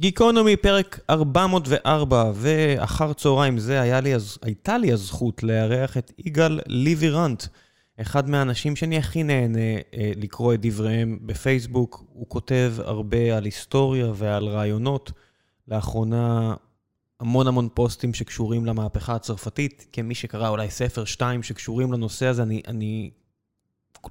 גיקונומי, פרק 404, ואחר צהריים זה היה לי, הייתה לי הזכות לארח את יגאל ליבירנט, אחד מהאנשים שאני הכי נהנה אה, לקרוא את דבריהם בפייסבוק. הוא כותב הרבה על היסטוריה ועל רעיונות. לאחרונה המון המון פוסטים שקשורים למהפכה הצרפתית. כמי שקרא אולי ספר, שתיים שקשורים לנושא הזה, אני, אני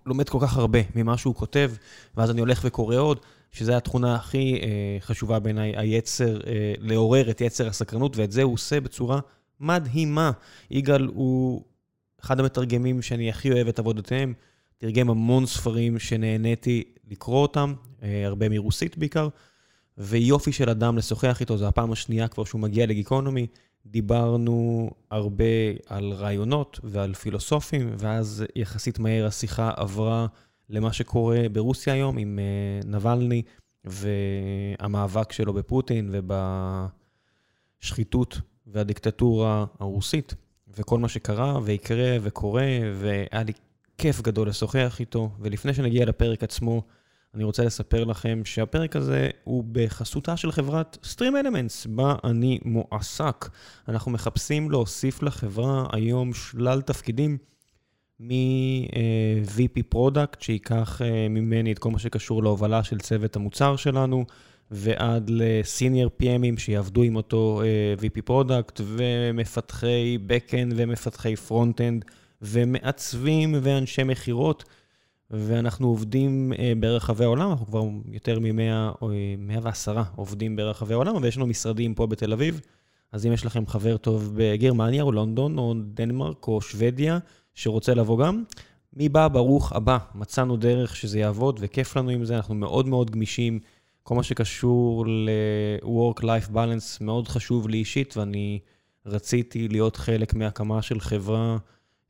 לומד כל כך הרבה ממה שהוא כותב, ואז אני הולך וקורא עוד. שזו התכונה הכי אה, חשובה בעיניי, היצר, אה, לעורר את יצר הסקרנות, ואת זה הוא עושה בצורה מדהימה. יגאל הוא אחד המתרגמים שאני הכי אוהב את עבודותיהם, תרגם המון ספרים שנהניתי לקרוא אותם, אה, הרבה מרוסית בעיקר, ויופי של אדם לשוחח איתו, זו הפעם השנייה כבר שהוא מגיע לגיקונומי. דיברנו הרבה על רעיונות ועל פילוסופים, ואז יחסית מהר השיחה עברה למה שקורה ברוסיה היום עם אה, נבלני והמאבק שלו בפוטין ובשחיתות והדיקטטורה הרוסית, וכל מה שקרה ויקרה וקורה, והיה לי כיף גדול לשוחח איתו. ולפני שנגיע לפרק עצמו, אני רוצה לספר לכם שהפרק הזה הוא בחסותה של חברת Stream Elements, בה אני מועסק. אנחנו מחפשים להוסיף לחברה היום שלל תפקידים. מ-VP product, שייקח אה, ממני את כל מה שקשור להובלה של צוות המוצר שלנו, ועד ל senior PM ים שיעבדו עם אותו אה, VP product, ומפתחי Backend ומפתחי Frontend, ומעצבים ואנשי מכירות. ואנחנו עובדים אה, ברחבי העולם, אנחנו כבר יותר מ-100 או 110 עובדים ברחבי העולם, ויש לנו משרדים פה בתל אביב. אז אם יש לכם חבר טוב בגרמניה או לונדון או דנמרק או שוודיה, שרוצה לבוא גם. מי בא? ברוך הבא. מצאנו דרך שזה יעבוד וכיף לנו עם זה, אנחנו מאוד מאוד גמישים. כל מה שקשור ל-work-life balance מאוד חשוב לי אישית, ואני רציתי להיות חלק מהקמה של חברה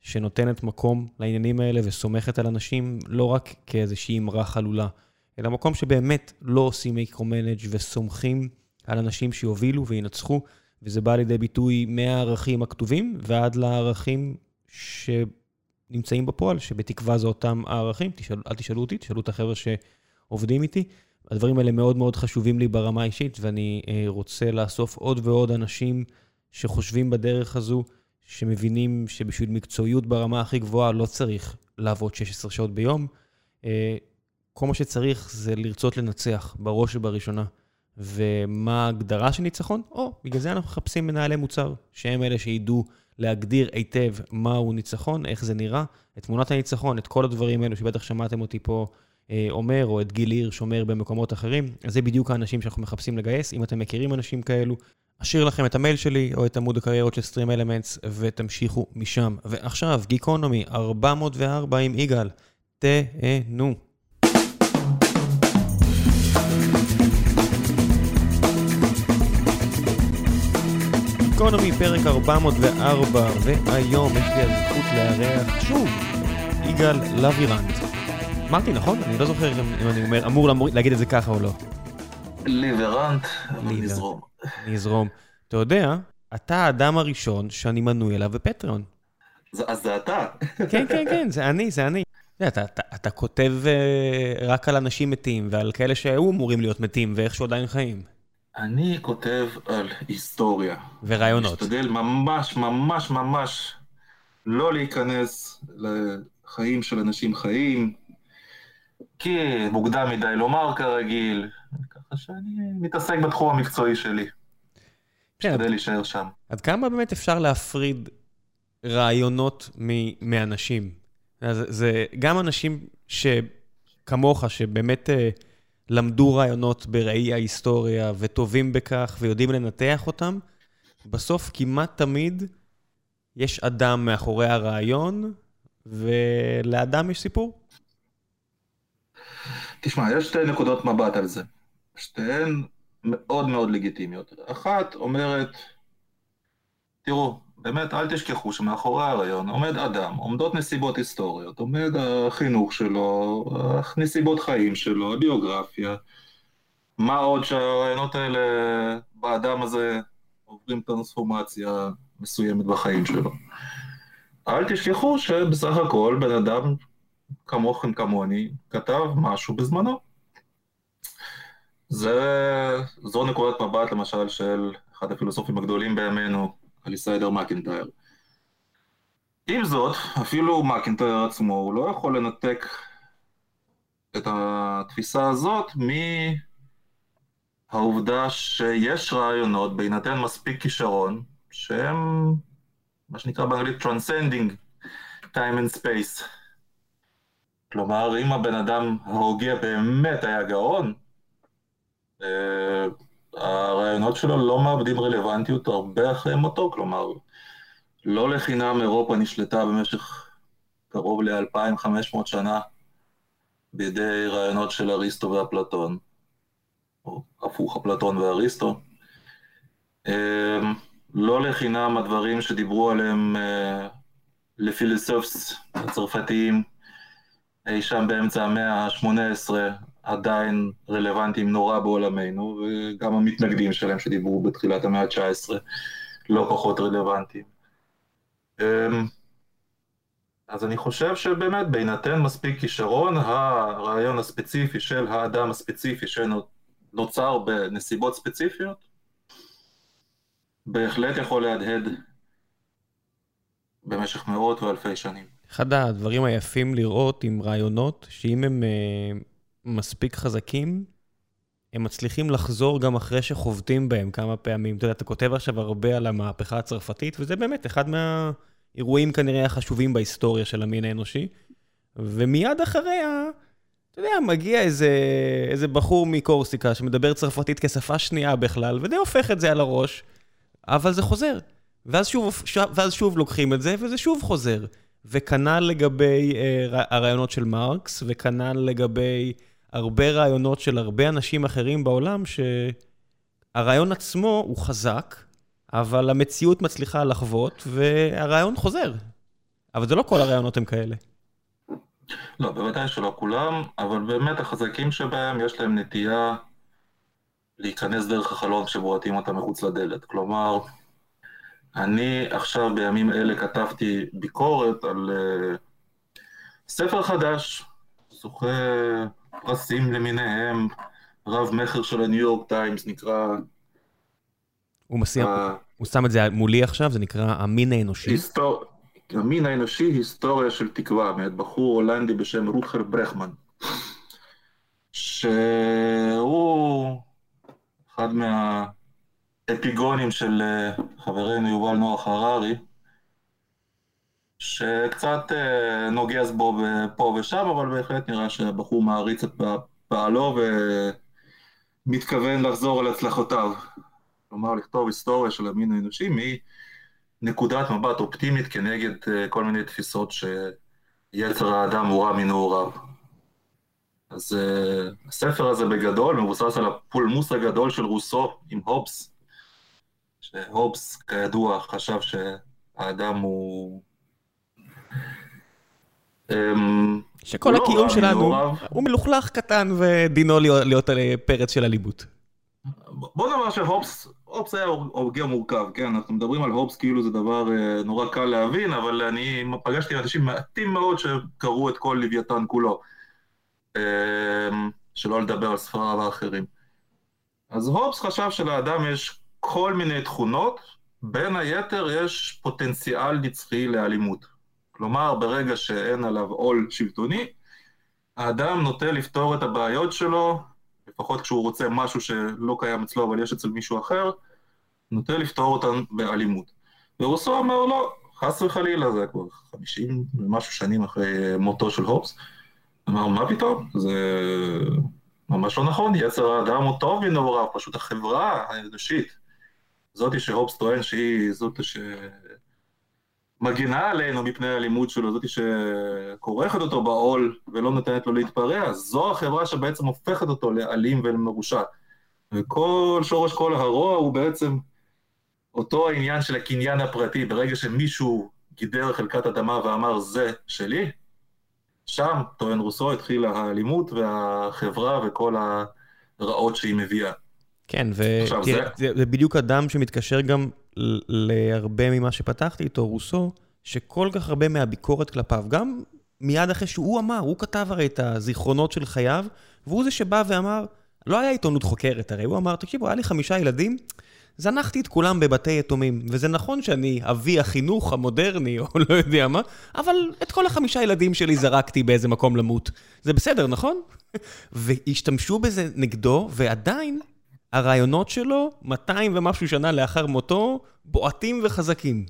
שנותנת מקום לעניינים האלה וסומכת על אנשים לא רק כאיזושהי אמרה חלולה, אלא מקום שבאמת לא עושים מיקרו-מנג' וסומכים על אנשים שיובילו וינצחו, וזה בא לידי ביטוי מהערכים הכתובים ועד לערכים ש... נמצאים בפועל, שבתקווה זה אותם הערכים, תשאל, אל תשאלו אותי, תשאלו את החבר'ה שעובדים איתי. הדברים האלה מאוד מאוד חשובים לי ברמה האישית, ואני אה, רוצה לאסוף עוד ועוד אנשים שחושבים בדרך הזו, שמבינים שבשביל מקצועיות ברמה הכי גבוהה לא צריך לעבוד 16 שעות ביום. אה, כל מה שצריך זה לרצות לנצח בראש ובראשונה. ומה ההגדרה של ניצחון? או, בגלל זה אנחנו מחפשים מנהלי מוצר, שהם אלה שידעו להגדיר היטב מהו ניצחון, איך זה נראה, את תמונת הניצחון, את כל הדברים האלו שבטח שמעתם אותי פה אה, אומר, או את גיל הירש אומר במקומות אחרים. אז זה בדיוק האנשים שאנחנו מחפשים לגייס. אם אתם מכירים אנשים כאלו, אשאיר לכם את המייל שלי או את עמוד הקריירות של Stream Elements ותמשיכו משם. ועכשיו, גיקונומי 404 עם יגאל, תהנו. גיקונומי, פרק 404, והיום יש לי הזכות לארח שוב יגאל לבירנט. אמרתי נכון? אני לא זוכר אם אני אומר, אמור להגיד את זה ככה או לא. ליברנט, נזרום. נזרום. אתה יודע, אתה האדם הראשון שאני מנוי אליו בפטריון. אז זה אתה. כן, כן, כן, זה אני, זה אני. אתה, אתה, אתה כותב uh, רק על אנשים מתים ועל כאלה שהיו אמורים להיות מתים ואיכשהו עדיין חיים. אני כותב על היסטוריה. ורעיונות. משתדל ממש ממש ממש לא להיכנס לחיים של אנשים חיים, כי מוקדם מדי לומר כרגיל, ככה שאני מתעסק בתחום המקצועי שלי. כן, משתדל להישאר שם. עד כמה באמת אפשר להפריד רעיונות מאנשים? זה, זה גם אנשים שכמוך, שבאמת... Uh, למדו רעיונות בראי ההיסטוריה וטובים בכך ויודעים לנתח אותם, בסוף כמעט תמיד יש אדם מאחורי הרעיון, ולאדם יש סיפור. תשמע, יש שתי נקודות מבט על זה. שתיהן מאוד מאוד לגיטימיות. אחת אומרת, תראו, באמת אל תשכחו שמאחורי הרעיון עומד אדם, עומדות נסיבות היסטוריות, עומד החינוך שלו, נסיבות חיים שלו, הביוגרפיה. מה עוד שהרעיונות האלה באדם הזה עוברים טרנספורמציה מסוימת בחיים שלו. אל תשכחו שבסך הכל בן אדם כמוכם כמוני כתב משהו בזמנו. זה, זו נקודת מבט למשל של אחד הפילוסופים הגדולים בימינו, אליסיידר מקינטייר. עם זאת, אפילו מקינטייר עצמו, הוא לא יכול לנתק את התפיסה הזאת מהעובדה שיש רעיונות בהינתן מספיק כישרון, שהם מה שנקרא באנגלית Transcending time and space. כלומר, אם הבן אדם ההוגה באמת היה גאון, אה, הרעיונות שלו לא מאבדים רלוונטיות הרבה אחרי מותו, כלומר, לא לחינם אירופה נשלטה במשך קרוב ל-2500 שנה בידי רעיונות של אריסטו ואפלטון, או הפוך אפלטון ואריסטו. אה, לא לחינם הדברים שדיברו עליהם אה, לפילוסופס הצרפתיים אי שם באמצע המאה ה-18 עדיין רלוונטיים נורא בעולמנו, וגם המתנגדים שלהם שדיברו בתחילת המאה ה-19 לא פחות רלוונטיים. אמ, אז אני חושב שבאמת בהינתן מספיק כישרון, הרעיון הספציפי של האדם הספציפי שנוצר בנסיבות ספציפיות, בהחלט יכול להדהד במשך מאות ואלפי שנים. אחד הדברים היפים לראות עם רעיונות, שאם הם uh, מספיק חזקים, הם מצליחים לחזור גם אחרי שחובטים בהם כמה פעמים. אתה יודע, אתה כותב עכשיו הרבה על המהפכה הצרפתית, וזה באמת אחד מהאירועים כנראה החשובים בהיסטוריה של המין האנושי. ומיד אחריה, אתה יודע, מגיע איזה, איזה בחור מקורסיקה שמדבר צרפתית כשפה שנייה בכלל, ודי הופך את זה על הראש, אבל זה חוזר. ואז שוב, ואז שוב לוקחים את זה, וזה שוב חוזר. וכנ"ל לגבי אה, הרעיונות של מרקס, וכנ"ל לגבי הרבה רעיונות של הרבה אנשים אחרים בעולם, שהרעיון עצמו הוא חזק, אבל המציאות מצליחה לחוות, והרעיון חוזר. אבל זה לא כל הרעיונות הם כאלה. לא, בוודאי שלא כולם, אבל באמת החזקים שבהם יש להם נטייה להיכנס דרך החלון כשבועטים אותם מחוץ לדלת. כלומר, אני עכשיו בימים אלה כתבתי ביקורת על uh, ספר חדש, זוכה פרסים למיניהם, רב מכר של הניו יורק טיימס, נקרא... הוא, מסיע, uh, הוא שם את זה מולי עכשיו, זה נקרא המין האנושי. היסטור... המין האנושי, היסטוריה של תקווה, מאת בחור הולנדי בשם רות'ר ברכמן, שהוא אחד מה... אפיגונים של אה, חברנו יובל נוח הררי, שקצת אה, נוגס בו פה ושם, אבל בהחלט נראה שהבחור מעריץ את פעלו ומתכוון לחזור על הצלחותיו. כלומר, לכתוב היסטוריה של המין האנושי מנקודת מבט אופטימית כנגד אה, כל מיני תפיסות שיצר האדם הוא רע מנעוריו. אז uh, הספר הזה בגדול מבוסס על הפולמוס הגדול של רוסו עם הובס, שהובס, כידוע, חשב שהאדם הוא... אמ, שכל לא הקיום שלנו הוא מלוכלך קטן ודינו להיות פרץ של אלימות. בוא נאמר שהובס, הובס היה הוגה מורכב, כן? אנחנו מדברים על הובס כאילו זה דבר אה, נורא קל להבין, אבל אני פגשתי אנשים מעטים מאוד שקראו את כל לוויתן כולו. אמ, שלא לדבר על ספריו האחרים. אז הובס חשב שלאדם יש כל מיני תכונות, בין היתר יש פוטנציאל נצחי לאלימות. כלומר, ברגע שאין עליו עול שלטוני, האדם נוטה לפתור את הבעיות שלו, לפחות כשהוא רוצה משהו שלא קיים אצלו אבל יש אצל מישהו אחר, נוטה לפתור אותן באלימות. ורוסו אמר לא, חס וחלילה, זה כבר 50 ומשהו שנים אחרי מותו של הופס, אמר, מה פתאום? זה ממש לא נכון, יצר האדם הוא טוב מנעוריו, פשוט החברה האנושית זאתי שהופס טוען שהיא זאת שמגינה עלינו מפני האלימות שלו, זאתי שכורכת אותו בעול ולא נותנת לו להתפרע, זו החברה שבעצם הופכת אותו לאלים ולמרושע. וכל שורש כל הרוע הוא בעצם אותו העניין של הקניין הפרטי, ברגע שמישהו גידר חלקת אדמה ואמר זה שלי, שם, טוען רוסו, התחילה האלימות והחברה וכל הרעות שהיא מביאה. כן, ותראה, זה... זה בדיוק אדם שמתקשר גם להרבה ממה שפתחתי איתו, רוסו, שכל כך הרבה מהביקורת כלפיו, גם מיד אחרי שהוא אמר, הוא כתב הרי את הזיכרונות של חייו, והוא זה שבא ואמר, לא היה עיתונות חוקרת הרי, הוא אמר, תקשיבו, היה לי חמישה ילדים, זנחתי את כולם בבתי יתומים, וזה נכון שאני אבי החינוך המודרני, או לא יודע מה, אבל את כל החמישה ילדים שלי זרקתי באיזה מקום למות. זה בסדר, נכון? והשתמשו בזה נגדו, ועדיין הרעיונות שלו, 200 ומשהו שנה לאחר מותו, בועטים וחזקים.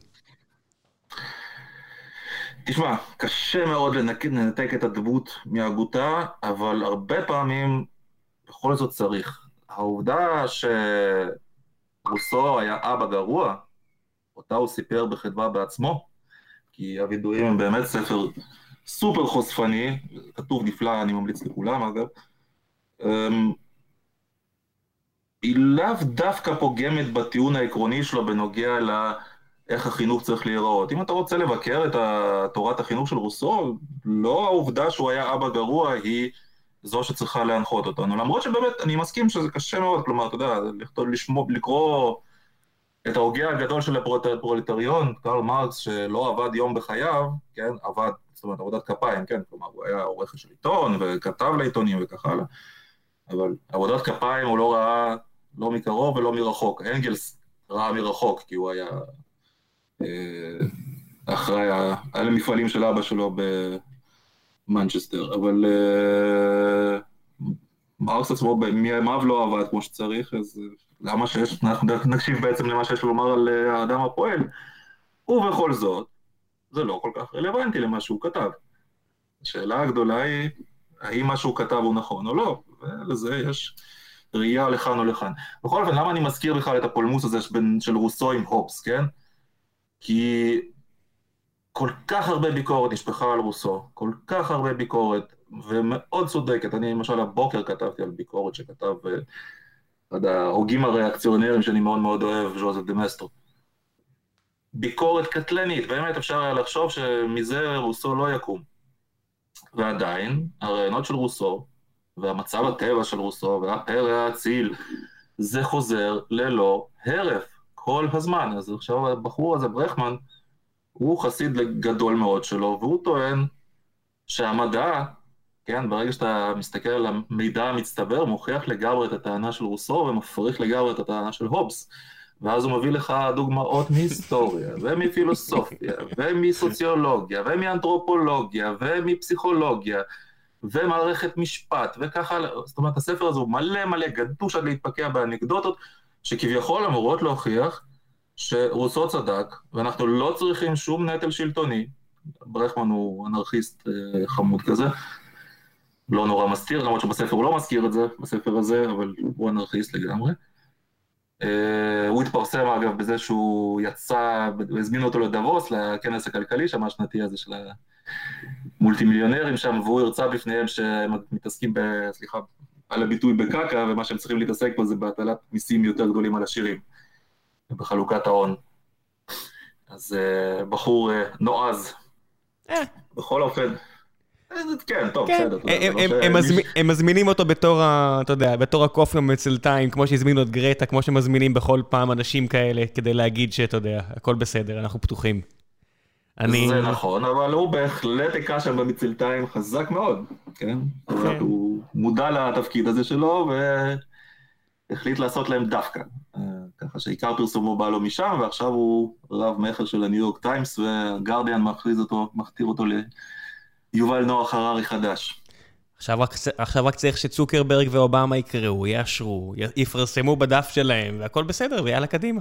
תשמע, קשה מאוד לנתק את הדמות מהגותה, אבל הרבה פעמים בכל זאת צריך. העובדה שרוסו היה אבא גרוע, אותה הוא סיפר בחדווה בעצמו, כי הווידואים הם באמת ספר סופר חושפני, כתוב נפלא, אני ממליץ לכולם אגב. היא לאו דווקא פוגמת בטיעון העקרוני שלו בנוגע לאיך החינוך צריך להיראות. אם אתה רוצה לבקר את תורת החינוך של רוסו, לא העובדה שהוא היה אבא גרוע היא זו שצריכה להנחות אותנו. למרות שבאמת, אני מסכים שזה קשה מאוד, כלומר, אתה יודע, לכתוב, לשמו, לקרוא את ההוגה הגדול של הפרולטריון, קרל מרקס, שלא עבד יום בחייו, כן, עבד, זאת אומרת, עבודת כפיים, כן, כלומר, הוא היה עורך של עיתון, וכתב לעיתונים וכך הלאה. אבל עבודת כפיים הוא לא ראה לא מקרוב ולא מרחוק. אנגלס ראה מרחוק, כי הוא היה אה, אחראי על המפעלים של אבא שלו במנצ'סטר, אבל אה, מרקס עצמו, מימיו לא עבד כמו שצריך, אז למה שיש, אנחנו נקשיב בעצם למה שיש לומר על אה, האדם הפועל, ובכל זאת, זה לא כל כך רלוונטי למה שהוא כתב. השאלה הגדולה היא, האם מה שהוא כתב הוא נכון או לא, ולזה יש ראייה לכאן או לכאן. בכל אופן, למה אני מזכיר בכלל את הפולמוס הזה של רוסו עם הופס, כן? כי כל כך הרבה ביקורת נשפכה על רוסו, כל כך הרבה ביקורת, ומאוד צודקת. אני למשל הבוקר כתבתי על ביקורת שכתב אחד אה, ההוגים הריאקציונרים שאני מאוד מאוד אוהב, ז'וזף דמסטרו. ביקורת קטלנית, באמת אפשר היה לחשוב שמזה רוסו לא יקום. ועדיין, הרעיונות של רוסו והמצב הטבע של רוסו והפרא האציל, זה חוזר ללא הרף כל הזמן. אז עכשיו הבחור הזה, ברכמן, הוא חסיד גדול מאוד שלו, והוא טוען שהמדע, כן, ברגע שאתה מסתכל על המידע המצטבר, מוכיח לגמרי את הטענה של רוסו ומפריך לגמרי את הטענה של הובס. ואז הוא מביא לך דוגמאות מהיסטוריה, ומפילוסופיה, ומסוציולוגיה, ומאנתרופולוגיה, ומפסיכולוגיה, ומערכת משפט, וככה, זאת אומרת, הספר הזה הוא מלא מלא גדוש עד להתפקע באנקדוטות, שכביכול אמורות להוכיח שרוסו צדק, ואנחנו לא צריכים שום נטל שלטוני. ברכמן הוא אנרכיסט אה, חמוד כזה, לא נורא מסתיר, למרות שבספר הוא לא מזכיר את זה, בספר הזה, אבל הוא אנרכיסט לגמרי. אה, הוא התפרסם אגב בזה שהוא יצא, הזמינו אותו לדבוס, לכנס הכלכלי שם השנתי הזה של המולטי מיליונרים שם, והוא הרצה בפניהם שהם מתעסקים, ב, סליחה, על הביטוי בקקה, ומה שהם צריכים להתעסק פה זה בהטלת מיסים יותר גדולים על עשירים, ובחלוקת ההון. אז uh, בחור uh, נועז. בכל אופן. כן, טוב, כן. בסדר. הם מזמינים אותו בתור, אתה יודע, בתור הקופי המצלתיים, כמו שהזמינו את גרטה, כמו שמזמינים בכל פעם אנשים כאלה, כדי להגיד שאתה יודע, הכל בסדר, אנחנו פתוחים. אני... זה נכון, אבל הוא בהחלט היכה שם במצלתיים חזק מאוד, כן? כן. הוא מודע לתפקיד הזה שלו, והחליט לעשות להם דווקא. אה, ככה שעיקר פרסומו בא לו משם, ועכשיו הוא רב מכר של הניו יורק טיימס, והגרדיאן מכריז אותו, מכתיר אותו ליובל נוח הררי חדש. עכשיו רק, עכשיו רק צריך שצוקרברג ואובמה יקראו, יאשרו, יפרסמו בדף שלהם, והכל בסדר, ויאללה קדימה.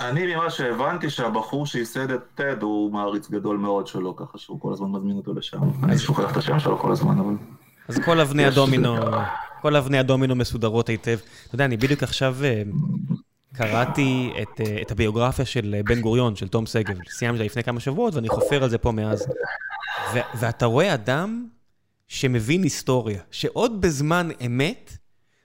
אני ממה שהבנתי שהבחור שייסד את טד הוא מעריץ גדול מאוד שלו, ככה שהוא כל הזמן מזמין אותו לשם. אני שוכח את השם שלו כל הזמן, אבל... אז כל אבני הדומינו, כל אבני הדומינו מסודרות היטב. אתה יודע, אני בדיוק עכשיו אה, קראתי את, אה, את הביוגרפיה של אה, בן גוריון, של תום שגב. סיימתי לפני כמה שבועות ואני חופר על זה פה מאז. ואתה רואה אדם שמבין היסטוריה, שעוד בזמן אמת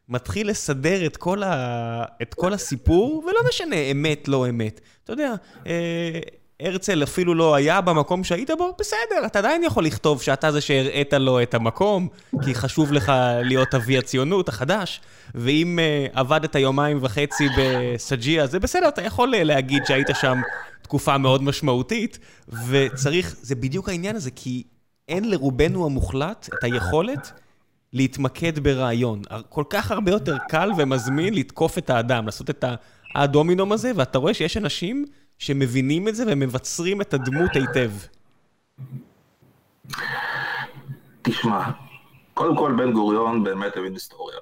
מתחיל לסדר את כל, ה... את כל הסיפור, ולא משנה אמת, לא אמת. אתה יודע, אה, הרצל אפילו לא היה במקום שהיית בו, בסדר, אתה עדיין יכול לכתוב שאתה זה שהראית לו את המקום, כי חשוב לך להיות אבי הציונות החדש, ואם אה, עבדת יומיים וחצי בסג'יה, זה בסדר, אתה יכול אה, להגיד שהיית שם תקופה מאוד משמעותית, וצריך, זה בדיוק העניין הזה, כי אין לרובנו המוחלט את היכולת להתמקד ברעיון. כל כך הרבה יותר קל ומזמין לתקוף את האדם, לעשות את הדומינום הזה, ואתה רואה שיש אנשים שמבינים את זה ומבצרים את הדמות היטב. תשמע, קודם כל בן גוריון באמת הבין היסטוריה.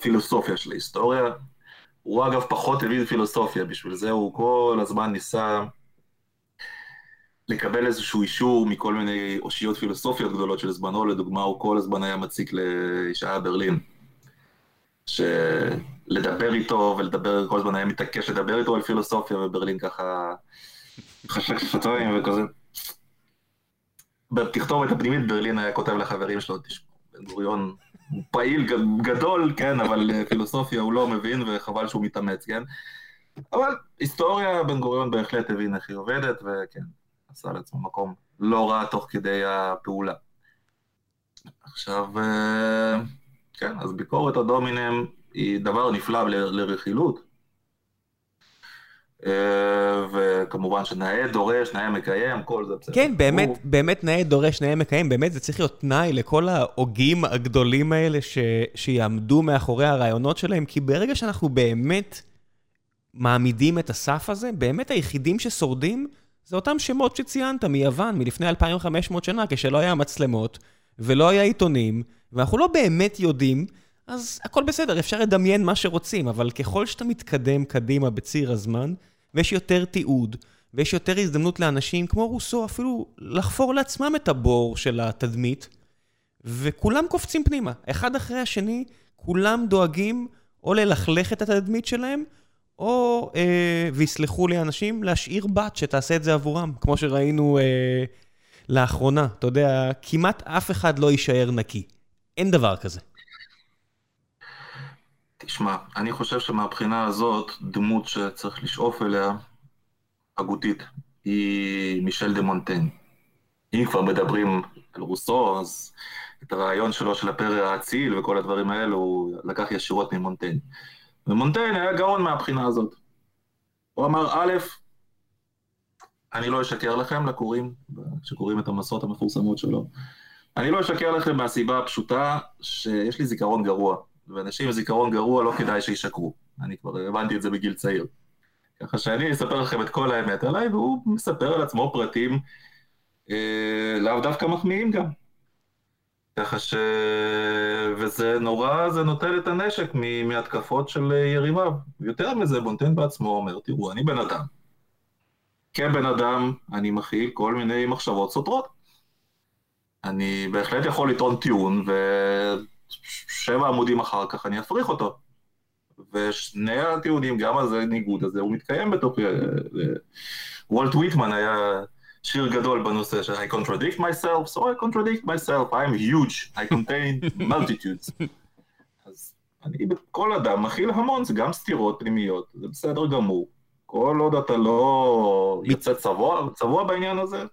פילוסופיה של ההיסטוריה. הוא אגב פחות הבין פילוסופיה, בשביל זה הוא כל הזמן ניסה לקבל איזשהו אישור מכל מיני אושיות פילוסופיות גדולות של זמנו, לדוגמה הוא כל הזמן היה מציק לישעיה ברלין. שלדבר איתו ולדבר, כל הזמן היה מתעקש לדבר איתו על פילוסופיה, וברלין ככה חשק שפתיים וכזה. בתכתובת הפנימית ברלין היה כותב לחברים שלו, תשמעו, בן גוריון פעיל גדול, כן, אבל אה, פילוסופיה הוא לא מבין וחבל שהוא מתאמץ, כן? אבל היסטוריה, בן גוריון בהחלט הבין איך היא עובדת, וכן, עשה לעצמו מקום לא רע תוך כדי הפעולה. עכשיו, אה, כן, אז ביקורת הדומינם היא דבר נפלא לרכילות. וכמובן שנאה דורש, נאה מקיים, כל זה בסדר. כן, באמת, הוא... באמת נאה דורש, נאה מקיים, באמת זה צריך להיות תנאי לכל ההוגים הגדולים האלה ש... שיעמדו מאחורי הרעיונות שלהם, כי ברגע שאנחנו באמת מעמידים את הסף הזה, באמת היחידים ששורדים זה אותם שמות שציינת מיוון, מלפני 2,500 שנה, כשלא היה מצלמות ולא היה עיתונים, ואנחנו לא באמת יודעים, אז הכל בסדר, אפשר לדמיין מה שרוצים, אבל ככל שאתה מתקדם קדימה בציר הזמן, ויש יותר תיעוד, ויש יותר הזדמנות לאנשים כמו רוסו אפילו לחפור לעצמם את הבור של התדמית, וכולם קופצים פנימה, אחד אחרי השני, כולם דואגים או ללכלך את התדמית שלהם, או, אה, ויסלחו לי אנשים, להשאיר בת שתעשה את זה עבורם, כמו שראינו אה, לאחרונה. אתה יודע, כמעט אף אחד לא יישאר נקי. אין דבר כזה. תשמע, אני חושב שמבחינה הזאת, דמות שצריך לשאוף אליה, הגותית, היא מישל דה מונטן. אם כבר מדברים על רוסו, אז את הרעיון שלו של הפרא האציל וכל הדברים האלו, הוא לקח ישירות ממונטן. ומונטן היה גאון מהבחינה הזאת. הוא אמר, א', אני לא אשקר לכם, לקוראים, שקוראים את המסעות המפורסמות שלו. אני לא אשקר לכם מהסיבה הפשוטה שיש לי זיכרון גרוע. ואנשים עם זיכרון גרוע לא כדאי שישקרו. אני כבר הבנתי את זה בגיל צעיר. ככה שאני אספר לכם את כל האמת עליי, והוא מספר על עצמו פרטים אה, לאו דווקא מחמיאים גם. ככה ש... וזה נורא, זה נוטל את הנשק. מהתקפות של יריביו. יותר מזה, בונטן בעצמו אומר, תראו, אני בן אדם. כבן אדם, אני מכיל כל מיני מחשבות סותרות. אני בהחלט יכול לטעון טיעון, ו... שבע עמודים אחר כך אני אפריך אותו. ושני הטיעונים, גם הזה, הניגוד הזה, הוא מתקיים בתוך... אה, אה, וולט ויטמן היה שיר גדול בנושא של I contradict myself, so I contradict myself, I'm huge, I contain multitudes. אז אני, כל אדם מכיל המון, זה גם סתירות פנימיות, זה בסדר גמור. כל עוד אתה לא יוצא צבוע, צבוע בעניין הזה,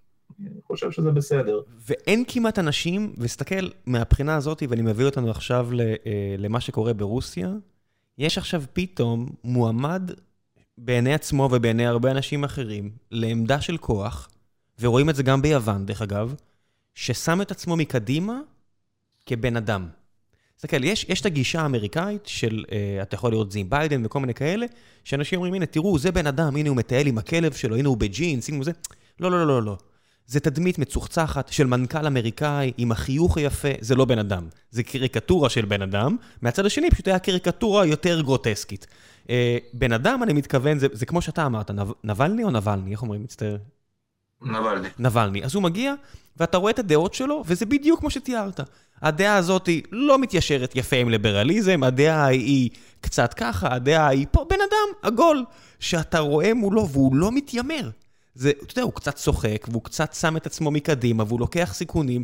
חושב שזה בסדר. ואין כמעט אנשים, וסתכל מהבחינה הזאת, ואני מביא אותנו עכשיו אה, למה שקורה ברוסיה, יש עכשיו פתאום מועמד בעיני עצמו ובעיני הרבה אנשים אחרים לעמדה של כוח, ורואים את זה גם ביוון, דרך אגב, ששם את עצמו מקדימה כבן אדם. תסתכל, יש, יש את הגישה האמריקאית של, uh, אתה יכול לראות זים ביידן וכל מיני כאלה, שאנשים אומרים, הנה, תראו, זה בן אדם, הנה הוא מטייל עם הכלב שלו, הנה הוא בג'ינס, הנה הוא זה. לא, לא, לא, לא, לא. זה תדמית מצוחצחת של מנכ"ל אמריקאי עם החיוך היפה, זה לא בן אדם. זה קריקטורה של בן אדם, מהצד השני פשוט היה קריקטורה יותר גרוטסקית. אה, בן אדם, אני מתכוון, זה, זה כמו שאתה אמרת, נב, נבלני או נבלני? איך אומרים? מצטער. נבלני. נבלני. אז הוא מגיע, ואתה רואה את הדעות שלו, וזה בדיוק כמו שתיארת. הדעה הזאת לא מתיישרת יפה עם ליברליזם, הדעה היא קצת ככה, הדעה היא פה, בן אדם עגול, שאתה רואה מולו והוא לא מתיימר. זה, אתה יודע, הוא קצת צוחק, והוא קצת שם את עצמו מקדימה, והוא לוקח סיכונים.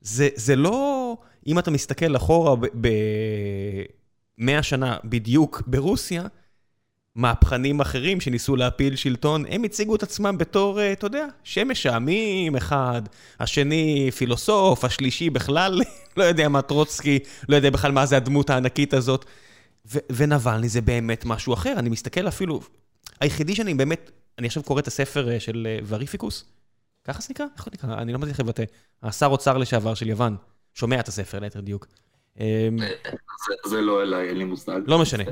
זה, זה לא... אם אתה מסתכל אחורה ב-100 שנה בדיוק ברוסיה, מהפכנים אחרים שניסו להפיל שלטון, הם הציגו את עצמם בתור, אה, אתה יודע, שמש העמים אחד, השני פילוסוף, השלישי בכלל, לא יודע מה טרוצקי, לא יודע בכלל מה זה הדמות הענקית הזאת. ונבלני זה באמת משהו אחר, אני מסתכל אפילו, היחידי שאני באמת אני עכשיו קורא את הספר אה, של אה, וריפיקוס, ככה זה נקרא? איך זה נקרא? אני לא מצליח לבטא. השר אוצר לשעבר של יוון. שומע את הספר, ליתר דיוק. זה לא אליי, אין לי מושג. לא משנה.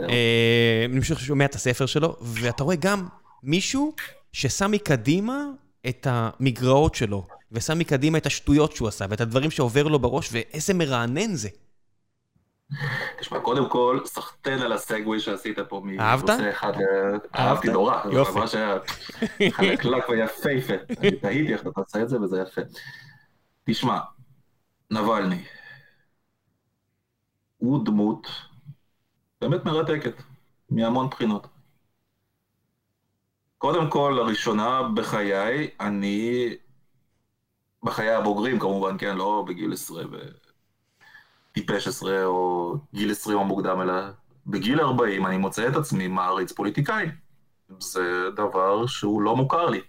אני פשוט שומע את הספר שלו, ואתה רואה גם מישהו ששם מקדימה את המגרעות שלו, ושם מקדימה את השטויות שהוא עשה, ואת הדברים שעובר לו בראש, ואיזה מרענן זה. תשמע, קודם כל, סחטיין על הסגווי שעשית פה אהבת? אהבתי נורא. יופי. ממש היה חלקלק ויפהפה. אני תהיתי איך אתה עושה את זה, וזה יפה. תשמע, נבלני, הוא דמות באמת מרתקת, מהמון בחינות. קודם כל, לראשונה בחיי, אני, בחיי הבוגרים כמובן, כן, לא בגיל עשרה וטיפש עשרה או גיל עשרים המוקדם, אלא בגיל ארבעים אני מוצא את עצמי מעריץ פוליטיקאי. זה דבר שהוא לא מוכר לי.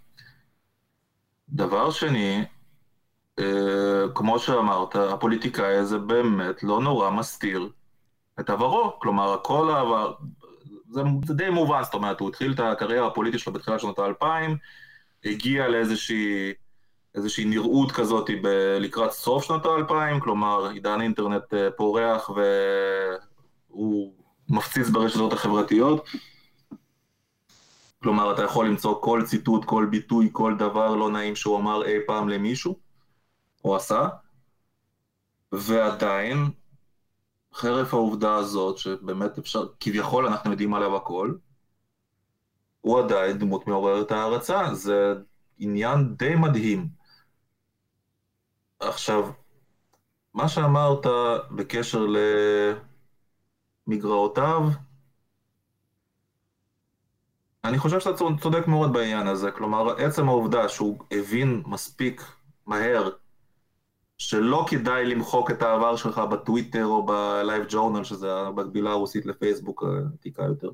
דבר שני, אה, כמו שאמרת, הפוליטיקאי הזה באמת לא נורא מסתיר את עברו. כלומר, כל העבר, זה, זה די מובן, זאת אומרת, הוא התחיל את הקריירה הפוליטית שלו בתחילת שנות האלפיים, הגיע לאיזושהי איזושהי נראות כזאת ב- לקראת סוף שנות האלפיים, כלומר, עידן אינטרנט אה, פורח והוא מפציץ ברשתות החברתיות. כלומר, אתה יכול למצוא כל ציטוט, כל ביטוי, כל דבר לא נעים שהוא אמר אי פעם למישהו, או עשה, ועדיין, חרף העובדה הזאת, שבאמת אפשר, כביכול אנחנו יודעים עליו הכל, הוא עדיין דמות מעוררת הערצה, זה עניין די מדהים. עכשיו, מה שאמרת בקשר למגרעותיו, אני חושב שאתה צודק מאוד בעניין הזה, כלומר, עצם העובדה שהוא הבין מספיק מהר שלא כדאי למחוק את העבר שלך בטוויטר או בלייב ג'ורנל, שזה המקבילה הרוסית לפייסבוק העתיקה יותר.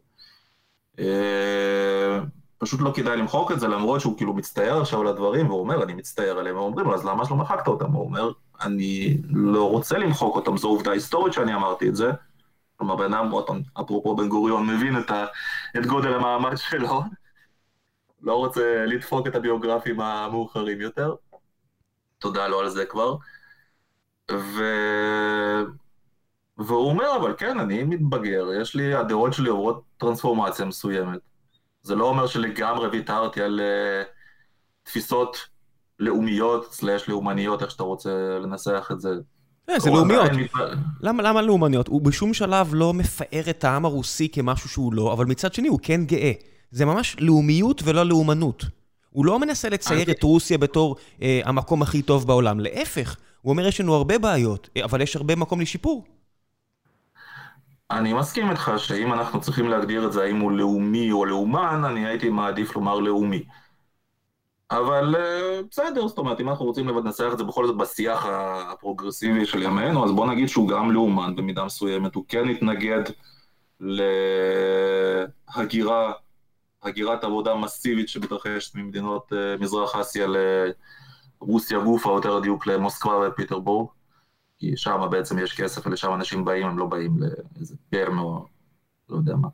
פשוט לא כדאי למחוק את זה, למרות שהוא כאילו מצטער עכשיו על הדברים, והוא אומר, אני מצטער עליהם, ואומרים לו, אז למה שלא מחקת אותם? הוא אומר, אני לא רוצה למחוק אותם, זו עובדה היסטורית שאני אמרתי את זה. כלומר, בן אדם, אפרופו בן גוריון, מבין את, ה, את גודל המעמד שלו, לא רוצה לדפוק את הביוגרפים המאוחרים יותר. תודה לו על זה כבר. ו... והוא אומר, אבל כן, אני מתבגר, יש לי, הדעות שלי עוברות טרנספורמציה מסוימת. זה לא אומר שלגמרי ויתרתי על uh, תפיסות לאומיות, סלאש לאומניות, איך שאתה רוצה לנסח את זה. Yeah, זה לאומיות. למה לאומניות? הוא בשום שלב לא מפאר את העם הרוסי כמשהו שהוא לא, אבל מצד שני הוא כן גאה. זה ממש לאומיות ולא לאומנות. הוא לא מנסה לצייר את רוסיה בתור אה, המקום הכי טוב בעולם, להפך, הוא אומר יש לנו הרבה בעיות, אבל יש הרבה מקום לשיפור. אני מסכים איתך שאם אנחנו צריכים להגדיר את זה האם הוא לאומי או לאומן, אני הייתי מעדיף לומר לאומי. אבל אה, בסדר, זאת אומרת, אם אנחנו רוצים לנסח את זה בכל זאת בשיח הפרוגרסיבי של ימינו, אז בוא נגיד שהוא גם לאומן במידה מסוימת, הוא כן התנגד להגירה, הגירת עבודה מסיבית שמתרחשת ממדינות אה, מזרח אסיה לרוסיה גופה, או יותר דיוק למוסקבה ופיטרבורג. כי שם בעצם יש כסף ולשם אנשים באים, הם לא באים לאיזה פרם או לא יודע מה.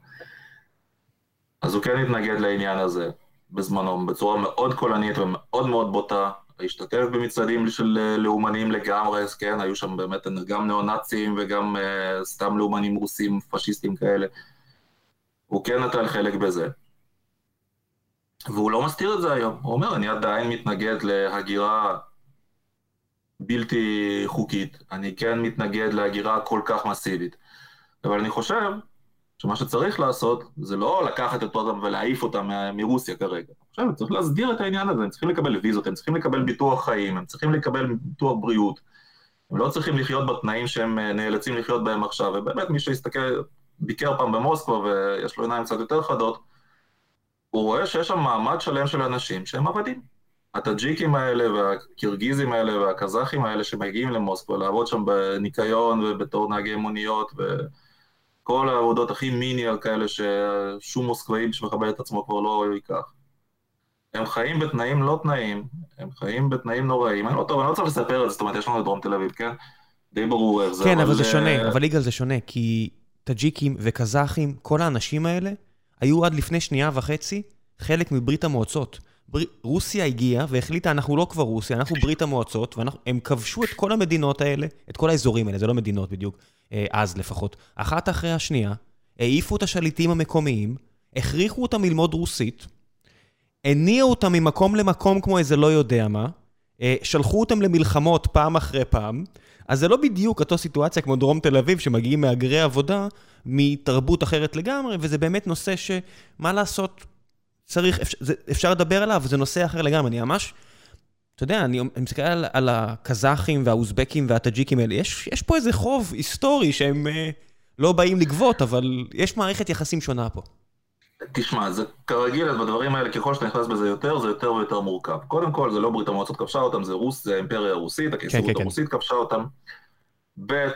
אז הוא כן התנגד לעניין הזה בזמנו, בצורה מאוד קולנית ומאוד מאוד בוטה, השתתף במצעדים של לאומנים לגמרי, כן, היו שם באמת גם ניאו-נאצים וגם uh, סתם לאומנים רוסים, פשיסטים כאלה. הוא כן נטל חלק בזה. והוא לא מסתיר את זה היום, הוא אומר, אני עדיין מתנגד להגירה בלתי חוקית, אני כן מתנגד להגירה כל כך מסיבית. אבל אני חושב שמה שצריך לעשות זה לא לקחת את אותם ולהעיף אותם מרוסיה כרגע. עכשיו צריך להסדיר את העניין הזה, הם צריכים לקבל ויזות, הם צריכים לקבל ביטוח חיים, הם צריכים לקבל ביטוח בריאות. הם לא צריכים לחיות בתנאים שהם נאלצים לחיות בהם עכשיו, ובאמת מי שיסתכל, ביקר פעם במוסקבה ויש לו עיניים קצת יותר חדות, הוא רואה שיש שם מעמד שלם של אנשים שהם עבדים. הטאג'יקים האלה והקירגיזים האלה והקזחים האלה שמגיעים למוסקבה לעבוד שם בניקיון ובתור נהגי מוניות וכל העבודות הכי מיני על כאלה ששום מוסקבאי שמכבד את עצמו כבר לא ייקח. הם חיים בתנאים לא תנאים, הם חיים בתנאים נוראים. אני לא טוב, אני לא צריך לספר את זה, זאת אומרת, יש לנו את דרום תל אביב, כן? די ברור איך זה. כן, אבל זה שונה, אבל יגאל זה שונה, כי טאג'יקים וקזחים, כל האנשים האלה, היו עד לפני שנייה וחצי חלק מברית המועצות. רוסיה הגיעה והחליטה, אנחנו לא כבר רוסיה, אנחנו ברית המועצות, והם כבשו את כל המדינות האלה, את כל האזורים האלה, זה לא מדינות בדיוק, אה, אז לפחות, אחת אחרי השנייה, העיפו את השליטים המקומיים, הכריחו אותם ללמוד רוסית, הניעו אותם ממקום למקום כמו איזה לא יודע מה, אה, שלחו אותם למלחמות פעם אחרי פעם, אז זה לא בדיוק אותו סיטואציה כמו דרום תל אביב, שמגיעים מהגרי עבודה מתרבות אחרת לגמרי, וזה באמת נושא שמה לעשות, צריך, אפשר, זה, אפשר לדבר עליו, זה נושא אחר לגמרי, אני ממש... אתה יודע, אני, אני מסתכל על, על הקזחים והאוזבקים והטאג'יקים האלה, יש, יש פה איזה חוב היסטורי שהם אה, לא באים לגבות, אבל יש מערכת יחסים שונה פה. תשמע, זה כרגיל, בדברים האלה, ככל שאתה נכנס בזה יותר, זה יותר ויותר מורכב. קודם כל, זה לא ברית המועצות כבשה אותם, זה רוס, זה האימפריה הרוסית, הקיסרות כן, כן, כן. הרוסית כן. כבשה אותם. ב',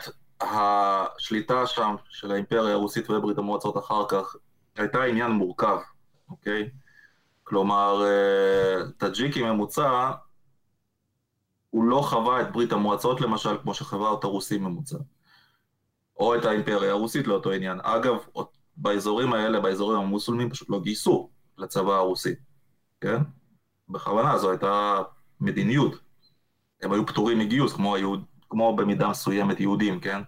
השליטה שם של האימפריה הרוסית וברית המועצות אחר כך, הייתה עניין מורכב, אוקיי? כלומר, אה, טאג'יקי ממוצע, הוא לא חווה את ברית המועצות למשל, כמו שחווה אותה רוסי ממוצע. או את האימפריה הרוסית לאותו עניין. אגב, באזורים האלה, באזורים המוסלמים, פשוט לא גייסו לצבא הרוסי, כן? בכוונה, זו הייתה מדיניות. הם היו פטורים מגיוס, כמו, היהוד, כמו במידה מסוימת יהודים, כן?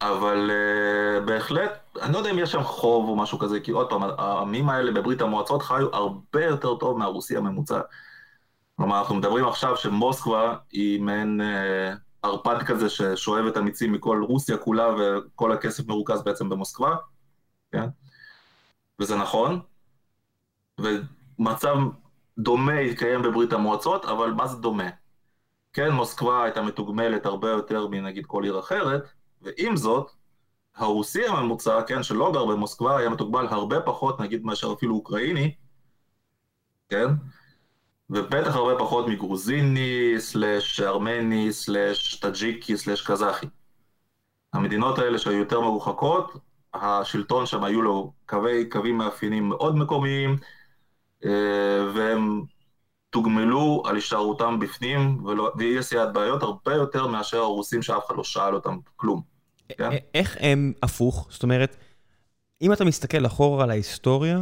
אבל uh, בהחלט, אני לא יודע אם יש שם חוב או משהו כזה, כי עוד פעם, העמים האלה בברית המועצות חיו הרבה יותר טוב מהרוסי הממוצע. כלומר, אנחנו מדברים עכשיו שמוסקבה היא מעין uh, ערפד כזה ששואב את המיצים מכל רוסיה כולה, וכל הכסף מרוכז בעצם במוסקבה, כן? וזה נכון, ומצב דומה התקיים בברית המועצות, אבל מה זה דומה? כן, מוסקבה הייתה מתוגמלת הרבה יותר מנגיד כל עיר אחרת, ועם זאת, הרוסי הממוצע, כן, שלא גר במוסקבה, היה מתוגמל הרבה פחות, נגיד, מאשר אפילו אוקראיני, כן? ובטח הרבה פחות מגרוזיני, slash ארמני, slash טאג'יקי, slash קזחי. המדינות האלה שהיו יותר מרוחקות, השלטון שם היו לו קווי, קווים מאפיינים מאוד מקומיים, אה, והם תוגמלו על הישארותם בפנים, ואי עשיית בעיות הרבה יותר מאשר הרוסים שאף אחד לא שאל אותם כלום. כן? איך הם הפוך? זאת אומרת, אם אתה מסתכל אחורה על ההיסטוריה,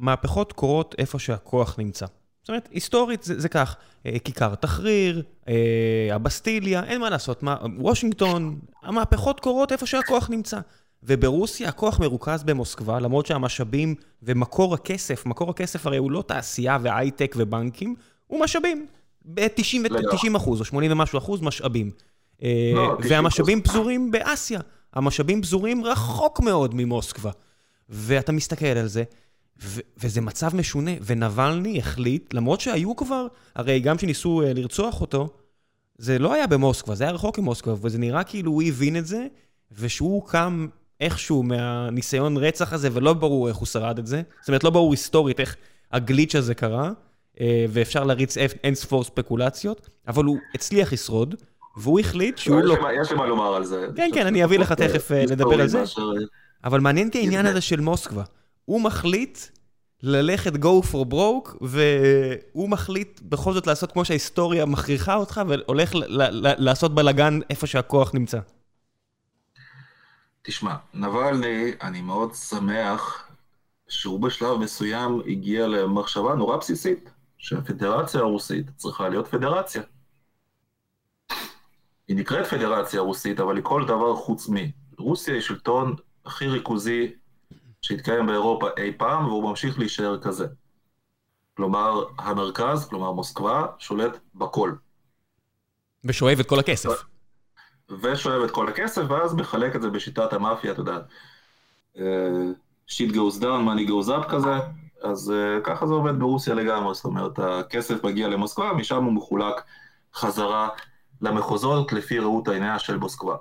מהפכות קורות איפה שהכוח נמצא. זאת אומרת, היסטורית זה, זה כך, אה, כיכר תחריר, אה, הבסטיליה, אין מה לעשות, מה, וושינגטון, המהפכות קורות איפה שהכוח נמצא. וברוסיה הכוח מרוכז במוסקבה, למרות שהמשאבים ומקור הכסף, מקור הכסף הרי הוא לא תעשייה והייטק ובנקים, הוא משאבים. ב-90 אחוז או 80 ומשהו אחוז משאבים. אה, לא, והמשאבים פזורים באסיה. המשאבים פזורים רחוק מאוד ממוסקבה. ואתה מסתכל על זה, ו- וזה מצב משונה, ונבלני החליט, למרות שהיו כבר, הרי גם כשניסו uh, לרצוח אותו, זה לא היה במוסקבה, זה היה רחוק ממוסקבה, וזה נראה כאילו הוא הבין את זה, ושהוא קם איכשהו מהניסיון רצח הזה, ולא ברור איך הוא שרד את זה. זאת אומרת, לא ברור היסטורית איך הגליץ' הזה קרה, uh, ואפשר להריץ אין ספור ספקולציות, אבל הוא הצליח לשרוד, והוא החליט שהוא לא... יש לי מה לומר על זה. כן, כן, אני אביא לך תכף uh, לדבר על זה. אבל מעניין אותי העניין הזה של מוסקבה. הוא מחליט ללכת go for broke, והוא מחליט בכל זאת לעשות כמו שההיסטוריה מכריחה אותך, והולך לעשות בלאגן איפה שהכוח נמצא. תשמע, נבלני, אני מאוד שמח שהוא בשלב מסוים הגיע למחשבה נורא בסיסית, שהפדרציה הרוסית צריכה להיות פדרציה. היא נקראת פדרציה רוסית, אבל היא כל דבר חוץ מ... רוסיה היא שלטון הכי ריכוזי שהתקיים באירופה אי פעם, והוא ממשיך להישאר כזה. כלומר, המרכז, כלומר מוסקבה, שולט בכל. ושואב את כל הכסף. ושואב את כל הכסף, ואז מחלק את זה בשיטת המאפיה, אתה יודע. שיט goes down, money goes up כזה, אז uh, ככה זה עובד ברוסיה לגמרי, זאת אומרת, הכסף מגיע למוסקבה, משם הוא מחולק חזרה למחוזות לפי ראות עיניה של מוסקבה.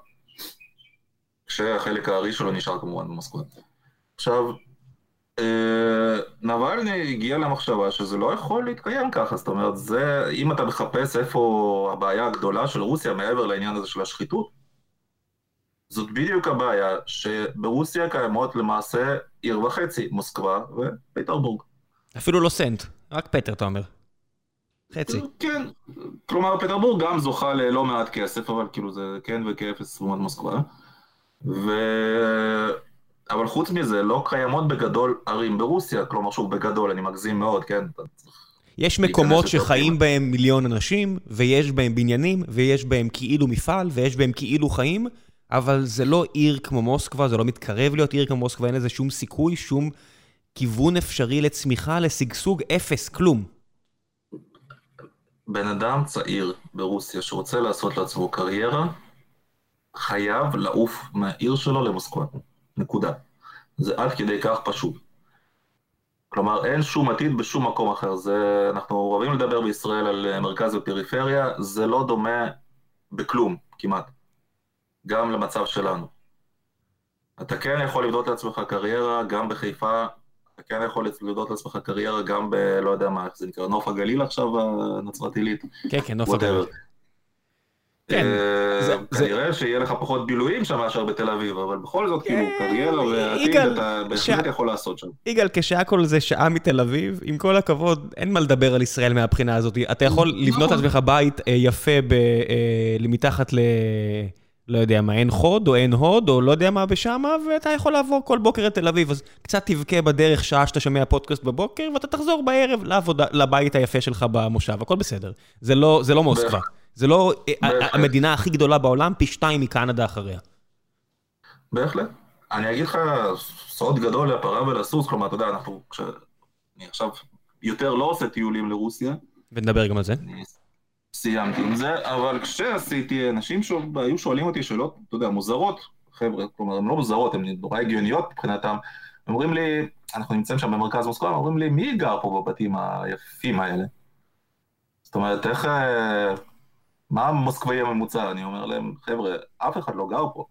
כשהחלק הארי שלו נשאר כמובן במוסקבה. עכשיו, אה, נבלני הגיע למחשבה שזה לא יכול להתקיים ככה, זאת אומרת, זה, אם אתה מחפש איפה הבעיה הגדולה של רוסיה מעבר לעניין הזה של השחיתות, זאת בדיוק הבעיה שברוסיה קיימות למעשה עיר וחצי, מוסקבה ופטרבורג. אפילו לא סנט, רק פטר אתה אומר. חצי. כן, כלומר פטרבורג גם זוכה ללא מעט כסף, אבל כאילו זה כן וכאפס לעומת מוסקבה. ו... אבל חוץ מזה, לא קיימות בגדול ערים ברוסיה, כלומר, שוב, בגדול, אני מגזים מאוד, כן? יש מקומות שחיים בהם מיליון אנשים, ויש בהם בניינים, ויש בהם כאילו מפעל, ויש בהם כאילו חיים, אבל זה לא עיר כמו מוסקבה, זה לא מתקרב להיות עיר כמו מוסקבה, אין לזה שום סיכוי, שום כיוון אפשרי לצמיחה, לשגשוג, אפס, כלום. בן אדם צעיר ברוסיה שרוצה לעשות לעצמו קריירה, חייב לעוף מהעיר שלו למוסקבה. נקודה. זה עד כדי כך פשוט. כלומר, אין שום עתיד בשום מקום אחר. זה, אנחנו אוהבים לדבר בישראל על מרכז ופריפריה, זה לא דומה בכלום, כמעט. גם למצב שלנו. אתה כן יכול לבדות לעצמך קריירה גם בחיפה, אתה כן יכול לבדות לעצמך קריירה גם ב... לא יודע מה, איך זה נקרא, נוף הגליל עכשיו, הנצרת עילית. כן, כן, נוף הגליל. כן. אה, כנראה שיהיה לך פחות בילויים שם מאשר בתל אביב, אבל בכל זאת, כאילו, כן. קריירה ועתיד, אתה בהחלט יכול לעשות שם. יגאל, כשהכל זה שעה מתל אביב, עם כל הכבוד, אין מה לדבר על ישראל מהבחינה הזאת. אתה יכול לבנות לעצמך בית אה, יפה אה, מתחת ל... לא יודע מה, אין חוד או אין הוד או לא יודע מה בשמה, ואתה יכול לעבור כל בוקר לתל אביב, אז קצת תבכה בדרך שעה שאתה שומע פודקאסט בבוקר, ואתה תחזור בערב לעבודה, לבית היפה שלך במושב, הכל בסדר. זה לא, זה לא מוסקבה. זה לא המדינה הכי גדולה בעולם, פי שתיים מקנדה אחריה. בהחלט. אני אגיד לך סוד גדול לפרה ולסוס, כלומר, אתה יודע, אנחנו, אני עכשיו יותר לא עושה טיולים לרוסיה. ונדבר גם על זה. סיימתי עם זה, אבל כשעשיתי, אנשים היו שואלים אותי שאלות, אתה יודע, מוזרות, חבר'ה, כלומר, הן לא מוזרות, הן נורא הגיוניות מבחינתם. אומרים לי, אנחנו נמצאים שם במרכז מוסקבה, אומרים לי, מי גר פה בבתים היפים האלה? זאת אומרת, איך... מה המוסקבאי הממוצע? אני אומר להם, חבר'ה, אף אחד לא גר פה.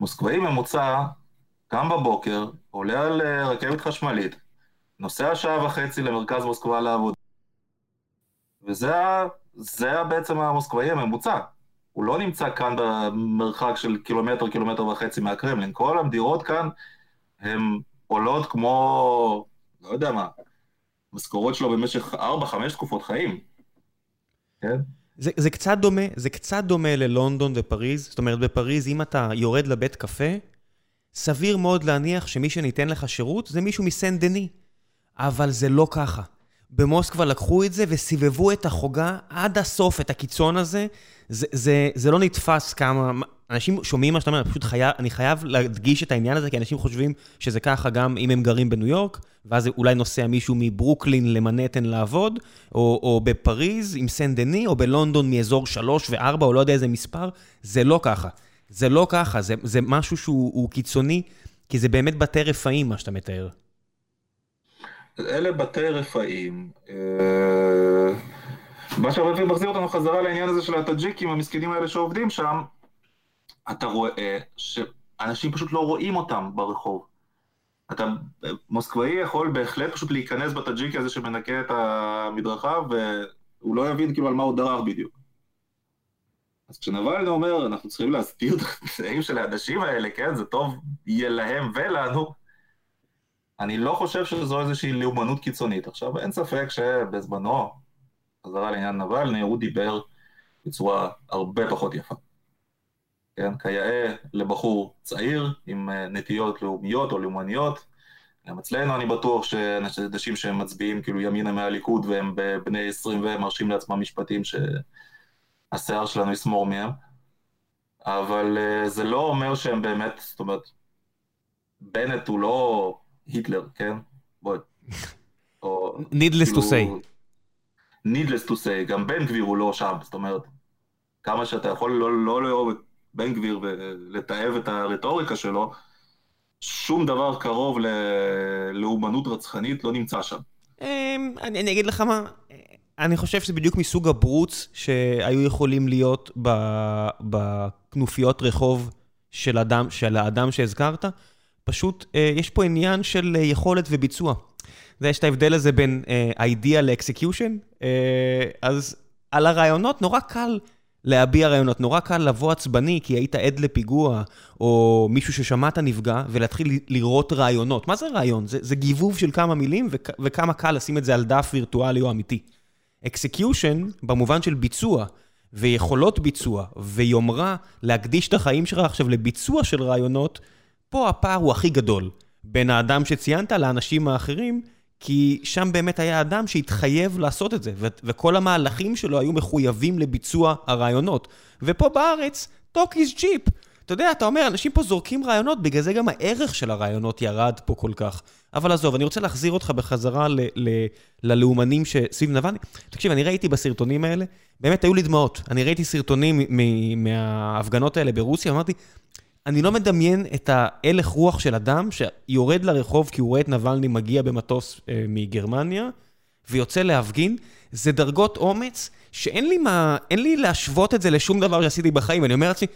מוסקבאי ממוצע, קם בבוקר, עולה על אה, רכבת חשמלית, נוסע שעה וחצי למרכז מוסקבה לעבודה. וזה בעצם המוסקבאי הממוצע. הוא לא נמצא כאן במרחק של קילומטר, קילומטר וחצי מהקרמלין. כל המדירות כאן הן עולות כמו, לא יודע מה, משכורות שלו במשך 4-5 תקופות חיים. כן? זה, זה קצת דומה, זה קצת דומה ללונדון ופריז. זאת אומרת, בפריז, אם אתה יורד לבית קפה, סביר מאוד להניח שמי שניתן לך שירות זה מישהו מסן דני. אבל זה לא ככה. במוסקבה לקחו את זה וסיבבו את החוגה עד הסוף, את הקיצון הזה. זה, זה, זה לא נתפס כמה... אנשים שומעים מה שאתה אומר, פשוט חייב, אני חייב להדגיש את העניין הזה, כי אנשים חושבים שזה ככה גם אם הם גרים בניו יורק, ואז אולי נוסע מישהו מברוקלין למנהטן לעבוד, או, או בפריז עם סן דני, או בלונדון מאזור 3 ו-4, או לא יודע איזה מספר, זה לא ככה. זה לא ככה, זה, זה משהו שהוא קיצוני, כי זה באמת בתי רפאים, מה שאתה מתאר. אלה בתי רפאים. אה, מה שהרבה פעמים מחזיר אותנו חזרה לעניין הזה של הטאג'יקים המסכנים האלה שעובדים שם, אתה רואה שאנשים פשוט לא רואים אותם ברחוב. אתה, מוסקבאי יכול בהחלט פשוט להיכנס בטאג'יקי הזה שמנקה את המדרכה והוא לא יבין כאילו על מה הוא דרך בדיוק. אז כשנבלני אומר, אנחנו צריכים להסתיר את התנאים של האנשים האלה, כן, זה טוב יהיה להם ולנו, אני לא חושב שזו איזושהי לאומנות קיצונית. עכשיו, אין ספק שבזמנו, חזרה לעניין נבלני, הוא דיבר בצורה הרבה פחות יפה. כן, כיאה לבחור צעיר עם אה, נטיות לאומיות או לאומניות. גם אצלנו אני בטוח שאנשים שהם מצביעים כאילו ימינה מהליכוד והם בני 20 והם מרשים לעצמם משפטים שהשיער שלנו יסמור מהם. אבל אה, זה לא אומר שהם באמת, זאת אומרת, בנט הוא לא היטלר, כן? בואי. Needless to כאילו, say. Needless to say, גם בן גביר הוא לא שם, זאת אומרת, כמה שאתה יכול לא, לא לאהוב את בן גביר ולתעב את הרטוריקה שלו, שום דבר קרוב ללאומנות רצחנית לא נמצא שם. אמ, אני, אני אגיד לך מה, אני חושב שזה בדיוק מסוג הברוץ שהיו יכולים להיות בכנופיות רחוב של, אדם, של האדם שהזכרת. פשוט אה, יש פה עניין של אה, יכולת וביצוע. ויש את ההבדל הזה בין אידיאה לאקסקיושן, אז על הרעיונות נורא קל להביע רעיונות. נורא קל לבוא עצבני כי היית עד לפיגוע, או מישהו ששמעת נפגע, ולהתחיל לראות רעיונות. מה זה רעיון? זה, זה גיבוב של כמה מילים, וכ, וכמה קל לשים את זה על דף וירטואלי או אמיתי. execution, במובן של ביצוע, ויכולות ביצוע, ויומרה להקדיש את החיים שלך עכשיו לביצוע של רעיונות, פה הפער הוא הכי גדול בין האדם שציינת לאנשים האחרים, כי שם באמת היה אדם שהתחייב לעשות את זה, ו- וכל המהלכים שלו היו מחויבים לביצוע הרעיונות. ופה בארץ, talk is cheap. אתה יודע, אתה אומר, אנשים פה זורקים רעיונות, בגלל זה גם הערך של הרעיונות ירד פה כל כך. אבל עזוב, אני רוצה להחזיר אותך בחזרה ל- ל- ללאומנים שסביב נבלני. תקשיב, אני ראיתי בסרטונים האלה, באמת היו לי דמעות. אני ראיתי סרטונים מ- מההפגנות האלה ברוסיה, אמרתי, אני לא מדמיין את ההלך רוח של אדם שיורד לרחוב כי הוא רואה את נבלני מגיע במטוס אה, מגרמניה ויוצא להפגין. זה דרגות אומץ שאין לי מה, אין לי להשוות את זה לשום דבר שעשיתי בחיים. אני אומר לעצמי,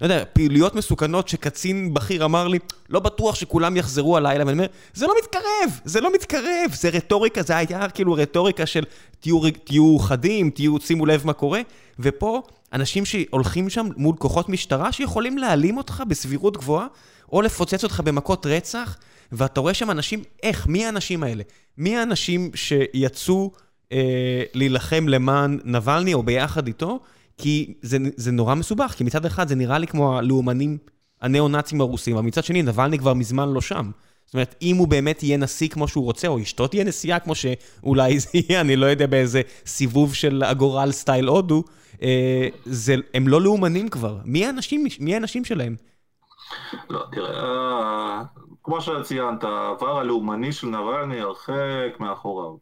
לא יודע, פעילויות מסוכנות שקצין בכיר אמר לי, לא בטוח שכולם יחזרו הלילה, ואני אומר, זה לא מתקרב, זה לא מתקרב, זה רטוריקה, זה היה כאילו רטוריקה של תהיו, תהיו חדים, תהיו, שימו לב מה קורה, ופה אנשים שהולכים שם מול כוחות משטרה שיכולים להעלים אותך בסבירות גבוהה, או לפוצץ אותך במכות רצח, ואתה רואה שם אנשים, איך? מי האנשים האלה? מי האנשים שיצאו אה, להילחם למען נבלני או ביחד איתו? כי זה, זה נורא מסובך, כי מצד אחד זה נראה לי כמו הלאומנים הניאו-נאצים הרוסים, אבל מצד שני, נבלני כבר מזמן לא שם. זאת אומרת, אם הוא באמת יהיה נשיא כמו שהוא רוצה, או אשתו תהיה נשיאה כמו שאולי זה יהיה, אני לא יודע, באיזה סיבוב של הגורל סטייל הודו, אה, זה, הם לא לאומנים כבר. מי האנשים, מי האנשים שלהם? לא, תראה, אה, כמו שציינת, העבר הלאומני של נבלני הרחק מאחוריו.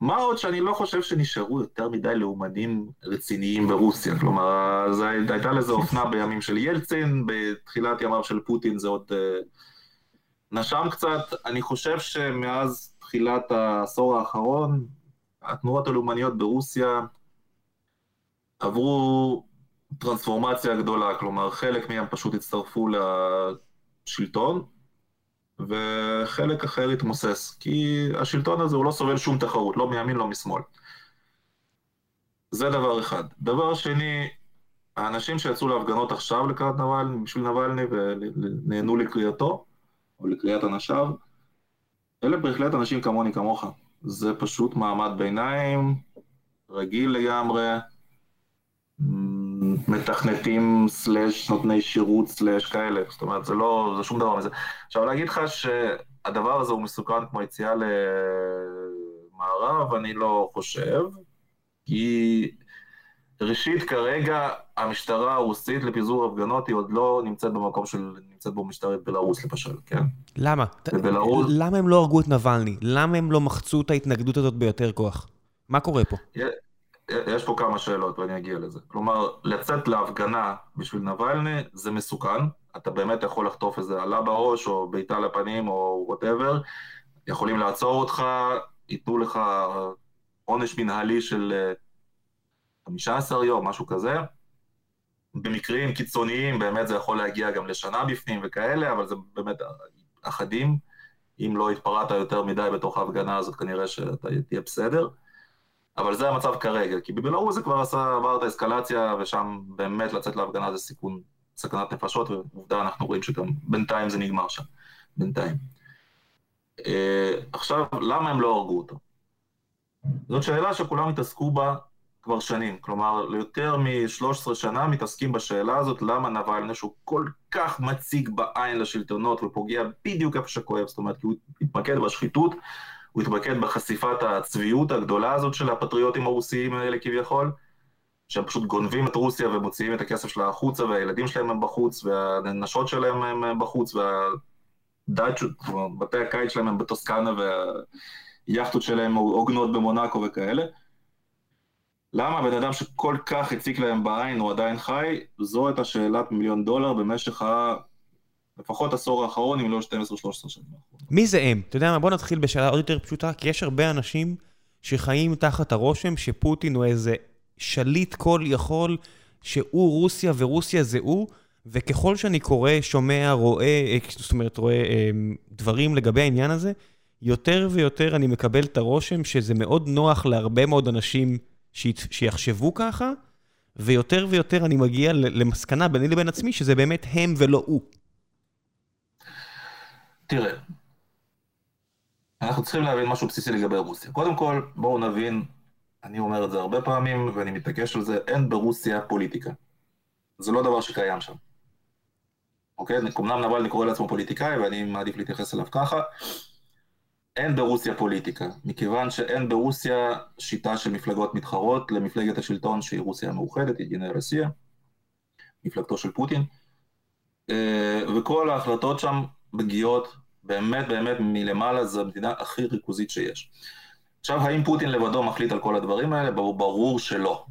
מה עוד שאני לא חושב שנשארו יותר מדי לאומנים רציניים ברוסיה, כלומר, זה, הייתה לזה אופנה בימים של ילצין, בתחילת ימיו של פוטין זה עוד uh, נשם קצת, אני חושב שמאז תחילת העשור האחרון, התנועות הלאומניות ברוסיה עברו טרנספורמציה גדולה, כלומר חלק מהם פשוט הצטרפו לשלטון, וחלק אחר התמוסס, כי השלטון הזה הוא לא סובל שום תחרות, לא מימין, לא משמאל. זה דבר אחד. דבר שני, האנשים שיצאו להפגנות עכשיו לקראת נבלני, בשביל נבלני ונהנו לקריאתו, או לקריאת אנשיו, אלה בהחלט אנשים כמוני כמוך. זה פשוט מעמד ביניים, רגיל לגמרי, מתכנתים סלאש נותני שירות סלאש כאלה, זאת אומרת זה לא, זה שום דבר מזה. עכשיו להגיד לך שהדבר הזה הוא מסוכן כמו יציאה למערב, אני לא חושב, כי ראשית כרגע המשטרה הרוסית לפיזור הפגנות היא עוד לא נמצאת במקום של, נמצאת בו משטרת בלרוס למשל, כן? למה? בבלרוס... למה הם לא הרגו את נבלני? למה הם לא מחצו את ההתנגדות הזאת ביותר כוח? מה קורה פה? יש פה כמה שאלות ואני אגיע לזה. כלומר, לצאת להפגנה בשביל נבלני זה מסוכן, אתה באמת יכול לחטוף איזה עלה בראש או בעיטה לפנים או וואטאבר, יכולים לעצור אותך, ייתנו לך עונש מנהלי של 15 אה, יום, משהו כזה. במקרים קיצוניים באמת זה יכול להגיע גם לשנה בפנים וכאלה, אבל זה באמת אחדים. אם לא התפרעת יותר מדי בתוך ההפגנה הזאת, כנראה שאתה תהיה בסדר. אבל זה המצב כרגע, כי בבלארוס זה כבר עשה, עבר את האסקלציה, ושם באמת לצאת להפגנה זה סיכון, סכנת נפשות, ועובדה אנחנו רואים שגם בינתיים זה נגמר שם, בינתיים. Uh, עכשיו, למה הם לא הרגו אותו? זאת שאלה שכולם התעסקו בה כבר שנים, כלומר, ליותר מ-13 שנה מתעסקים בשאלה הזאת, למה נבלנה, שהוא כל כך מציג בעין לשלטונות ופוגע בדיוק איפה שכואב, זאת אומרת, כי הוא התמקד בשחיתות, הוא התמקד בחשיפת הצביעות הגדולה הזאת של הפטריוטים הרוסיים האלה כביכול, שהם פשוט גונבים את רוסיה ומוציאים את הכסף שלה החוצה, והילדים שלהם הם בחוץ, והנשות שלהם הם בחוץ, והדאצ'ות, בתי הקיץ שלהם הם בטוסקנה, והיאכטות שלהם עוגנות במונאקו וכאלה. למה הבן אדם שכל כך הציק להם בעין הוא עדיין חי? זו הייתה שאלת מיליון דולר במשך ה... לפחות עשור האחרון, אם לא 12-13 שנים האחרונות. מי זה הם? אתה יודע מה, בוא נתחיל בשאלה עוד יותר פשוטה, כי יש הרבה אנשים שחיים תחת הרושם שפוטין הוא איזה שליט כל יכול, שהוא רוסיה ורוסיה זה הוא, וככל שאני קורא, שומע, רואה, אה, זאת אומרת, רואה אה, דברים לגבי העניין הזה, יותר ויותר אני מקבל את הרושם שזה מאוד נוח להרבה מאוד אנשים שיחשבו ככה, ויותר ויותר אני מגיע למסקנה ביני לבין עצמי שזה באמת הם ולא הוא. תראה, אנחנו צריכים להבין משהו בסיסי לגבי רוסיה. קודם כל, בואו נבין, אני אומר את זה הרבה פעמים ואני מתעקש על זה, אין ברוסיה פוליטיקה. זה לא דבר שקיים שם. אוקיי? אמנם נבלני קורא לעצמו פוליטיקאי, ואני מעדיף להתייחס אליו ככה. אין ברוסיה פוליטיקה, מכיוון שאין ברוסיה שיטה של מפלגות מתחרות למפלגת השלטון שהיא רוסיה המאוחדת, ידיני רוסיה, מפלגתו של פוטין, אה, וכל ההחלטות שם מגיעות באמת באמת מלמעלה, זו המדינה הכי ריכוזית שיש. עכשיו, האם פוטין לבדו מחליט על כל הדברים האלה? ברור שלא.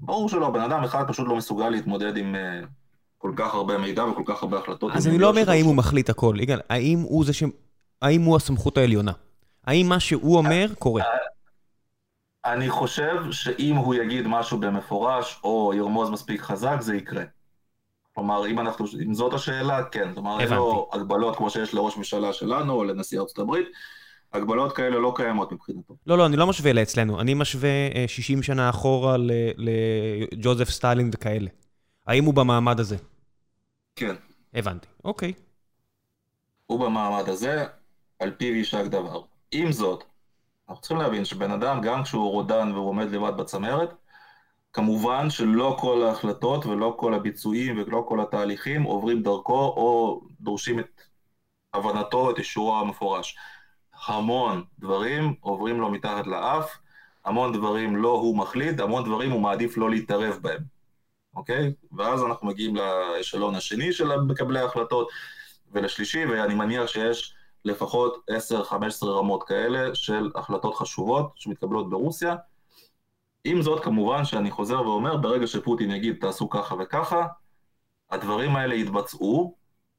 ברור שלא, בן אדם אחד פשוט לא מסוגל להתמודד עם uh, כל כך הרבה מידע וכל כך הרבה החלטות. אז אני לא אומר האם הוא מחליט הכל, יגאל, האם הוא זה ש... האם הוא הסמכות העליונה? האם מה שהוא אומר קורה? אני חושב שאם הוא יגיד משהו במפורש, או ירמוז מספיק חזק, זה יקרה. כלומר, אם אנחנו, אם זאת השאלה, כן. כלומר, אין לו הגבלות כמו שיש לראש ממשלה שלנו, או לנשיא ארצות הברית. הגבלות כאלה לא קיימות מבחינתו. לא, לא, אני לא משווה לאצלנו. אני משווה 60 אה, שנה אחורה לג'וזף סטלין וכאלה. האם הוא במעמד הזה? כן. הבנתי, אוקיי. הוא במעמד הזה, על פיו יישק דבר. עם זאת, אנחנו צריכים להבין שבן אדם, גם כשהוא רודן והוא עומד לבד בצמרת, כמובן שלא כל ההחלטות ולא כל הביצועים ולא כל התהליכים עוברים דרכו או דורשים את הבנתו, את אישורו המפורש. המון דברים עוברים לו מתחת לאף, המון דברים לא הוא מחליט, המון דברים הוא מעדיף לא להתערב בהם, אוקיי? ואז אנחנו מגיעים לאשלון השני של מקבלי ההחלטות ולשלישי, ואני מניח שיש לפחות 10-15 רמות כאלה של החלטות חשובות שמתקבלות ברוסיה. עם זאת, כמובן שאני חוזר ואומר, ברגע שפוטין יגיד תעשו ככה וככה, הדברים האלה יתבצעו,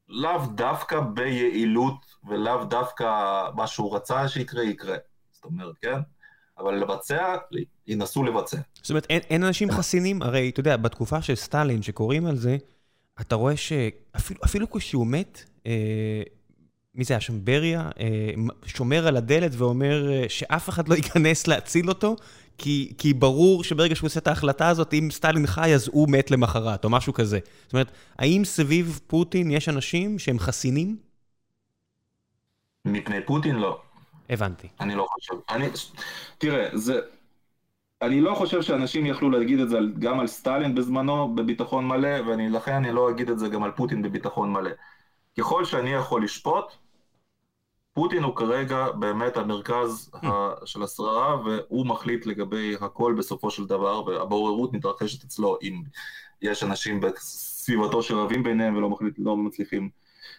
לאו דווקא ביעילות ולאו דווקא מה שהוא רצה שיקרה, יקרה. זאת אומרת, כן? אבל לבצע, ינסו לבצע. זאת אומרת, אין, אין אנשים חסינים? הרי, אתה יודע, בתקופה של סטלין, שקוראים על זה, אתה רואה שאפילו כשהוא מת, אה, מי זה היה שם? בריה, אה, שומר על הדלת ואומר אה, שאף אחד לא ייכנס להציל אותו, כי, כי ברור שברגע שהוא עושה את ההחלטה הזאת, אם סטלין חי, אז הוא מת למחרת, או משהו כזה. זאת אומרת, האם סביב פוטין יש אנשים שהם חסינים? מפני פוטין לא. הבנתי. אני לא חושב. אני, תראה, זה... אני לא חושב שאנשים יכלו להגיד את זה גם על סטלין בזמנו בביטחון מלא, ולכן אני לא אגיד את זה גם על פוטין בביטחון מלא. ככל שאני יכול לשפוט, פוטין הוא כרגע באמת המרכז mm. של השררה, והוא מחליט לגבי הכל בסופו של דבר, והבוררות מתרחשת אצלו אם יש אנשים בסביבתו שרבים ביניהם ולא מחליט, לא מצליחים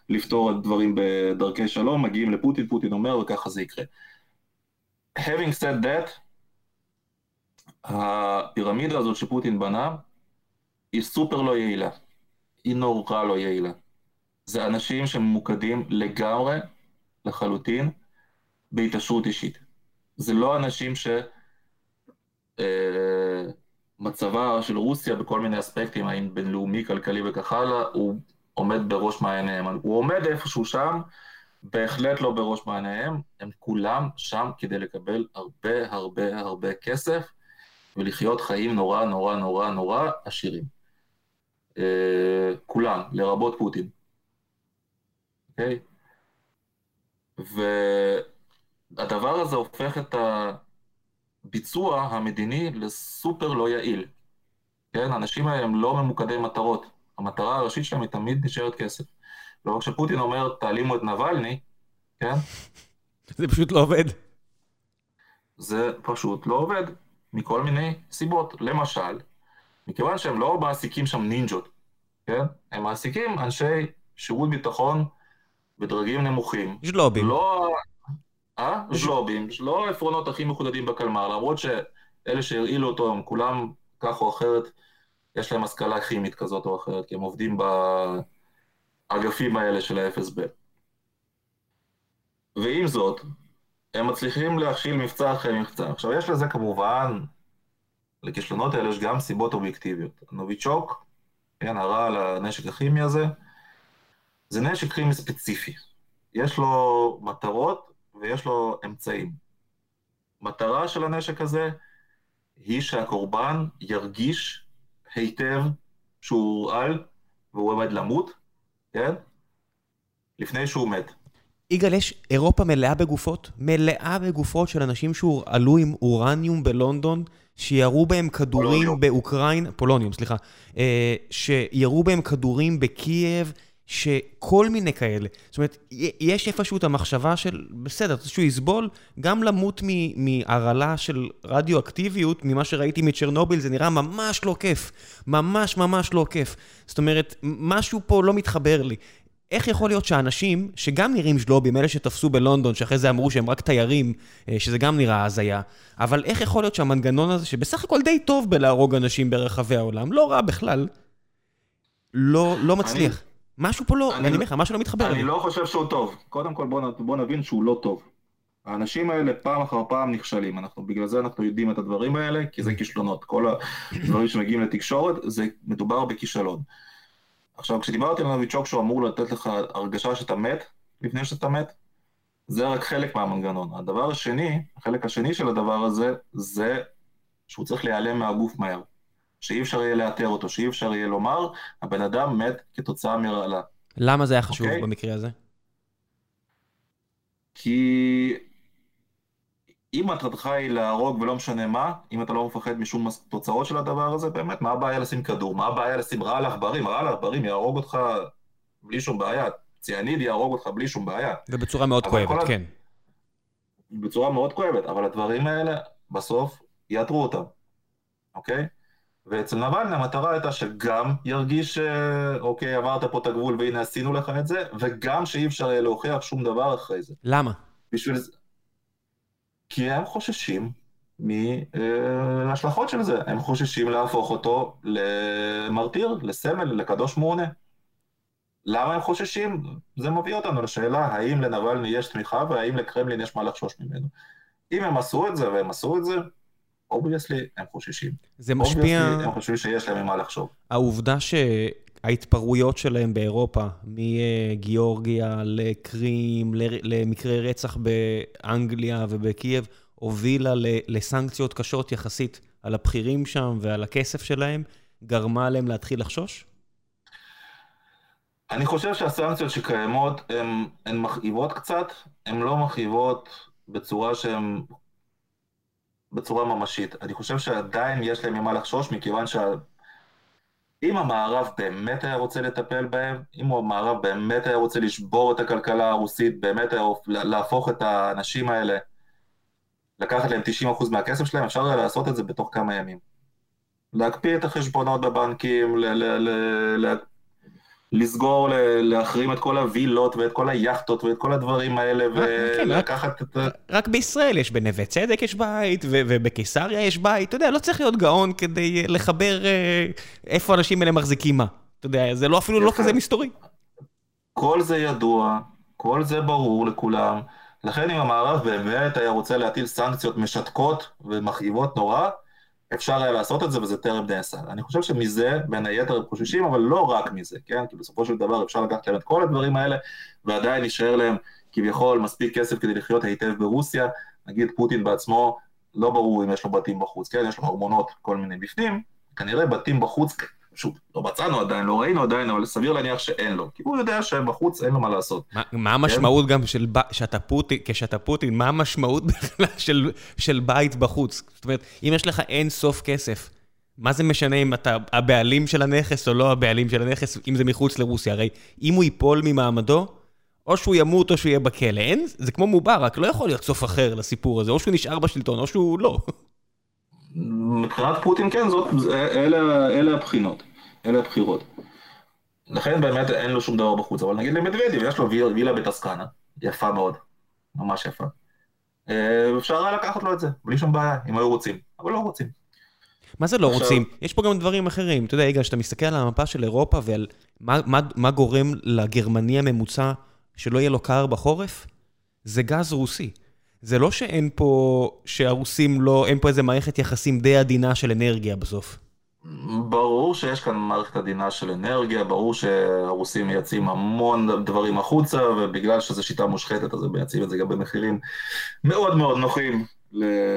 לפתור את דברים בדרכי שלום, מגיעים לפוטין, פוטין אומר וככה זה יקרה. Having said that, הפירמידה הזאת שפוטין בנה היא סופר לא יעילה, היא נורא לא יעילה. זה אנשים שממוקדים לגמרי לחלוטין בהתעשרות אישית. זה לא אנשים שמצבה אה, של רוסיה בכל מיני אספקטים, האם בינלאומי, כלכלי וכך הלאה, הוא עומד בראש מעייניהם. הוא עומד איפשהו שם, בהחלט לא בראש מעייניהם, הם כולם שם כדי לקבל הרבה הרבה הרבה כסף ולחיות חיים נורא נורא נורא נורא עשירים. אה, כולם, לרבות פוטין. אוקיי? Okay? והדבר הזה הופך את הביצוע המדיני לסופר לא יעיל. כן, האנשים האלה הם לא ממוקדי מטרות. המטרה הראשית שלהם היא תמיד נשארת כסף. לא רק שפוטין אומר, תעלימו את נבלני, כן? זה פשוט לא עובד. זה פשוט לא עובד, מכל מיני סיבות. למשל, מכיוון שהם לא מעסיקים שם נינג'ות, כן? הם מעסיקים אנשי שירות ביטחון בדרגים נמוכים. ז'לובים. לא... אה? ז'לובים. לא העפרונות הכי מחודדים בקלמר, למרות שאלה שהרעילו אותו הם כולם כך או אחרת, יש להם השכלה כימית כזאת או אחרת, כי הם עובדים באגפים האלה של ה-FSB. ועם זאת, הם מצליחים להכשיל מבצע אחרי מבצע. עכשיו, יש לזה כמובן, לכישלונות האלה יש גם סיבות אובייקטיביות. נוביצ'וק, כן, הרע על הנשק הכימי הזה, זה נשק כימי ספציפי. יש לו מטרות ויש לו אמצעים. מטרה של הנשק הזה היא שהקורבן ירגיש היטב שהוא הורעל והוא עומד למות, כן? לפני שהוא מת. יגאל, יש אירופה מלאה בגופות, מלאה בגופות של אנשים שהורעלו עם אורניום בלונדון, שירו בהם כדורים פולוניום. באוקראינה, פולוניום, סליחה, אה, שירו בהם כדורים בקייב, שכל מיני כאלה, זאת אומרת, יש איפשהו את המחשבה של, בסדר, שהוא יסבול, גם למות מהרעלה של רדיואקטיביות, ממה שראיתי מצ'רנוביל, זה נראה ממש לא כיף. ממש ממש לא כיף. זאת אומרת, משהו פה לא מתחבר לי. איך יכול להיות שאנשים, שגם נראים ז'לובים, אלה שתפסו בלונדון, שאחרי זה אמרו שהם רק תיירים, אה, שזה גם נראה הזיה, אבל איך יכול להיות שהמנגנון הזה, שבסך הכל די טוב בלהרוג אנשים ברחבי העולם, לא רע בכלל, לא, לא מצליח. אני... משהו פה לא, אני אומר לך, משהו לא מתחבר אני לא חושב שהוא טוב. קודם כל בוא, בוא נבין שהוא לא טוב. האנשים האלה פעם אחר פעם נכשלים, אנחנו, בגלל זה אנחנו יודעים את הדברים האלה, כי זה כישלונות. כל הדברים שמגיעים לתקשורת, זה מדובר בכישלון. עכשיו, כשדיברתי על נוביצ'וק שהוא אמור לתת לך הרגשה שאתה מת, לפני שאתה מת, זה רק חלק מהמנגנון. הדבר השני, החלק השני של הדבר הזה, זה שהוא צריך להיעלם מהגוף מהר. שאי אפשר יהיה לאתר אותו, שאי אפשר יהיה לומר, הבן אדם מת כתוצאה מרעלה. למה זה היה חשוב okay? אוקיי? במקרה הזה? כי אם מטרתך היא להרוג ולא משנה מה, אם אתה לא מפחד משום תוצאות של הדבר הזה, באמת, מה הבעיה לשים כדור? מה הבעיה לשים רעל עכברים? רעל עכברים יהרוג אותך בלי שום בעיה. ציאניד יהרוג אותך בלי שום בעיה. ובצורה מאוד כואבת, כן. בצורה מאוד כואבת, אבל הדברים האלה, בסוף, יאתרו אותם, אוקיי? ואצל נבלני המטרה הייתה שגם ירגיש, אוקיי, עברת פה את הגבול והנה עשינו לך את זה, וגם שאי אפשר יהיה להוכיח שום דבר אחרי זה. למה? בשביל זה... כי הם חוששים מהשלכות של זה, הם חוששים להפוך אותו למרטיר, לסמל, לקדוש מעונה. למה הם חוששים? זה מביא אותנו לשאלה האם לנבלני יש תמיכה והאם לקרמלין יש מה לחשוש ממנו. אם הם עשו את זה והם עשו את זה, obviously הם חוששים. זה משפיע... הם חושבים שיש להם ממה לחשוב. העובדה שההתפרעויות שלהם באירופה, מגיאורגיה לקרים, למקרי רצח באנגליה ובקייב, הובילה לסנקציות קשות יחסית על הבכירים שם ועל הכסף שלהם, גרמה להם להתחיל לחשוש? אני חושב שהסנקציות שקיימות הן מכאיבות קצת, הן לא מכאיבות בצורה שהן בצורה ממשית. אני חושב שעדיין יש להם ממה לחשוש, מכיוון שאם המערב באמת היה רוצה לטפל בהם, אם המערב באמת היה רוצה לשבור את הכלכלה הרוסית, באמת היה להפוך את האנשים האלה, לקחת להם 90% מהכסף שלהם, אפשר היה לעשות את זה בתוך כמה ימים. להקפיא את החשבונות בבנקים, ל- ל- ל- לסגור, להחרים את כל הווילות ואת כל היאכטות ואת כל הדברים האלה כן, ולקחת את... רק בישראל יש, בנווה צדק יש בית ובקיסריה יש בית, אתה יודע, לא צריך להיות גאון כדי לחבר אה, איפה האנשים האלה מחזיקים מה. אתה יודע, זה לא אפילו לא כזה מסתורי. כל זה ידוע, כל זה ברור לכולם, לכן אם המערב באמת היה רוצה להטיל סנקציות משתקות ומכאיבות נורא, אפשר היה לעשות את זה וזה טרם נעשה. אני חושב שמזה, בין היתר הם חוששים, אבל לא רק מזה, כן? כי בסופו של דבר אפשר לקחת להם את כל הדברים האלה, ועדיין יישאר להם כביכול מספיק כסף כדי לחיות היטב ברוסיה. נגיד פוטין בעצמו, לא ברור אם יש לו בתים בחוץ, כן? יש לו ארמונות כל מיני בפנים, כנראה בתים בחוץ שוב, לא מצאנו עדיין, לא ראינו עדיין, אבל סביר להניח שאין לו. כי הוא יודע שבחוץ אין לו מה לעשות. מה, מה המשמעות כן? גם של שאתה פוטין, כשאתה פוטין, מה המשמעות בכלל של, של בית בחוץ? זאת אומרת, אם יש לך אין סוף כסף, מה זה משנה אם אתה הבעלים של הנכס או לא הבעלים של הנכס, אם זה מחוץ לרוסיה? הרי אם הוא ייפול ממעמדו, או שהוא ימות או שהוא יהיה בכלא. אין, זה כמו מובארק, לא יכול להיות סוף אחר לסיפור הזה, או שהוא נשאר בשלטון או שהוא לא. מבחינת פוטין כן, זאת, אלה, אלה הבחינות, אלה הבחירות. לכן באמת אין לו שום דבר בחוץ, אבל נגיד למדוודיו, יש לו וילה בטסקנה, יפה מאוד, ממש יפה. אה, אפשר היה לקחת לו את זה, בלי שום בעיה, אם היו רוצים, אבל לא רוצים. מה זה לא עכשיו... רוצים? יש פה גם דברים אחרים. אתה יודע, יגאל, כשאתה מסתכל על המפה של אירופה ועל מה, מה, מה גורם לגרמני הממוצע שלא יהיה לו קר בחורף, זה גז רוסי. זה לא שאין פה, שהרוסים לא, אין פה איזה מערכת יחסים די עדינה של אנרגיה בסוף. ברור שיש כאן מערכת עדינה של אנרגיה, ברור שהרוסים מייצאים המון דברים החוצה, ובגלל שזו שיטה מושחתת אז הם מייצאים את זה גם במחירים מאוד מאוד נוחים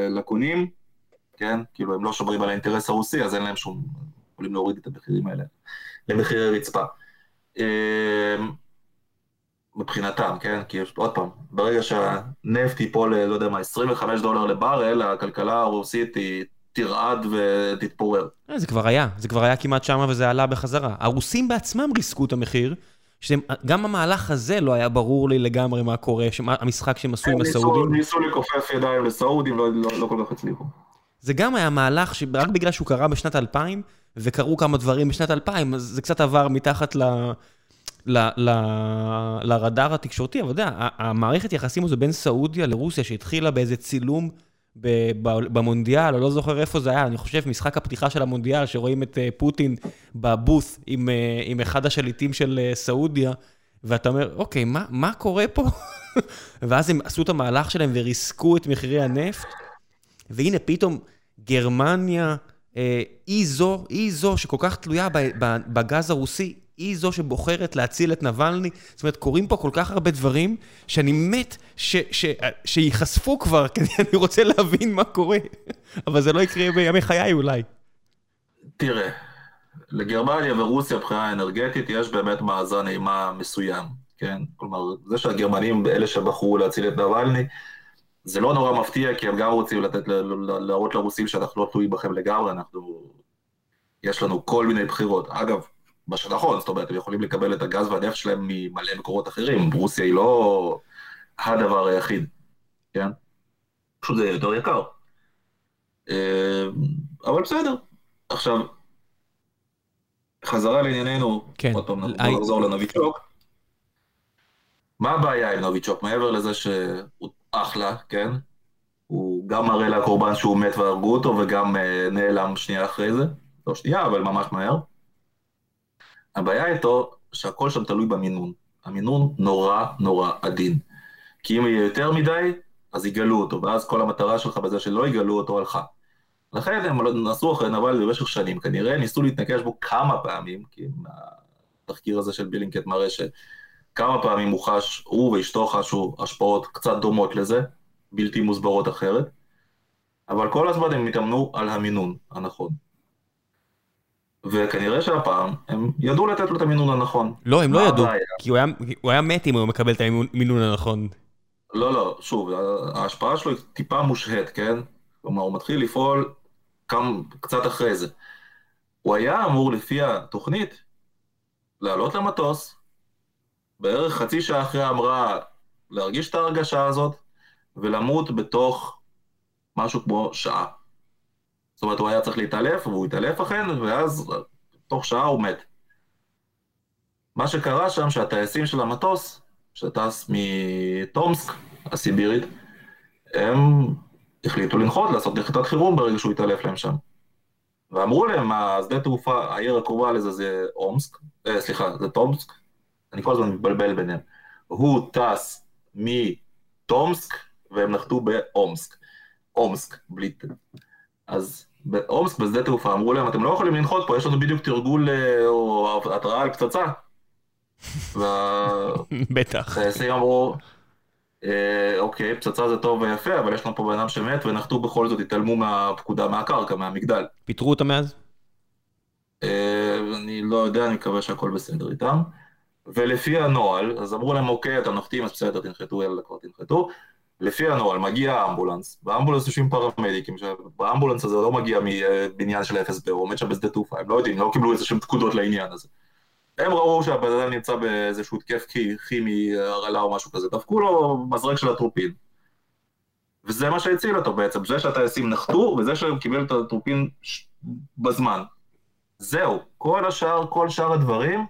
לקונים, כן? כאילו הם לא שומרים על האינטרס הרוסי, אז אין להם שום... יכולים להוריד את המחירים האלה למחירי רצפה. אמ, מבחינתם, כן? כי עוד פעם, ברגע שהנפט ייפול, לא יודע מה, 25 דולר לברל, הכלכלה הרוסית היא תרעד ותתפורר. אה, זה כבר היה, זה כבר היה כמעט שמה וזה עלה בחזרה. הרוסים בעצמם ריסקו את המחיר, שגם המהלך הזה לא היה ברור לי לגמרי מה קורה, המשחק שהם עשו עם הסעודים. ניסו לכופף ידיים לסעודים, לא, לא, לא כל כך הצליחו. זה גם היה מהלך שרק בגלל שהוא קרה בשנת 2000, וקרו כמה דברים בשנת 2000, אז זה קצת עבר מתחת ל... ל, ל, לרדאר התקשורתי, אבל אתה יודע, המערכת יחסים הזו בין סעודיה לרוסיה, שהתחילה באיזה צילום במונדיאל, או לא זוכר איפה זה היה, אני חושב, משחק הפתיחה של המונדיאל, שרואים את אה, פוטין בבוס עם, אה, עם אחד השליטים של אה, סעודיה, ואתה אומר, אוקיי, מה, מה קורה פה? ואז הם עשו את המהלך שלהם וריסקו את מחירי הנפט, והנה פתאום גרמניה היא זו, היא זו שכל כך תלויה בגז הרוסי, היא זו שבוחרת להציל את נבלני. זאת אומרת, קורים פה כל כך הרבה דברים, שאני מת שייחשפו כבר, כי אני רוצה להבין מה קורה. אבל זה לא יקרה בימי חיי אולי. תראה, לגרמניה ורוסיה מבחינה אנרגטית יש באמת מאזן אימה מסוים, כן? כלומר, זה שהגרמנים אלה שבחרו להציל את נבלני, זה לא נורא מפתיע, כי הם גם רוצים לתת, להראות לרוסים שאנחנו לא תלויים בכם לגמרי, אנחנו... יש לנו כל מיני בחירות. אגב, מה שנכון, זאת אומרת, הם יכולים לקבל את הגז והנפט שלהם ממלא מקורות אחרים, רוסיה היא לא הדבר היחיד, כן? פשוט זה יותר יקר. אה, אבל בסדר. עכשיו, חזרה לענייננו, כן. עוד פעם, אנחנו נחזור לנוביצ'וק. מה הבעיה עם נוביצ'וק? מעבר לזה שהוא אחלה, כן? הוא גם מראה לקורבן שהוא מת והרגו אותו, וגם uh, נעלם שנייה אחרי זה. לא שנייה, אבל ממש מהר. הבעיה איתו שהכל שם תלוי במינון. המינון נורא נורא עדין. כי אם יהיה יותר מדי, אז יגלו אותו, ואז כל המטרה שלך בזה שלא יגלו אותו הלכה. לכן הם נסעו אחרי נבל במשך שנים, כנראה ניסו להתנקש בו כמה פעמים, כי התחקיר הזה של בילינקט מראה שכמה פעמים הוא חש, הוא ואשתו חשו השפעות קצת דומות לזה, בלתי מוסברות אחרת, אבל כל הזמן הם התאמנו על המינון הנכון. וכנראה שהפעם הם ידעו לתת לו את המינון הנכון. לא, הם לא ידעו, כי הוא היה, הוא היה מת אם הוא מקבל את המינון הנכון. לא, לא, שוב, ההשפעה שלו היא טיפה מושהית, כן? כלומר, הוא מתחיל לפעול כמה, קצת אחרי זה. הוא היה אמור, לפי התוכנית, לעלות למטוס, בערך חצי שעה אחרי ההמראה, להרגיש את ההרגשה הזאת, ולמות בתוך משהו כמו שעה. אומרת, הוא היה צריך להתעלף, והוא התעלף אכן, ואז תוך שעה הוא מת. מה שקרה שם, שהטייסים של המטוס, שטס מטומסק הסיבירית, הם החליטו לנחות, לעשות נחיתת חירום ברגע שהוא התעלף להם שם. ואמרו להם, השדה תעופה, העיר הקרובה לזה זה אומסק, אה, סליחה, זה טומסק, אני כל הזמן מתבלבל ביניהם. הוא טס מטומסק, והם נחתו באומסק. אומסק, בלי... אז באומסק, בשדה תעופה, אמרו להם, אתם לא יכולים לנחות פה, יש לנו בדיוק תרגול אה, או התראה על פצצה. בטח. הטייסים אמרו, אה, אוקיי, פצצה זה טוב ויפה, אבל יש לנו פה בן אדם שמת, ונחתו בכל זאת, התעלמו מהפקודה, מהקרקע, מהמגדל. פיטרו אותם מאז? אה, אני לא יודע, אני מקווה שהכל בסדר איתם. ולפי הנוהל, אז אמרו להם, אוקיי, אתם נוחתים, אז בסדר, תנחתו, יאללה, כבר תנחתו. לפי הנוהל מגיע האמבולנס, באמבולנס יושבים פרמדיקים, באמבולנס הזה לא מגיע מבניין של FSB, הוא עומד שם בשדה תעופה, הם לא יודעים, לא קיבלו איזה שהם פקודות לעניין הזה. הם ראו שהבן אדם נמצא באיזשהו תקף כימי, הרעלה או משהו כזה, דפקו לו מזרק של הטרופין. וזה מה שהציל אותו בעצם, זה שהטייסים נחתו, וזה שהם קיבלו את הטרופין בזמן. זהו, כל השאר, כל שאר הדברים,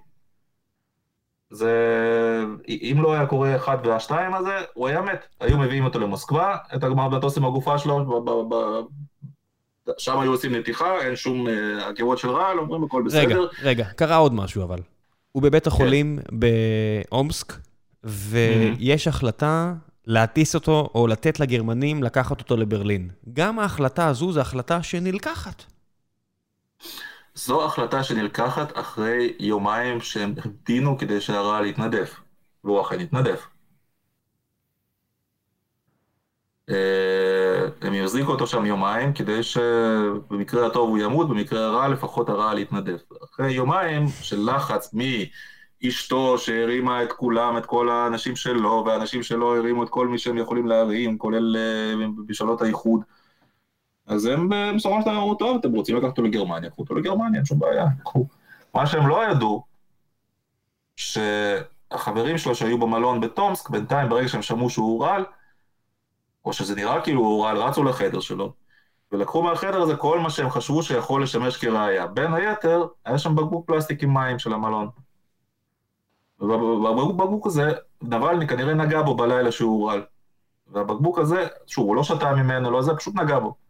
זה... אם לא היה קורה אחד והשתיים הזה, הוא היה מת. היו מביאים אותו למוסקבה, את המטוס עם הגופה שלו, ב... ב... ב... שם היו עושים נתיחה, אין שום עקירות של רעל, אומרים הכל בסדר. רגע, רגע, קרה עוד משהו אבל. הוא בבית החולים כן. באומסק, ויש החלטה להטיס אותו, או לתת לגרמנים לקחת אותו לברלין. גם ההחלטה הזו זו החלטה שנלקחת. זו החלטה שנלקחת אחרי יומיים שהם המתינו כדי שהרעל יתנדף, והוא אכן יתנדף. אה, הם יחזיקו אותו שם יומיים כדי שבמקרה הטוב הוא ימות, במקרה הרע לפחות הרעל יתנדף. אחרי יומיים של לחץ מאשתו שהרימה את כולם, את כל האנשים שלו, והאנשים שלו הרימו את כל מי שהם יכולים להרים, כולל בשאלות אה, האיחוד. אז הם בסופו של דבר אמרו, טוב, אתם רוצים לקחת אותו לגרמניה, קחו אותו לגרמניה, אין שום בעיה, קחו. מה שהם לא ידעו, שהחברים שלו שהיו במלון בטומסק, בינתיים ברגע שהם שמעו שהוא הורעל, או שזה נראה כאילו הוא הורעל, רצו לחדר שלו, ולקחו מהחדר הזה כל מה שהם חשבו שיכול לשמש כראיה. בין היתר, היה שם בקבוק פלסטיק עם מים של המלון. ובבקבוק הזה, נבלני כנראה נגע בו בלילה שהוא הורעל. והבקבוק הזה, שוב, הוא לא שתה ממנו, לא זה, פשוט נגע בו.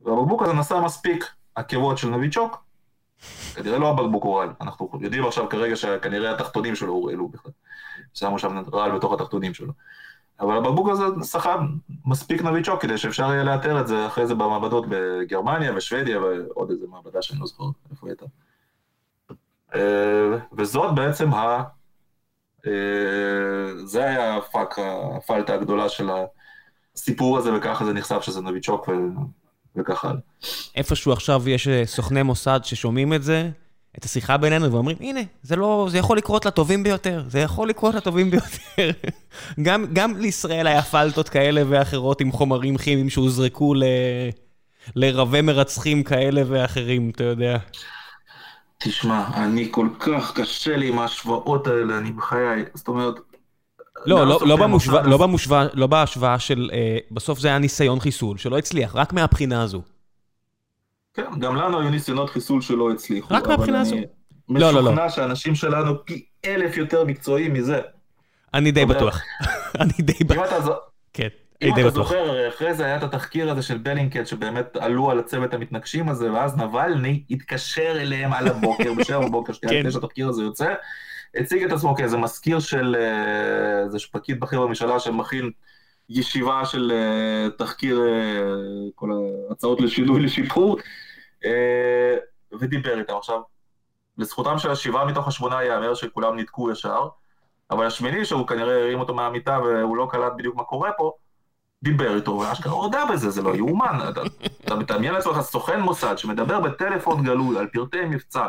והבקבוק הזה נשא מספיק עקבות של נביצ'וק, כנראה לא הבקבוק הורעל, אנחנו יודעים עכשיו כרגע שכנראה התחתונים שלו הורעלו בכלל. שמו שם רעל בתוך התחתונים שלו. אבל הבקבוק הזה סחב מספיק נביצ'וק כדי שאפשר יהיה לאתר את זה אחרי זה במעבדות בגרמניה ושוודיה ועוד איזה מעבדה שאני לא זוכר איפה הייתה. אה, וזאת בעצם ה... אה, זה היה הפאק, הפלטה הגדולה של הסיפור הזה וככה זה נחשף שזה נביצ'וק וכך הלאה. איפשהו עכשיו יש אה, סוכני מוסד ששומעים את זה, את השיחה בינינו ואומרים, הנה, זה לא, זה יכול לקרות לטובים ביותר, זה יכול לקרות לטובים ביותר. גם, גם לישראל היה פלטות כאלה ואחרות עם חומרים כימיים שהוזרקו ל... לרבי מרצחים כאלה ואחרים, אתה יודע. תשמע, אני כל כך קשה לי עם ההשוואות האלה, אני בחיי, זאת אומרת... לא, לא, לא, לא, במושוואה, לא בהשוואה של, אה, בסוף זה היה ניסיון חיסול, שלא הצליח, רק מהבחינה הזו. כן, גם לנו היו ניסיונות חיסול שלא הצליחו. רק מהבחינה הזו. לא, לא, לא. משוכנע שאנשים שלנו פי אלף יותר מקצועיים מזה. אני די בטוח. אני די בטוח. כן. אם אתה זוכר, אחרי זה היה את התחקיר הזה של בלינקט, שבאמת עלו על הצוות המתנגשים הזה, ואז נבלני התקשר אליהם על הבוקר, בשבע בבוקר, שנייה לפני שהתחקיר הזה יוצא, הציג את עצמו כאיזה מזכיר של אה, איזה פקיד בכיר בממשלה שמכין ישיבה של uh, תחקיר uh, כל ההצעות לשינוי, לשיפור, ודיבר איתם. עכשיו, לזכותם של השבעה מתוך השמונה ייאמר שכולם ניתקו ישר, אבל השמיני, שהוא כנראה הרים אותו מהמיטה והוא לא קלט בדיוק מה קורה פה, דיבר איתו, ואשכרה הודה בזה, זה לא יאומן. אתה, אתה לעצמך סוכן מוסד שמדבר בטלפון גלוי על פרטי מבצע.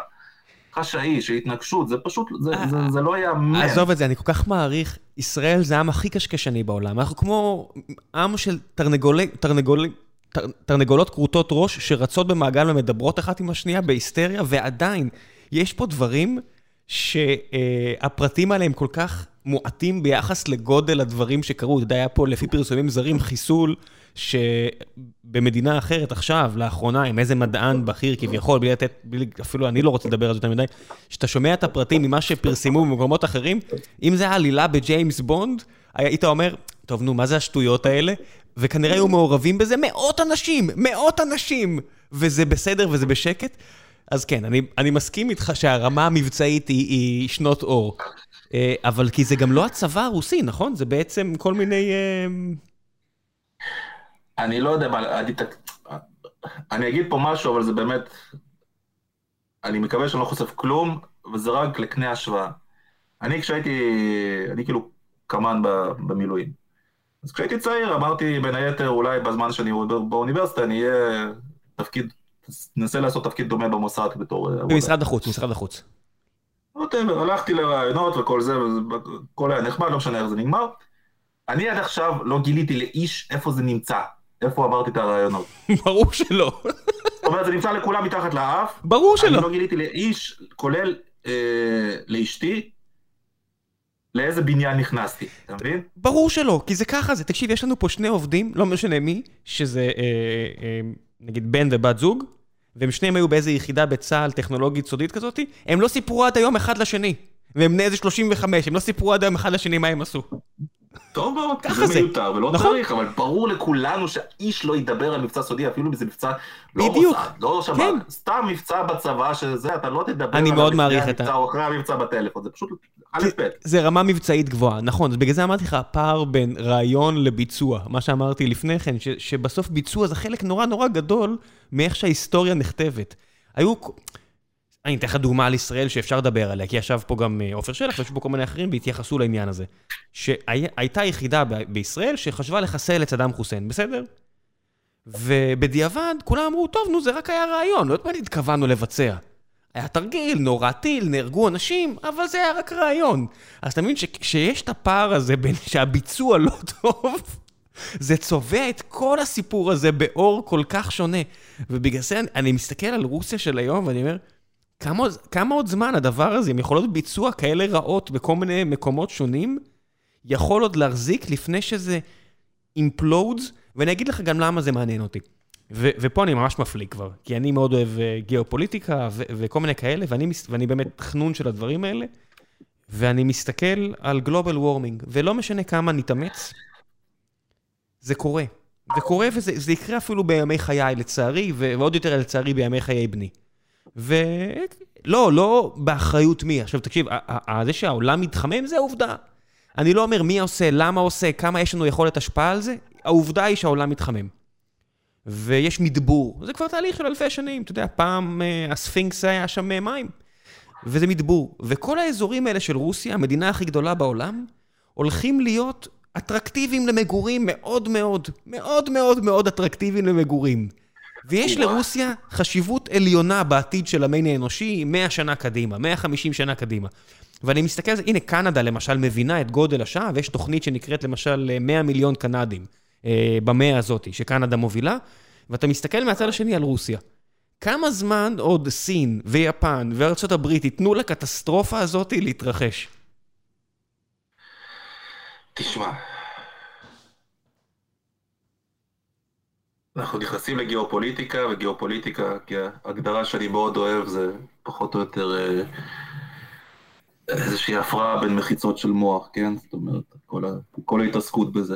חשאי, של התנגשות, זה פשוט, זה, זה, זה לא ייאמן. עזוב את זה, אני כל כך מעריך, ישראל זה העם הכי קשקשני בעולם. אנחנו כמו עם של תרנגולי, תרנגולי, תר, תרנגולות כרותות ראש שרצות במעגל ומדברות אחת עם השנייה בהיסטריה, ועדיין, יש פה דברים שהפרטים עליהם כל כך מועטים ביחס לגודל הדברים שקרו. אתה יודע, היה פה לפי פרסומים זרים חיסול שבמדינה אחרת עכשיו, לאחרונה, עם איזה מדען בכיר כביכול, בלי לתת, בלי, אפילו אני לא רוצה לדבר על זה יותר מדי, שאתה שומע את הפרטים ממה שפרסמו במקומות אחרים, אם זה העלילה בג'יימס בונד, היית אומר, טוב, נו, מה זה השטויות האלה? וכנראה היו מעורבים בזה מאות אנשים, מאות אנשים, וזה בסדר וזה בשקט. אז כן, אני, אני מסכים איתך שהרמה המבצעית היא, היא שנות אור. אה, אבל כי זה גם לא הצבא הרוסי, נכון? זה בעצם כל מיני... אה, אני לא יודע מה, אני, אני אגיד פה משהו, אבל זה באמת... אני מקווה שאני לא חושף כלום, וזה רק לקנה השוואה. אני כשהייתי, אני כאילו קמ"ן במילואים. אז כשהייתי צעיר אמרתי בין היתר אולי בזמן שאני באוניברסיטה אני אהיה תפקיד, ננסה לעשות תפקיד דומה במוסד בתור עבודה. במשרד החוץ, משרד החוץ. ווטאבר, הלכתי לרעיונות וכל זה, וכל היה נחמד, לא משנה איך זה נגמר. אני עד עכשיו לא גיליתי לאיש איפה זה נמצא. איפה עברתי את הרעיונות? ברור שלא. זאת אומרת, זה נמצא לכולם מתחת לאף. ברור שלא. אני לא גיליתי לאיש, כולל אה, לאשתי, לאיזה בניין נכנסתי, אתה מבין? ברור שלא, כי זה ככה זה. תקשיב, יש לנו פה שני עובדים, לא משנה מי, שזה אה, אה, נגיד בן ובת זוג, והם שניהם היו באיזה יחידה בצה"ל טכנולוגית סודית כזאת, הם לא סיפרו עד היום אחד לשני. והם בני איזה 35, הם לא סיפרו עד היום אחד לשני מה הם עשו. טוב מאוד, זה מיותר ולא נכון? צריך, אבל ברור לכולנו שאיש לא ידבר על מבצע סודי, אפילו אם זה מבצע לא בדיוק, מוסד, לא שב"כ, כן. סתם מבצע בצבא שזה, אתה לא תדבר אני מאוד מעריך את ה... או אחרי המבצע בטלפון, זה פשוט א' ב'. זה רמה מבצעית גבוהה, נכון, בגלל זה אמרתי לך, הפער בין רעיון לביצוע, מה שאמרתי לפני כן, שבסוף ביצוע זה חלק נורא נורא גדול מאיך שההיסטוריה נכתבת. היו... אני אתן לך דוגמה על ישראל שאפשר לדבר עליה, כי ישב פה גם אה, עופר שלח וישבו פה כל מיני אחרים והתייחסו לעניין הזה. שהייתה יחידה בישראל שחשבה לחסל את סדאם חוסיין, בסדר? ובדיעבד כולם אמרו, טוב, נו, זה רק היה רעיון, לא מה התכוונו לבצע. היה תרגיל, נורא טיל, נהרגו אנשים, אבל זה היה רק רעיון. אז אתה מבין שכשיש את הפער הזה בין שהביצוע לא טוב, זה צובע את כל הסיפור הזה באור כל כך שונה. ובגלל זה אני, אני מסתכל על רוסיה של היום ואני אומר, כמה, עוד זמן הדבר הזה, עם יכולות ביצוע כאלה רעות בכל מיני מקומות שונים, יכול עוד להחזיק לפני שזה אימפלודס, ואני אגיד לך גם למה זה מעניין אותי. ו- ופה אני ממש מפליא כבר, כי אני מאוד אוהב אה, גיאופוליטיקה ו- וכל מיני כאלה, ואני, ואני באמת חנון של הדברים האלה, ואני מסתכל על גלובל וורמינג, ולא משנה כמה נתאמץ, זה קורה. זה קורה וזה יקרה אפילו בימי חיי, לצערי, ועוד יותר לצערי בימי חיי בני. ולא, לא באחריות מי. עכשיו תקשיב, זה שהעולם מתחמם זה העובדה. אני לא אומר מי עושה, למה עושה, כמה יש לנו יכולת השפעה על זה, העובדה היא שהעולם מתחמם. ויש מדבור, זה כבר תהליך של אלפי שנים, אתה יודע, פעם uh, הספינקס היה שם אה, מים, וזה מדבור. וכל האזורים האלה של רוסיה, המדינה הכי גדולה בעולם, הולכים להיות אטרקטיביים למגורים מאוד מאוד, מאוד מאוד מאוד אטרקטיביים למגורים. ויש לרוסיה חשיבות עליונה בעתיד של המין האנושי 100 שנה קדימה, 150 שנה קדימה. ואני מסתכל על זה, הנה קנדה למשל מבינה את גודל השעה, ויש תוכנית שנקראת למשל 100 מיליון קנדים אה, במאה הזאת, שקנדה מובילה, ואתה מסתכל מהצד השני על רוסיה. כמה זמן עוד סין ויפן וארצות הברית ייתנו לקטסטרופה הזאת להתרחש? תשמע, אנחנו נכנסים לגיאופוליטיקה, וגיאופוליטיקה, כי ההגדרה שאני מאוד אוהב זה פחות או יותר אה, איזושהי הפרעה בין מחיצות של מוח, כן? זאת אומרת, כל, ה, כל ההתעסקות בזה.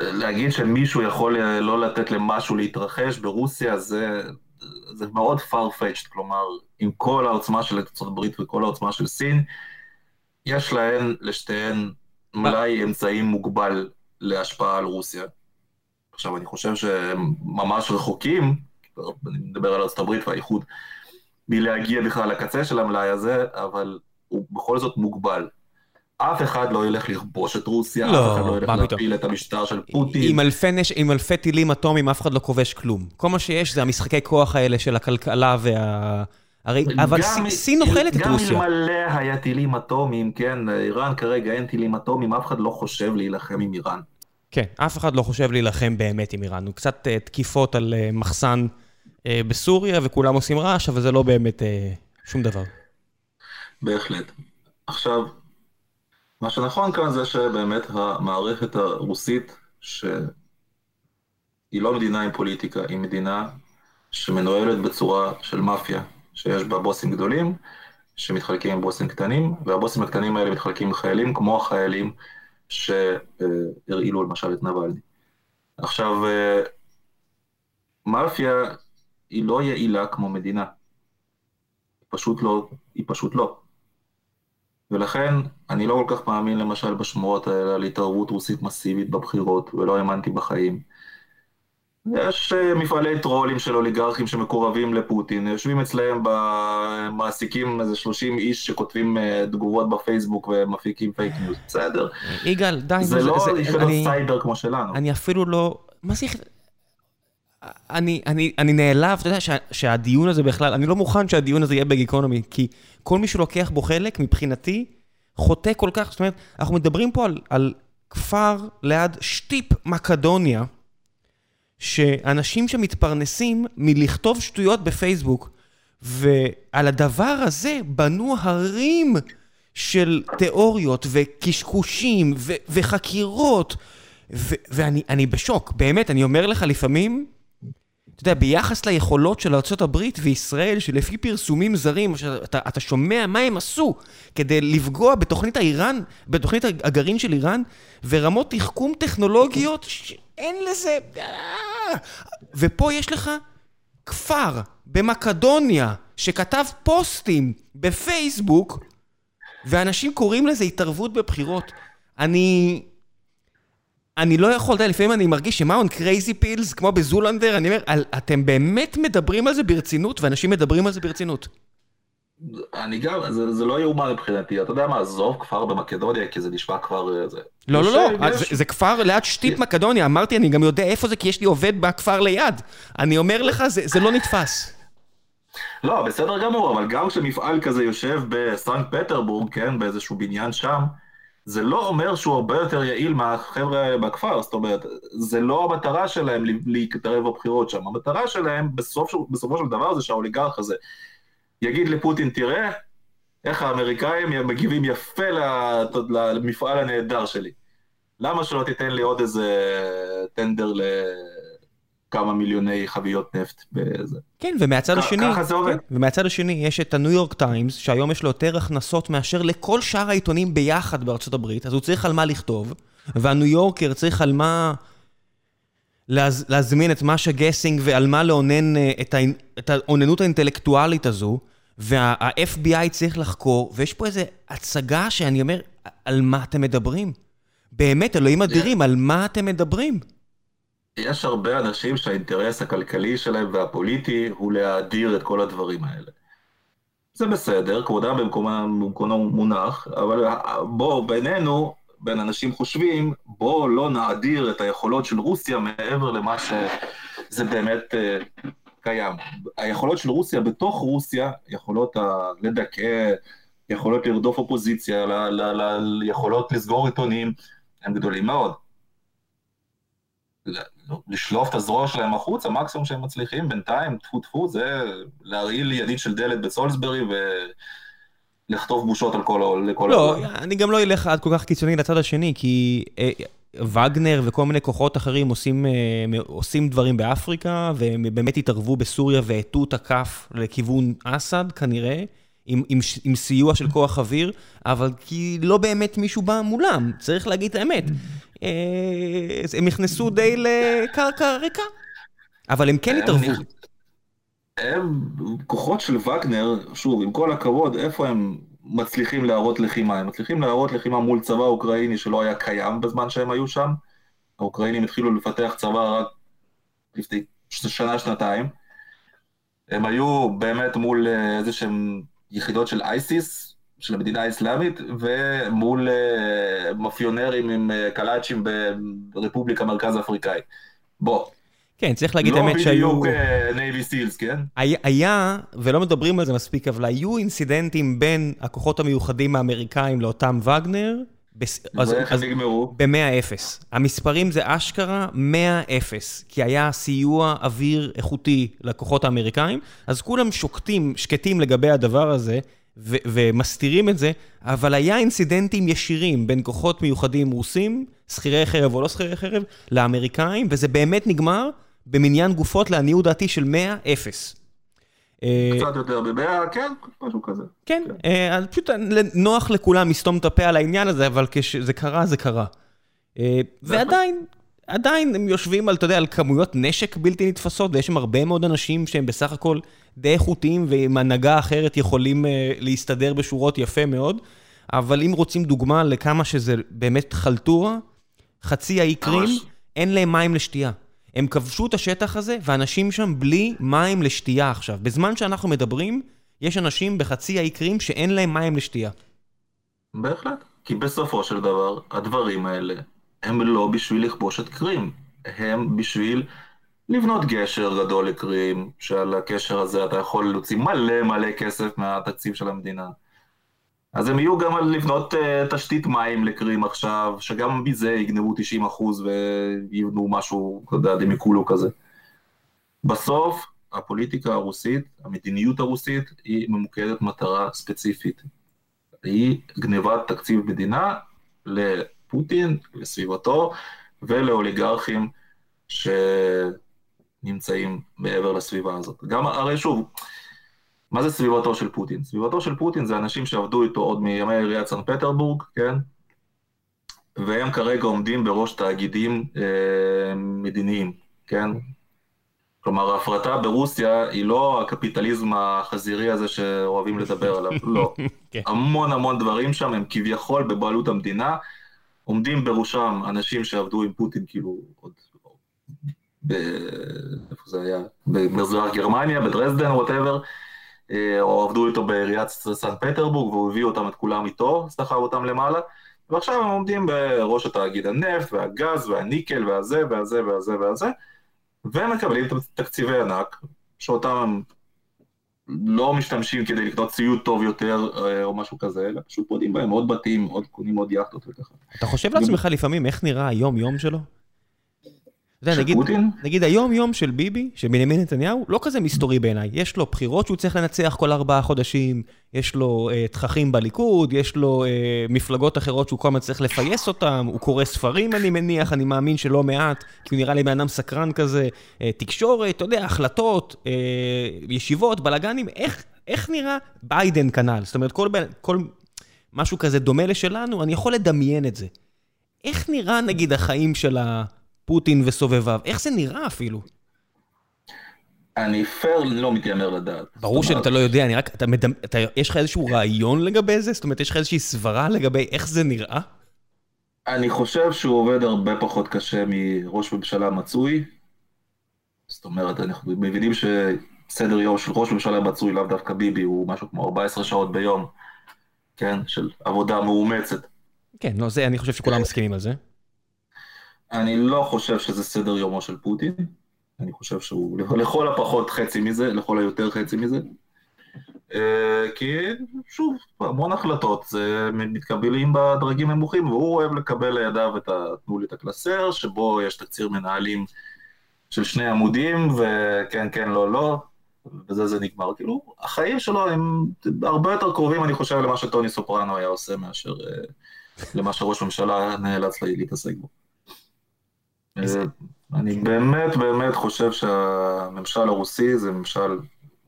להגיד שמישהו יכול לא לתת למשהו להתרחש ברוסיה זה, זה מאוד farfetched, כלומר, עם כל העוצמה של ארצות הברית וכל העוצמה של סין, יש להן, לשתיהן, מלאי אמצעים מוגבל להשפעה על רוסיה. עכשיו, אני חושב שהם ממש רחוקים, אני מדבר על ארצות הברית והאיחוד, מלהגיע בכלל לקצה של המלאי הזה, אבל הוא בכל זאת מוגבל. אף אחד לא ילך לכבוש את רוסיה, לא, אף אחד לא ילך להפיל את המשטר של פוטין. עם אלפי, נש... עם אלפי טילים אטומיים אף אחד לא כובש כלום. כל מה שיש זה המשחקי כוח האלה של הכלכלה וה... הרי, אבל גם, סין אוכלת את רוסיה. גם אלמלא היה טילים אטומיים, כן, איראן כרגע אין טילים אטומיים, אף אחד לא חושב להילחם עם איראן. כן, אף אחד לא חושב להילחם באמת עם איראן. הוא קצת uh, תקיפות על uh, מחסן uh, בסוריה, וכולם עושים רעש, אבל זה לא באמת שום דבר. בהחלט. עכשיו, מה שנכון כאן זה שבאמת המערכת הרוסית, שהיא לא מדינה עם פוליטיקה, היא מדינה שמנוהלת בצורה של מאפיה, שיש בה בוסים גדולים, שמתחלקים עם בוסים קטנים, והבוסים הקטנים האלה מתחלקים עם חיילים, כמו החיילים שהרעילו למשל את נבלני. עכשיו, מאפיה היא לא יעילה כמו מדינה. היא פשוט לא, היא פשוט לא. ולכן אני לא כל כך מאמין למשל בשמועות האלה על התערבות רוסית מסיבית בבחירות, ולא האמנתי בחיים. יש אה, מפעלי טרולים של אוליגרכים שמקורבים לפוטין, יושבים אצלהם במעסיקים איזה 30 איש שכותבים אה, תגובות בפייסבוק ומפיקים fake news, בסדר. יגאל, די, זה לא יחידות סייבר כמו שלנו. אני אפילו לא... מה זה יחידות... אני, אני, אני נעלב, אתה יודע, שה, שהדיון הזה בכלל, אני לא מוכן שהדיון הזה יהיה בגיקונומי, כי כל מי שלוקח בו חלק, מבחינתי, חוטא כל כך, זאת אומרת, אנחנו מדברים פה על, על כפר ליד שטיפ מקדוניה, שאנשים שמתפרנסים מלכתוב שטויות בפייסבוק, ועל הדבר הזה בנו הרים של תיאוריות וקשקושים ו- וחקירות, ו- ואני בשוק, באמת, אני אומר לך לפעמים, אתה יודע, ביחס ליכולות של ארה"ב וישראל, שלפי פרסומים זרים, אתה, אתה שומע מה הם עשו כדי לפגוע בתוכנית האיראן, בתוכנית הגרעין של איראן, ורמות תחכום טכנולוגיות שאין לזה... ופה יש לך כפר במקדוניה שכתב פוסטים בפייסבוק, ואנשים קוראים לזה התערבות בבחירות. אני... אני לא יכול, אתה יודע, לפעמים אני מרגיש on crazy pills, כמו בזולנדר, אני אומר, אתם באמת מדברים על זה ברצינות, ואנשים מדברים על זה ברצינות. אני גם, זה, זה לא יאומן מבחינתי, אתה יודע מה, עזוב כפר במקדוניה, כי זה נשמע כבר... אה, זה... לא, לא, לא, יש... זה, זה כפר ליד שטיפ מקדוניה, אמרתי, אני גם יודע איפה זה, כי יש לי עובד בכפר ליד. אני אומר לך, זה, זה לא נתפס. לא, בסדר גמור, אבל גם כשמפעל כזה יושב בסנט פטרבורג, כן, באיזשהו בניין שם, זה לא אומר שהוא הרבה יותר יעיל מהחבר'ה בכפר, זאת אומרת, זה לא המטרה שלהם להתערב בבחירות שם, המטרה שלהם בסופו של דבר זה שהאוליגרך הזה יגיד לפוטין, תראה איך האמריקאים מגיבים יפה למפעל הנהדר שלי. למה שלא תיתן לי עוד איזה טנדר לכמה מיליוני חביות נפט בזה? כן, ומהצד השני, ככה זה עובד. כן, ומהצד השני יש את הניו יורק טיימס, שהיום יש לו יותר הכנסות מאשר לכל שאר העיתונים ביחד בארצות הברית, אז הוא צריך על מה לכתוב, והניו יורקר צריך על מה... להז, להזמין את מאשה גסן ועל מה לאונן אה, את, את האוננות האינטלקטואלית הזו, וה-FBI צריך לחקור, ויש פה איזו הצגה שאני אומר, על מה אתם מדברים? באמת, אלוהים אדירים, על מה אתם מדברים? יש הרבה אנשים שהאינטרס הכלכלי שלהם והפוליטי הוא להאדיר את כל הדברים האלה. זה בסדר, כבודם במקומו מונח, אבל בוא, בינינו, בין אנשים חושבים, בואו לא נאדיר את היכולות של רוסיה מעבר למה שזה באמת uh, קיים. היכולות של רוסיה בתוך רוסיה, יכולות לדכא, יכולות לרדוף אופוזיציה, ל, ל, ל, יכולות לסגור עיתונים, הם גדולים מאוד. לשלוף את הזרוע שלהם החוצה, המקסימום שהם מצליחים בינתיים, טפו טפו, זה להרעיל ידית של דלת בסולסברי ו... לכתוב בושות על כל... לכל לא, הכל. אני גם לא אלך עד כל כך קיצוני לצד השני, כי אה, וגנר וכל מיני כוחות אחרים עושים, אה, עושים דברים באפריקה, והם באמת התערבו בסוריה והטו את הכף לכיוון אסד, כנראה, עם, עם, עם סיוע של כוח אוויר, אבל כי לא באמת מישהו בא מולם, צריך להגיד את האמת. אה, הם נכנסו די לקרקע ריקה, אבל הם כן התערבו. הם, כוחות של וגנר, שוב, עם כל הכבוד, איפה הם מצליחים להראות לחימה? הם מצליחים להראות לחימה מול צבא אוקראיני שלא היה קיים בזמן שהם היו שם. האוקראינים התחילו לפתח צבא רק לפני שנה, שנתיים. הם היו באמת מול אה, איזה שהם יחידות של ISIS, של המדינה האסלאמית, ומול uh, מאפיונרים עם uh, קלאצ'ים ברפובליקה מרכז אפריקאית. בוא, כן, צריך להגיד את האמת שהיו... לא בדיוק Navy SEALs, כן? היה, ולא מדברים על זה מספיק, אבל היו אינסידנטים בין הכוחות המיוחדים האמריקאים לאותם וגנר. ואיך הם נגמרו? ב-100-0. המספרים זה אשכרה 100-0, כי היה סיוע אוויר איכותי לכוחות האמריקאים, אז כולם שוקטים, שקטים לגבי הדבר הזה, ומסתירים את זה, אבל היה אינסידנטים ישירים בין כוחות מיוחדים רוסים, שכירי חרב או לא שכירי חרב, לאמריקאים, וזה באמת נגמר במניין גופות לעניות דעתי של 100-0. אה, קצת יותר ב-100, כן, משהו כזה. כן, כן. אה, פשוט נוח לכולם לסתום את הפה על העניין הזה, אבל כשזה קרה, זה קרה. אה, ועדיין, עדיין הם יושבים על, אתה יודע, על כמויות נשק בלתי נתפסות, ויש שם הרבה מאוד אנשים שהם בסך הכל די איכותיים, ועם הנהגה אחרת יכולים להסתדר בשורות יפה מאוד. אבל אם רוצים דוגמה לכמה שזה באמת חלטורה, חצי האי קרים, אין להם מים לשתייה. הם כבשו את השטח הזה, ואנשים שם בלי מים לשתייה עכשיו. בזמן שאנחנו מדברים, יש אנשים בחצי האי קרים שאין להם מים לשתייה. בהחלט. כי בסופו של דבר, הדברים האלה הם לא בשביל לכבוש את קרים. הם בשביל לבנות גשר גדול לקרים, שעל הקשר הזה אתה יכול להוציא מלא מלא כסף מהתקציב של המדינה. אז הם יהיו גם על לבנות uh, תשתית מים לקרים עכשיו, שגם מזה יגנבו 90% ויבנו משהו, אתה יודע, דמיקולו כזה. בסוף, הפוליטיקה הרוסית, המדיניות הרוסית, היא ממוקדת מטרה ספציפית. היא גנבת תקציב מדינה לפוטין, לסביבתו ולאוליגרכים שנמצאים מעבר לסביבה הזאת. גם, הרי שוב, מה זה סביבתו של פוטין? סביבתו של פוטין זה אנשים שעבדו איתו עוד מימי עיריית סן פטרבורג, כן? והם כרגע עומדים בראש תאגידים אה, מדיניים, כן? כלומר, ההפרטה ברוסיה היא לא הקפיטליזם החזירי הזה שאוהבים לדבר עליו, לא. כן. המון המון דברים שם הם כביכול בבעלות המדינה, עומדים בראשם אנשים שעבדו עם פוטין כאילו עוד... ב... איפה זה היה? במזרח גרמניה, בדרזדן, whatever. אה, או עבדו איתו בעיריית סן פטרבורג והוא הביא אותם את כולם איתו, סחב אותם למעלה, ועכשיו הם עומדים בראש התאגיד הנפט והגז והניקל והזה והזה והזה והזה, והם מקבלים תקציבי ענק, שאותם הם לא משתמשים כדי לקנות ציוד טוב יותר אה, או משהו כזה, אלא פשוט בונים בהם עוד בתים, עוד קונים עוד יאכטות וככה. אתה חושב לעצמך לפעמים איך נראה היום-יום שלו? יודע, נגיד? נגיד היום-יום של ביבי, של בנימין נתניהו, לא כזה מסתורי בעיניי. יש לו בחירות שהוא צריך לנצח כל ארבעה חודשים, יש לו אה, תככים בליכוד, יש לו אה, מפלגות אחרות שהוא כל הזמן צריך לפייס אותן, הוא קורא ספרים, אני מניח, אני מאמין שלא מעט, כי הוא נראה לי בן אדם סקרן כזה. אה, תקשורת, אתה יודע, החלטות, אה, ישיבות, בלאגנים, איך, איך נראה ביידן כנ"ל? זאת אומרת, כל, כל משהו כזה דומה לשלנו, אני יכול לדמיין את זה. איך נראה נגיד החיים של הפוטין וסובביו? איך זה נראה אפילו? אני פייר לא מתיימר לדעת. ברור זאת אומרת, שאתה לא יודע, אני רק, אתה מדמ... אתה, יש לך איזשהו רעיון לגבי זה? זאת אומרת, יש לך איזושהי סברה לגבי איך זה נראה? אני חושב שהוא עובד הרבה פחות קשה מראש ממשלה מצוי. זאת אומרת, אנחנו מבינים שסדר יום של ראש ממשלה מצוי, לאו דווקא ביבי, הוא משהו כמו 14 שעות ביום, כן? של עבודה מאומצת. כן, לא, זה, אני חושב שכולם מסכימים על זה. אני לא חושב שזה סדר יומו של פוטין. אני חושב שהוא לכל הפחות חצי מזה, לכל היותר חצי מזה. אה, כי שוב, המון החלטות זה מתקבלים בדרגים נמוכים, והוא אוהב לקבל לידיו את ה... תנו לי את הקלסר, שבו יש תקציר מנהלים של שני עמודים, וכן, כן, לא, לא, ובזה זה נגמר. כאילו, החיים שלו הם הרבה יותר קרובים, אני חושב, למה שטוני סופרנו היה עושה, מאשר אה, למה שראש ממשלה נאלץ להתעסק בו. אה, אני באמת באמת חושב שהממשל הרוסי זה ממשל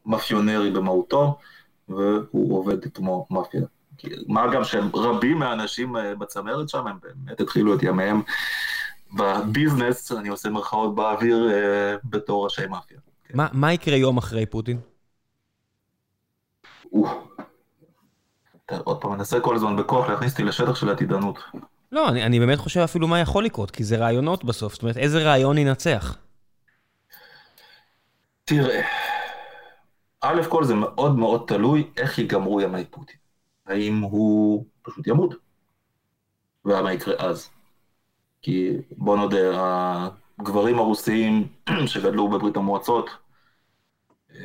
מאפיונרי במהותו, והוא עובד כמו מאפיה. מה גם שרבים מהאנשים אה, בצמרת שם, הם באמת התחילו את ימיהם בביזנס, אני עושה מרכאות באוויר, אה, בתור ראשי מאפיה. מה, מה יקרה יום אחרי פוטין? אתה עוד פעם מנסה כל הזמן בכוח להכניס אותי לשטח של עתידנות. לא, אני, אני באמת חושב אפילו מה יכול לקרות, כי זה רעיונות בסוף. זאת אומרת, איזה רעיון ינצח? תראה, א' כל זה מאוד מאוד תלוי איך ייגמרו ימי פוטין. האם הוא פשוט ימות? ומה יקרה אז? כי בוא נודה, הגברים הרוסיים שגדלו בברית המועצות, אה,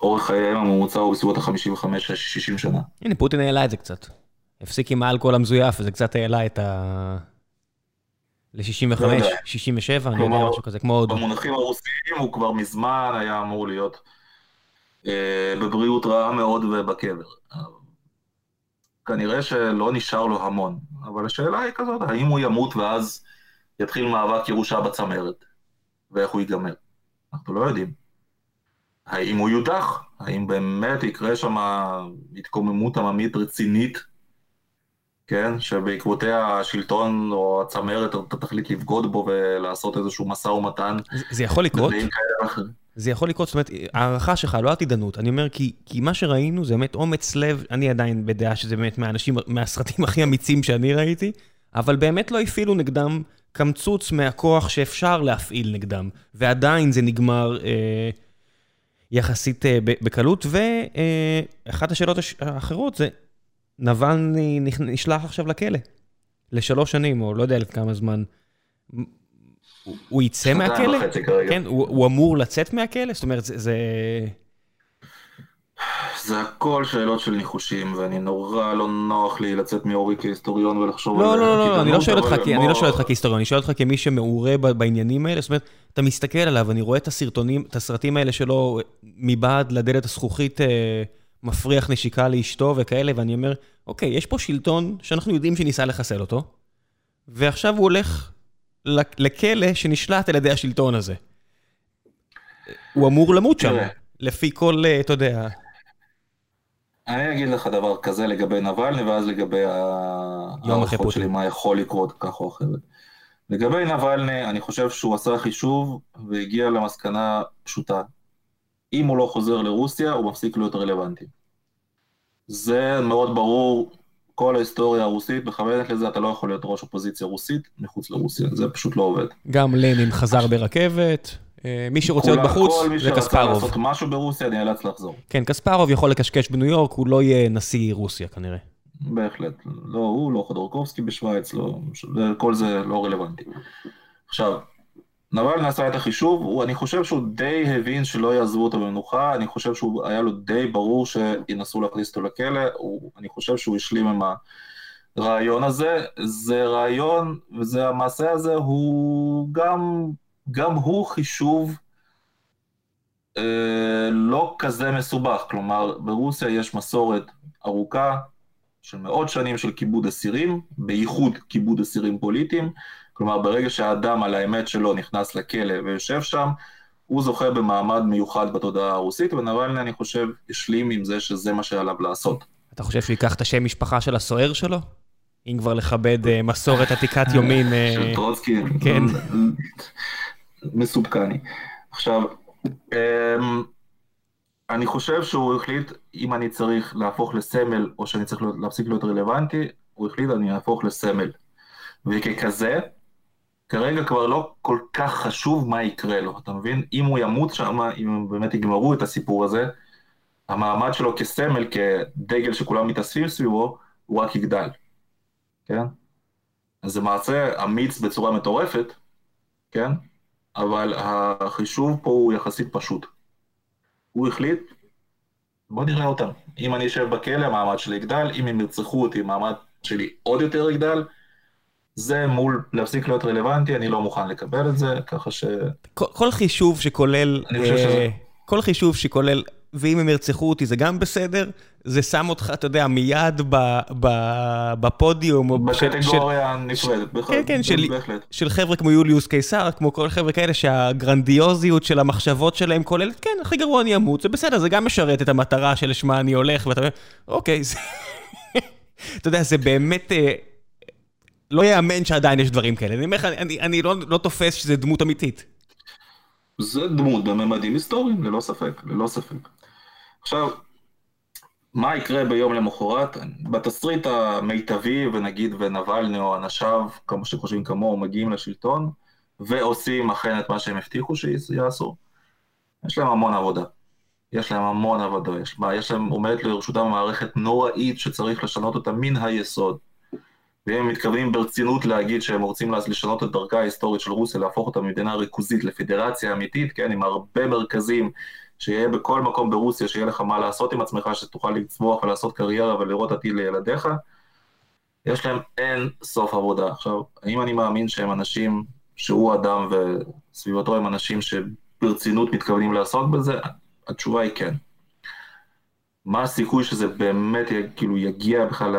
אורך חייהם הממוצע הוא בסביבות ה-55-60 שנה. הנה, פוטין העלה את זה קצת. הפסיק עם האלכוהול המזויף, וזה קצת העלה את ה... ל-65, לא יודע. 67, אני יודע, משהו כזה, כמו הודו. במונחים הרוסיים הוא כבר מזמן היה אמור להיות אה, בבריאות רעה מאוד ובקבר. כנראה שלא נשאר לו המון, אבל השאלה היא כזאת, האם הוא ימות ואז יתחיל מאבק ירושה בצמרת, ואיך הוא ייגמר? אנחנו לא יודעים. האם הוא יודח? האם באמת יקרה שם התקוממות עממית רצינית, כן? שבעקבותיה השלטון או הצמרת תחליט לבגוד בו ולעשות איזשהו משא ומתן. זה- יכול לקרות? זה יכול לקרות, זאת אומרת, הערכה שלך, לא עתידנות. אני אומר, כי, כי מה שראינו זה באמת אומץ לב, אני עדיין בדעה שזה באמת מהאנשים, מהסרטים הכי אמיצים שאני ראיתי, אבל באמת לא הפעילו נגדם קמצוץ מהכוח שאפשר להפעיל נגדם, ועדיין זה נגמר אה, יחסית אה, בקלות. ואחת השאלות הש- האחרות זה, נבלני נשלח עכשיו לכלא, לשלוש שנים, או לא יודע לכמה זמן. הוא- הוא יצא מהכלא? כן, הוא, הוא אמור לצאת מהכלא? זאת אומרת, זה... זה... זה הכל שאלות של ניחושים, ואני נורא לא נוח לי לצאת מאורי כהיסטוריון ולחשוב לא, על לא, לא, לא, אני לא שואל אותך כי- אני לא שואל אותך כהיסטוריון, אני שואל אותך כמי שמעורה בעניינים האלה. זאת אומרת, אתה מסתכל עליו, אני רואה את הסרטונים, את הסרטים האלה שלו מבעד לדלת הזכוכית, אה, מפריח נשיקה לאשתו וכאלה, ואני אומר, אוקיי, יש פה שלטון שאנחנו יודעים שניסה לחסל אותו, ועכשיו הוא הולך לכלא שנשלט על ידי השלטון הזה. הוא אמור למות שם. לפי כל, אה, אתה יודע... אני אגיד לך דבר כזה לגבי נבלני, ואז לגבי ההערכות. שלי, מה יכול לקרות כך או אחרת. לגבי נבלני, אני חושב שהוא עשה חישוב והגיע למסקנה פשוטה. אם הוא לא חוזר לרוסיה, הוא מפסיק להיות רלוונטי. זה מאוד ברור, כל ההיסטוריה הרוסית מכוונת לזה, אתה לא יכול להיות ראש אופוזיציה רוסית מחוץ לרוסיה, זה פשוט לא עובד. גם לנין חזר ברכבת, אה, מי שרוצה להיות בחוץ כל מי זה שרצה קספרוב. לעשות משהו ברוסיה נאלץ לחזור. כן, קספרוב יכול לקשקש בניו יורק, הוא לא יהיה נשיא רוסיה כנראה. בהחלט. לא הוא, לא חודורקובסקי בשוויץ, לא, כל זה לא רלוונטי. עכשיו, נבל עשה את החישוב, הוא, אני חושב שהוא די הבין שלא יעזבו אותו במנוחה, אני חושב שהיה לו די ברור שינסו להכניס אותו לכלא, הוא, אני חושב שהוא השלים עם הרעיון הזה, זה רעיון, וזה המעשה הזה הוא גם, גם הוא חישוב אה, לא כזה מסובך, כלומר ברוסיה יש מסורת ארוכה של מאות שנים של כיבוד אסירים, בייחוד כיבוד אסירים פוליטיים, כלומר ברגע שהאדם על האמת שלו נכנס לכלא ויושב שם, הוא זוכה במעמד מיוחד בתודעה הרוסית, ונבלני אני חושב השלים עם זה שזה מה שעליו לעשות. אתה חושב שהוא ייקח את השם משפחה של הסוער שלו? אם כבר לכבד uh, מסורת עתיקת יומין. Uh... של טרוצקי. כן. מסופקני. עכשיו, um, אני חושב שהוא החליט, אם אני צריך להפוך לסמל, או שאני צריך להפסיק להיות רלוונטי, הוא החליט אני אהפוך לסמל. וככזה, כרגע כבר לא כל כך חשוב מה יקרה לו, אתה מבין? אם הוא ימות שם, אם הם באמת יגמרו את הסיפור הזה, המעמד שלו כסמל, כדגל שכולם מתאספים סביבו, הוא רק יגדל, כן? אז זה מעשה אמיץ בצורה מטורפת, כן? אבל החישוב פה הוא יחסית פשוט. הוא החליט, בוא נראה אותם. אם אני אשב בכלא, המעמד שלי יגדל, אם הם ירצחו אותי, המעמד שלי עוד יותר יגדל. זה מול להפסיק להיות רלוונטי, אני לא מוכן לקבל את זה, ככה ש... כל, כל חישוב שכולל... אני חושב שזה... כל חישוב שכולל, ואם הם ירצחו אותי זה גם בסדר, זה שם אותך, אתה יודע, מיד ב, ב, בפודיום. בקטגוריה נפרדת, כן, כן, של, בהחלט. של חבר'ה כמו יוליוס קיסר, כמו כל חבר'ה כאלה שהגרנדיוזיות של המחשבות שלהם כוללת, כן, הכי גרוע אני אמות, זה בסדר, זה גם משרת את המטרה שלשמה אני הולך, ואתה אומר, אוקיי, זה... אתה יודע, זה באמת... לא יאמן שעדיין יש דברים כאלה. אני אומר לך, אני, אני לא, לא תופס שזה דמות אמיתית. זה דמות בממדים היסטוריים, ללא ספק, ללא ספק. עכשיו, מה יקרה ביום למחרת? בתסריט המיטבי, ונגיד ונבלני או אנשיו, כמו שחושבים כמוהו, מגיעים לשלטון, ועושים אכן את מה שהם הבטיחו שיעשו, יש להם המון עבודה. יש להם המון עבודה, יש, יש להם, עומדת לרשותם מערכת נוראית שצריך לשנות אותה מן היסוד. ואם הם מתכוונים ברצינות להגיד שהם רוצים לשנות את דרכה ההיסטורית של רוסיה, להפוך אותה ממדינה ריכוזית לפדרציה אמיתית, כן, עם הרבה מרכזים, שיהיה בכל מקום ברוסיה, שיהיה לך מה לעשות עם עצמך, שתוכל לצמוח ולעשות קריירה ולראות עתיד לילדיך, יש להם אין סוף עבודה. עכשיו, האם אני מאמין שהם אנשים, שהוא אדם וסביבתו הם אנשים שברצינות מתכוונים לעסוק בזה? התשובה היא כן. מה הסיכוי שזה באמת כאילו יגיע בכלל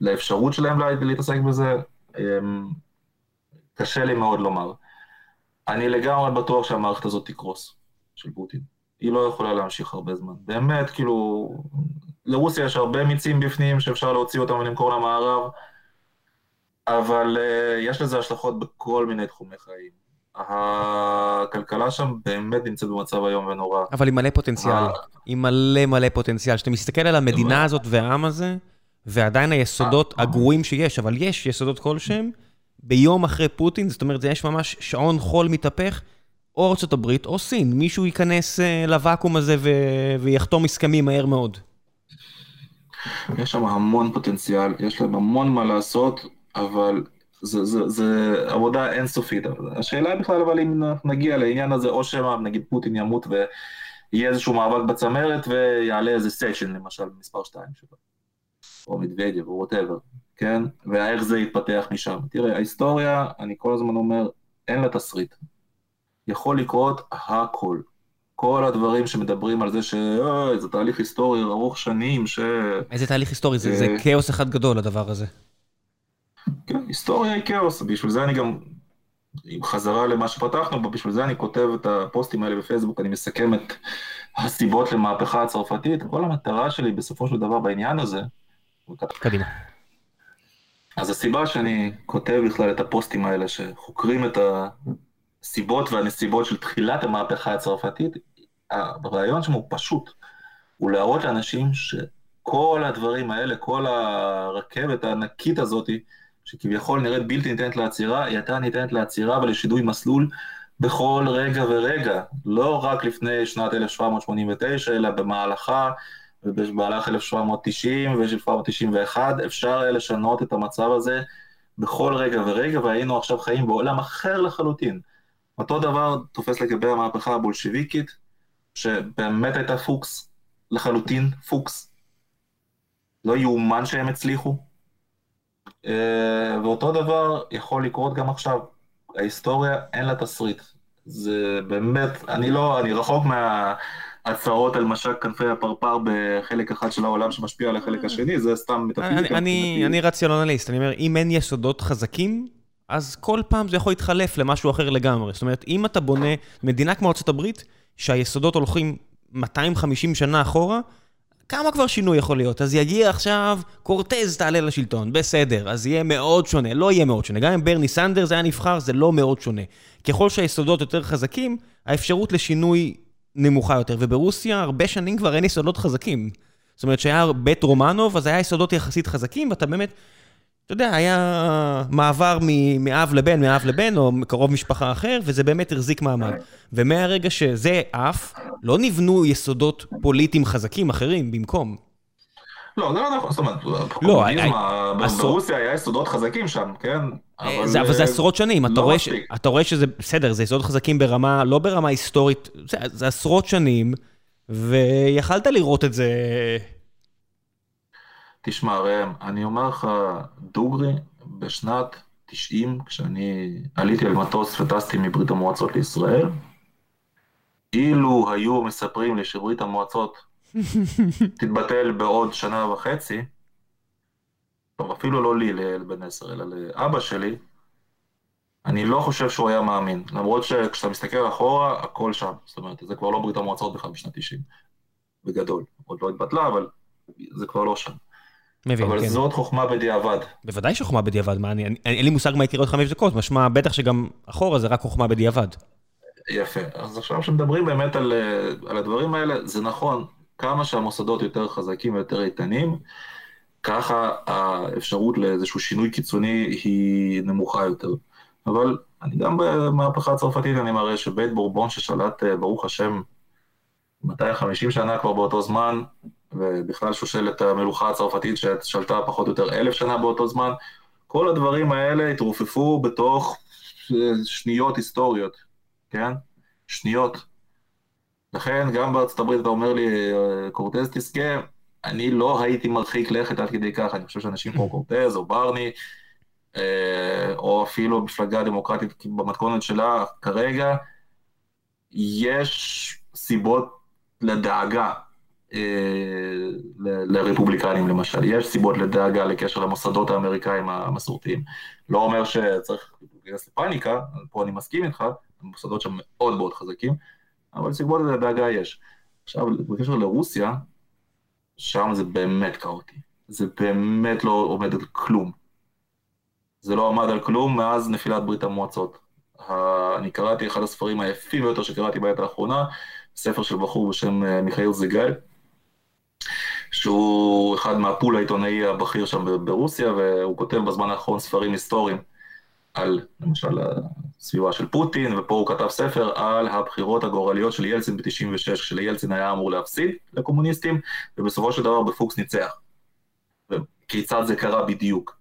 לאפשרות שלהם להתעסק בזה? אמ, קשה לי מאוד לומר. אני לגמרי בטוח שהמערכת הזאת תקרוס, של פוטין. היא לא יכולה להמשיך הרבה זמן. באמת, כאילו, לרוסיה יש הרבה מיצים בפנים שאפשר להוציא אותם ולמכור למערב, אבל uh, יש לזה השלכות בכל מיני תחומי חיים. הכלכלה שם באמת נמצאת במצב איום ונורא. אבל היא מלא פוטנציאל, היא מלא מלא פוטנציאל. כשאתה מסתכל על המדינה הזאת והעם הזה, ועדיין היסודות אה, הגרועים שיש, אבל יש יסודות כלשהם, ביום אחרי פוטין, זאת אומרת, יש ממש שעון חול מתהפך, או ארצות הברית או סין, מישהו ייכנס אה, לוואקום הזה ויחתום הסכמים מהר מאוד. יש שם המון פוטנציאל, יש להם המון מה לעשות, אבל זה, זה, זה עבודה אינסופית. השאלה בכלל, אבל אם נגיע לעניין הזה, או שמא נגיד פוטין ימות ויהיה איזשהו מאבק בצמרת ויעלה איזה סשן, למשל, מספר 2 שלו, או מדוודיו, או ווטאבר, כן? ואיך זה יתפתח משם. תראה, ההיסטוריה, אני כל הזמן אומר, אין לה תסריט. יכול לקרות הכל. כל הדברים שמדברים על זה שזה תהליך היסטורי ארוך שנים, ש... איזה תהליך היסטורי? זה, זה אה, כאוס אחד גדול, הדבר הזה. כן, היסטוריה היא כאוס, בשביל זה אני גם, עם חזרה למה שפתחנו בו, בשביל זה אני כותב את הפוסטים האלה בפייסבוק, אני מסכם את הסיבות למהפכה הצרפתית, כל המטרה שלי בסופו של דבר בעניין הזה, קדימה. אז הסיבה שאני כותב בכלל את הפוסטים האלה, שחוקרים את הסיבות והנסיבות של תחילת המהפכה הצרפתית, הרעיון שם הוא פשוט, הוא להראות לאנשים שכל הדברים האלה, כל הרכבת הענקית הזאתי, שכביכול נראית בלתי ניתנת לעצירה, היא הייתה ניתנת לעצירה ולשידוי מסלול בכל רגע ורגע, לא רק לפני שנת 1789, אלא במהלכה ובמהלך 1790 ו-1791, אפשר היה לשנות את המצב הזה בכל רגע ורגע, והיינו עכשיו חיים בעולם אחר לחלוטין. אותו דבר תופס לגבי המהפכה הבולשיביקית, שבאמת הייתה פוקס, לחלוטין פוקס. לא יאומן שהם הצליחו, ואותו דבר יכול לקרות גם עכשיו. ההיסטוריה אין לה תסריט. זה באמת, אני לא, אני רחוק מההצהרות על משק כנפי הפרפר בחלק אחד של העולם שמשפיע על החלק השני, זה סתם מטאפיזיקה. אני רציונליסט, אני אומר, אם אין יסודות חזקים, אז כל פעם זה יכול להתחלף למשהו אחר לגמרי. זאת אומרת, אם אתה בונה מדינה כמו ארה"ב, שהיסודות הולכים 250 שנה אחורה, כמה כבר שינוי יכול להיות? אז יגיע עכשיו, קורטז תעלה לשלטון, בסדר, אז יהיה מאוד שונה, לא יהיה מאוד שונה. גם אם ברני סנדרס היה נבחר, זה לא מאוד שונה. ככל שהיסודות יותר חזקים, האפשרות לשינוי נמוכה יותר. וברוסיה, הרבה שנים כבר אין יסודות חזקים. זאת אומרת, שהיה בית רומנוב, אז היה יסודות יחסית חזקים, ואתה באמת אתה יודע, היה מעבר מאב לבן, מאב לבן, או קרוב משפחה אחר, וזה באמת החזיק מעמד. ומהרגע שזה עף, לא נבנו יסודות פוליטיים חזקים אחרים במקום. לא, זה לא נכון, זאת אומרת, לא, ברוסיה היה יסודות חזקים שם, כן? אה, אבל זה עשרות שנים, אתה לא רואה שזה, בסדר, זה יסודות חזקים ברמה, לא ברמה היסטורית, זה עשרות שנים, ויכלת לראות את זה תשמע ראם, אני אומר לך דוגרי, בשנת 90, כשאני עליתי על מטוס וטסתי מברית המועצות לישראל, אילו היו מספרים לי שברית המועצות תתבטל בעוד שנה וחצי, טוב, אפילו לא לי, לילד בן עשר, אלא לאבא שלי, אני לא חושב שהוא היה מאמין. למרות שכשאתה מסתכל אחורה, הכל שם. זאת אומרת, זה כבר לא ברית המועצות בכלל בשנת 90, בגדול. עוד לא התבטלה, אבל זה כבר לא שם. מבין, אבל כן. זאת חוכמה בדיעבד. בוודאי שחוכמה בדיעבד, מה, אני, אני, אין לי מושג מה יקרה עוד חמש דקות, משמע בטח שגם אחורה זה רק חוכמה בדיעבד. יפה, אז עכשיו כשמדברים באמת על, אה, על הדברים האלה, זה נכון, כמה שהמוסדות יותר חזקים ויותר איתנים, ככה האפשרות לאיזשהו שינוי קיצוני היא נמוכה יותר. אבל אני גם במהפכה הצרפתית אני מראה שבית בורבון ששלט, אה, ברוך השם, 250 שנה כבר באותו זמן, ובכלל שושלת המלוכה הצרפתית ששלטה פחות או יותר אלף שנה באותו זמן, כל הדברים האלה התרופפו בתוך שניות היסטוריות, כן? שניות. לכן גם בארצות הברית אתה אומר לי, קורטז תזכה, אני לא הייתי מרחיק לכת עד כדי כך, אני חושב שאנשים כמו קורטז או ברני, אה, או אפילו מפלגה דמוקרטית במתכונת שלה כרגע, יש סיבות לדאגה אה, לרפובליקנים למשל. יש סיבות לדאגה לקשר למוסדות האמריקאים המסורתיים. לא אומר שצריך להיכנס לפאניקה, פה אני מסכים איתך, המוסדות שם מאוד מאוד חזקים, אבל סיבות לדאגה יש. עכשיו, בקשר לרוסיה, שם זה באמת כאוטי. זה באמת לא עומד על כלום. זה לא עמד על כלום מאז נפילת ברית המועצות. אני קראתי אחד הספרים היפים ביותר שקראתי בעת האחרונה, ספר של בחור בשם אה, מיכאל זיגל, שהוא אחד מהפול העיתונאי הבכיר שם ברוסיה, והוא כותב בזמן האחרון ספרים היסטוריים על למשל הסביבה של פוטין, ופה הוא כתב ספר על הבחירות הגורליות של ילצין ב-96, כשלילצין היה אמור להפסיד לקומוניסטים, ובסופו של דבר בפוקס ניצח. וכיצד זה קרה בדיוק.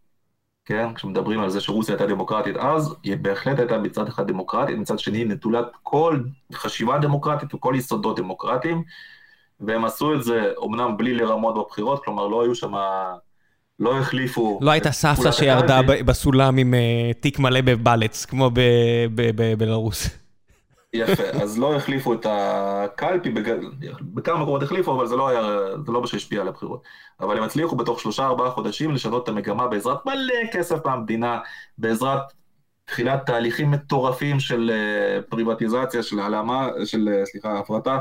כן? כשמדברים על זה שרוסיה הייתה דמוקרטית אז, היא בהחלט הייתה מצד אחד דמוקרטית, מצד שני נטולת כל חשיבה דמוקרטית וכל יסודות דמוקרטיים, והם עשו את זה אומנם בלי לרמות בבחירות, כלומר לא היו שם, לא החליפו... לא הייתה סבתא שירדה בסולם עם uh, תיק מלא בבלץ, כמו בבלרוס. יפה, אז לא החליפו את הקלפי, בג... בכמה מקומות החליפו, אבל זה לא היה, זה לא מה שהשפיע על הבחירות. אבל הם הצליחו בתוך שלושה ארבעה חודשים לשנות את המגמה בעזרת מלא כסף מהמדינה, בעזרת תחילת תהליכים מטורפים של uh, פריבטיזציה, של העלמה, של, uh, סליחה, הפרטה,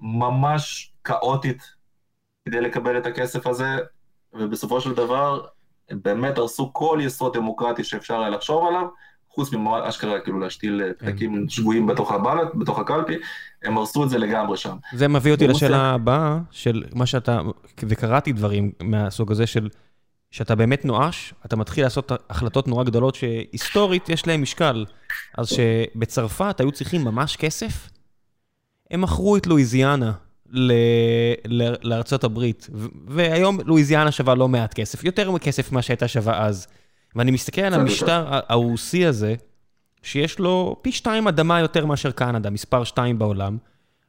ממש כאוטית כדי לקבל את הכסף הזה, ובסופו של דבר הם באמת הרסו כל יסוד דמוקרטי שאפשר היה לחשוב עליו, חוץ מאשכרה כאילו להשתיל אה, כן. פתקים שבויים בתוך הבלט, בתוך הקלפי, הם הרסו את זה לגמרי שם. זה מביא אותי לשאלה הבאה, של מה שאתה, וקראתי דברים מהסוג הזה של, שאתה באמת נואש, אתה מתחיל לעשות החלטות נורא גדולות שהיסטורית יש להן משקל. אז שבצרפת היו צריכים ממש כסף, הם מכרו את לואיזיאנה לארצות הברית, והיום לואיזיאנה שווה לא מעט כסף, יותר מכסף ממה שהייתה שווה אז. ואני מסתכל על המשטר הרוסי הזה, שיש לו פי שתיים אדמה יותר מאשר קנדה, מספר שתיים בעולם,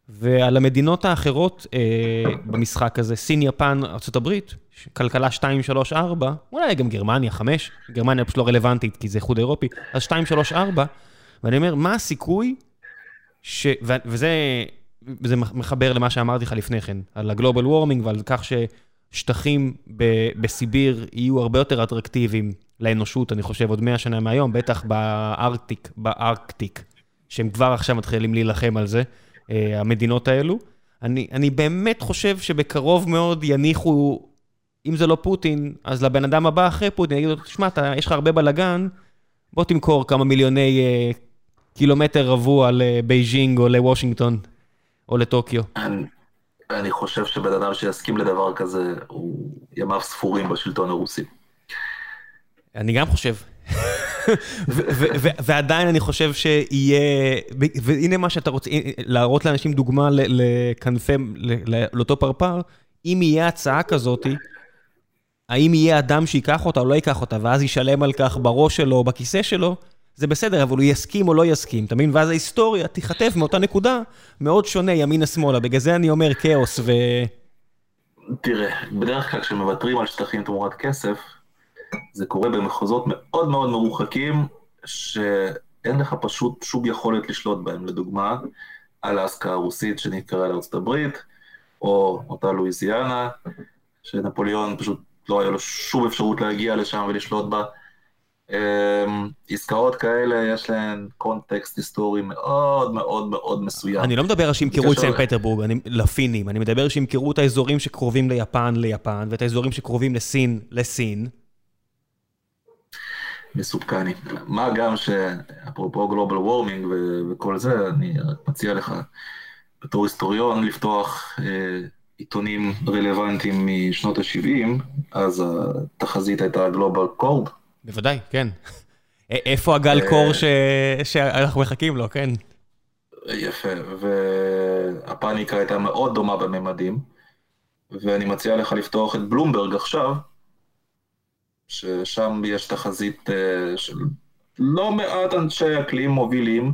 ועל המדינות האחרות אה, במשחק הזה, סין, יפן, ארה"ב, כלכלה 2, 3, 4, אולי גם גרמניה 5, גרמניה פשוט לא רלוונטית כי זה איחוד אירופי, אז 2, 3, 4, ואני אומר, מה הסיכוי, ש... ו... וזה וזה מחבר למה שאמרתי לך לפני כן, על הגלובל וורמינג ועל כך ששטחים ב... בסיביר יהיו הרבה יותר אטרקטיביים לאנושות, אני חושב, עוד 100 שנה מהיום, בטח בארקטיק, בארקטיק, שהם כבר עכשיו מתחילים להילחם על זה, אה, המדינות האלו. אני, אני באמת חושב שבקרוב מאוד יניחו, אם זה לא פוטין, אז לבן אדם הבא אחרי פוטין, יגידו, תשמע, יש לך הרבה בלאגן, בוא תמכור כמה מיליוני אה, קילומטר רבוע לבייג'ינג או לוושינגטון או לטוקיו. אני, אני חושב שבן אדם שיסכים לדבר כזה, הוא ימיו ספורים בשלטון הרוסי. אני גם חושב. ועדיין אני חושב שיהיה, והנה מה שאתה רוצה, להראות לאנשים דוגמה לכנפי, לאותו פרפר, אם יהיה הצעה כזאתי, האם יהיה אדם שיקח אותה או לא ייקח אותה, ואז ישלם על כך בראש שלו או בכיסא שלו, זה בסדר, אבל הוא יסכים או לא יסכים, אתה מבין? ואז ההיסטוריה תיחטף מאותה נקודה מאוד שונה ימינה-שמאלה, בגלל זה אני אומר כאוס ו... תראה, בדרך כלל כשמוותרים על שטחים תמורת כסף, זה קורה במחוזות מאוד מאוד מרוחקים, שאין לך פשוט שום יכולת לשלוט בהם. לדוגמה, אלסקה הרוסית שנקראה לארצות הברית, או אותה לואיזיאנה, שנפוליאון פשוט לא היה לו שום אפשרות להגיע לשם ולשלוט בה. אמ, עסקאות כאלה יש להן קונטקסט היסטורי מאוד מאוד מאוד מסוים. אני לא מדבר על שימכרו את סן פטרבורג, לפינים, אני מדבר שימכרו את האזורים שקרובים ליפן ליפן, ואת האזורים שקרובים לסין לסין. מסופקני. מה גם שאפרופו גלובל וורמינג וכל זה, אני מציע לך בתור היסטוריון לפתוח אה, עיתונים רלוונטיים משנות ה-70, אז התחזית הייתה גלובל קורד. בוודאי, כן. איפה הגל אה, קור שאנחנו מחכים לו, כן. יפה, והפאניקה הייתה מאוד דומה בממדים, ואני מציע לך לפתוח את בלומברג עכשיו, ששם יש תחזית אה, של לא מעט אנשי אקלים מובילים,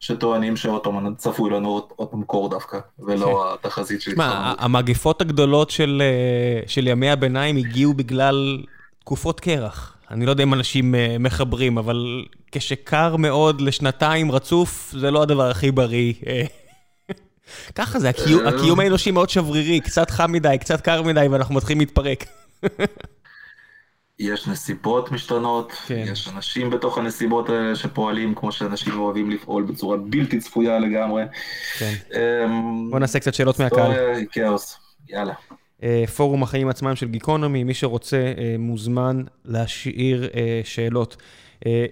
שטוענים שאוטומן צפוי לנו עוד פעם קור דווקא, ולא כן. התחזית של... תשמע, המגפות הגדולות של, אה, של ימי הביניים הגיעו בגלל תקופות קרח. אני לא יודע אם אנשים אה, מחברים, אבל כשקר מאוד לשנתיים רצוף, זה לא הדבר הכי בריא. ככה זה, הקיום האנושי מאוד שברירי, קצת חם מדי, קצת קר מדי, ואנחנו מתחילים להתפרק. יש נסיבות משתנות, כן. יש אנשים בתוך הנסיבות האלה שפועלים כמו שאנשים אוהבים לפעול בצורה בלתי צפויה לגמרי. כן. Um, בוא נעשה קצת שאלות מהקהל. כאוס, יאללה. אה, פורום החיים עצמם של גיקונומי, מי שרוצה אה, מוזמן להשאיר אה, שאלות.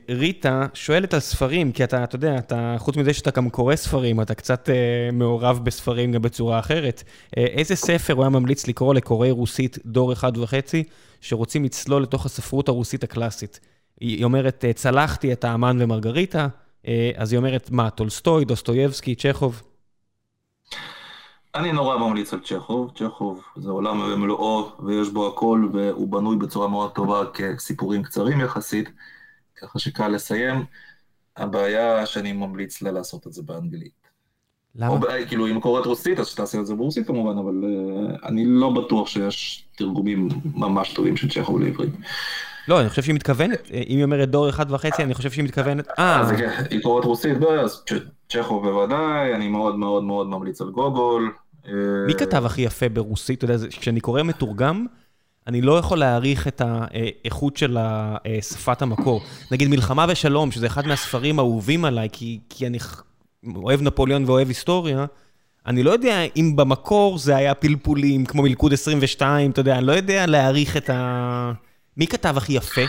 ריטה שואלת על ספרים, כי אתה, אתה יודע, אתה, חוץ מזה שאתה גם קורא ספרים, אתה קצת מעורב בספרים גם בצורה אחרת. איזה ספר הוא היה ממליץ לקרוא לקוראי רוסית דור אחד וחצי, שרוצים לצלול לתוך הספרות הרוסית הקלאסית? היא אומרת, צלחתי את האמן ומרגריטה, אז היא אומרת, מה, טולסטוי, דוסטויבסקי, צ'כוב? אני נורא ממליץ על צ'כוב, צ'כוב זה עולם במלואו ויש בו הכל והוא בנוי בצורה מאוד טובה כסיפורים קצרים יחסית, ככה שקל לסיים. הבעיה שאני ממליץ לה לעשות את זה באנגלית. למה? או, כאילו אם קוראת רוסית אז שתעשה את זה ברוסית כמובן, אבל uh, אני לא בטוח שיש תרגומים ממש טובים של צ'כוב לעברית. לא, אני חושב שהיא מתכוונת, אם היא אומרת דור אחד וחצי, אני חושב שהיא מתכוונת... אה, כן, היא קוראת רוסית, אז צ'כוב בוודאי, אני מאוד מאוד מאוד ממליץ על גוגול. מי כתב הכי יפה ברוסית? אתה יודע, כשאני קורא מתורגם, אני לא יכול להעריך את האיכות של שפת המקור. נגיד מלחמה ושלום, שזה אחד מהספרים האהובים עליי, כי, כי אני אוהב נפוליאון ואוהב היסטוריה, אני לא יודע אם במקור זה היה פלפולים כמו מלכוד 22, אתה יודע, אני לא יודע להעריך את ה... מי כתב הכי יפה?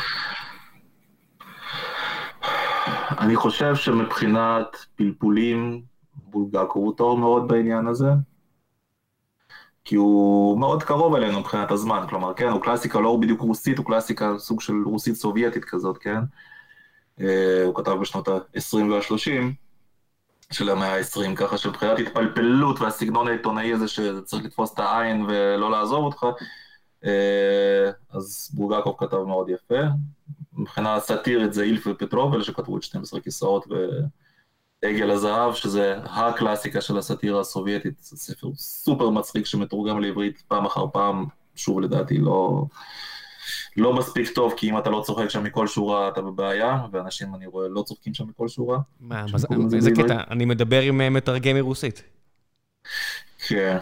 אני חושב שמבחינת פלפולים, בולגקו הוא טוב מאוד בעניין הזה. כי הוא מאוד קרוב אלינו מבחינת הזמן, כלומר, כן, הוא קלאסיקה לא בדיוק רוסית, הוא קלאסיקה סוג של רוסית סובייטית כזאת, כן? אה, הוא כתב בשנות ה-20 וה-30 של המאה ה-20, ככה שמבחינת התפלפלות והסגנון העיתונאי הזה שצריך לתפוס את העין ולא לעזוב אותך, אה, אז בורגקוב כתב מאוד יפה. מבחינה סאטירית זה אילף ופטרוב, אלה שכתבו את 12 כיסאות ו... עגל הזהב, שזה הקלאסיקה של הסאטירה הסובייטית, זה ספר סופר מצחיק שמתורגם לעברית פעם אחר פעם, שוב לדעתי לא, לא מספיק טוב, כי אם אתה לא צוחק שם מכל שורה אתה בבעיה, ואנשים אני רואה לא צוחקים שם מכל שורה. מה, איזה קטע? אני מדבר עם אה, מתרגם מרוסית. כן.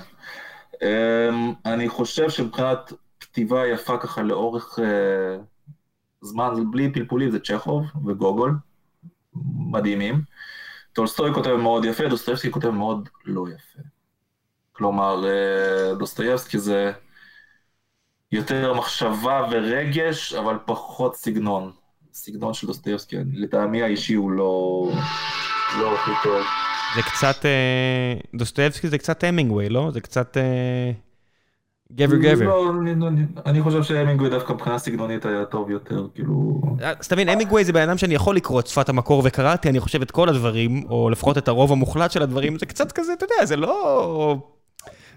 אמ, אני חושב שמבחינת כתיבה יפה ככה לאורך אה, זמן, בלי פלפולים, זה צ'כוב וגוגול, מדהימים. טולסטוי כותב מאוד יפה, דוסטויבסקי כותב מאוד לא יפה. כלומר, אה, דוסטויבסקי זה יותר מחשבה ורגש, אבל פחות סגנון. סגנון של דוסטויבסקי, לטעמי האישי הוא לא, לא הכי טוב. זה קצת, אה, דוסטויבסקי זה קצת המינגווי, לא? זה קצת אה, גבר גבר. לא, אני חושב שהמינגווי דווקא מבחינה סגנונית היה טוב יותר, כאילו... אז תבין, המינגווי זה בן אדם שאני יכול לקרוא את שפת המקור וקראתי, אני חושב את כל הדברים, או לפחות את הרוב המוחלט של הדברים, זה קצת כזה, אתה יודע, זה לא...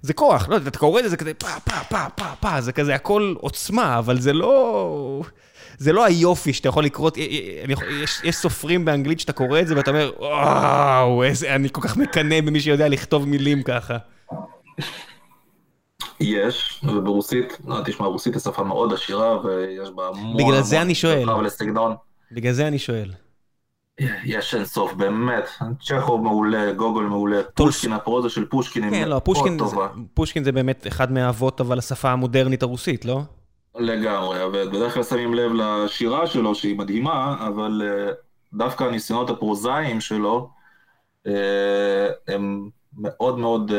זה כוח, לא יודע, אתה קורא את זה, זה כזה פה, פה, פה, פה, פה, זה כזה הכל עוצמה, אבל זה לא... זה לא היופי שאתה יכול לקרוא, יש, יש סופרים באנגלית שאתה קורא את זה ואתה אומר, וואו, איזה, אני כל כך מקנא במי שיודע לכתוב מילים ככה. יש, וברוסית, לא, תשמע, רוסית היא שפה מאוד עשירה ויש בה המון... בגלל זה אני שואל. בגלל זה אני שואל. יש אין סוף, באמת. צ'כוב מעולה, גוגול מעולה, פושקין, הפרוזה של פושקין היא כן, לא, מאוד טובה. פושקין זה באמת אחד מהאבות, אבל השפה המודרנית הרוסית, לא? לגמרי, ובדרך כלל שמים לב לשירה שלו שהיא מדהימה, אבל uh, דווקא הניסיונות הפרוזאיים שלו uh, הם מאוד מאוד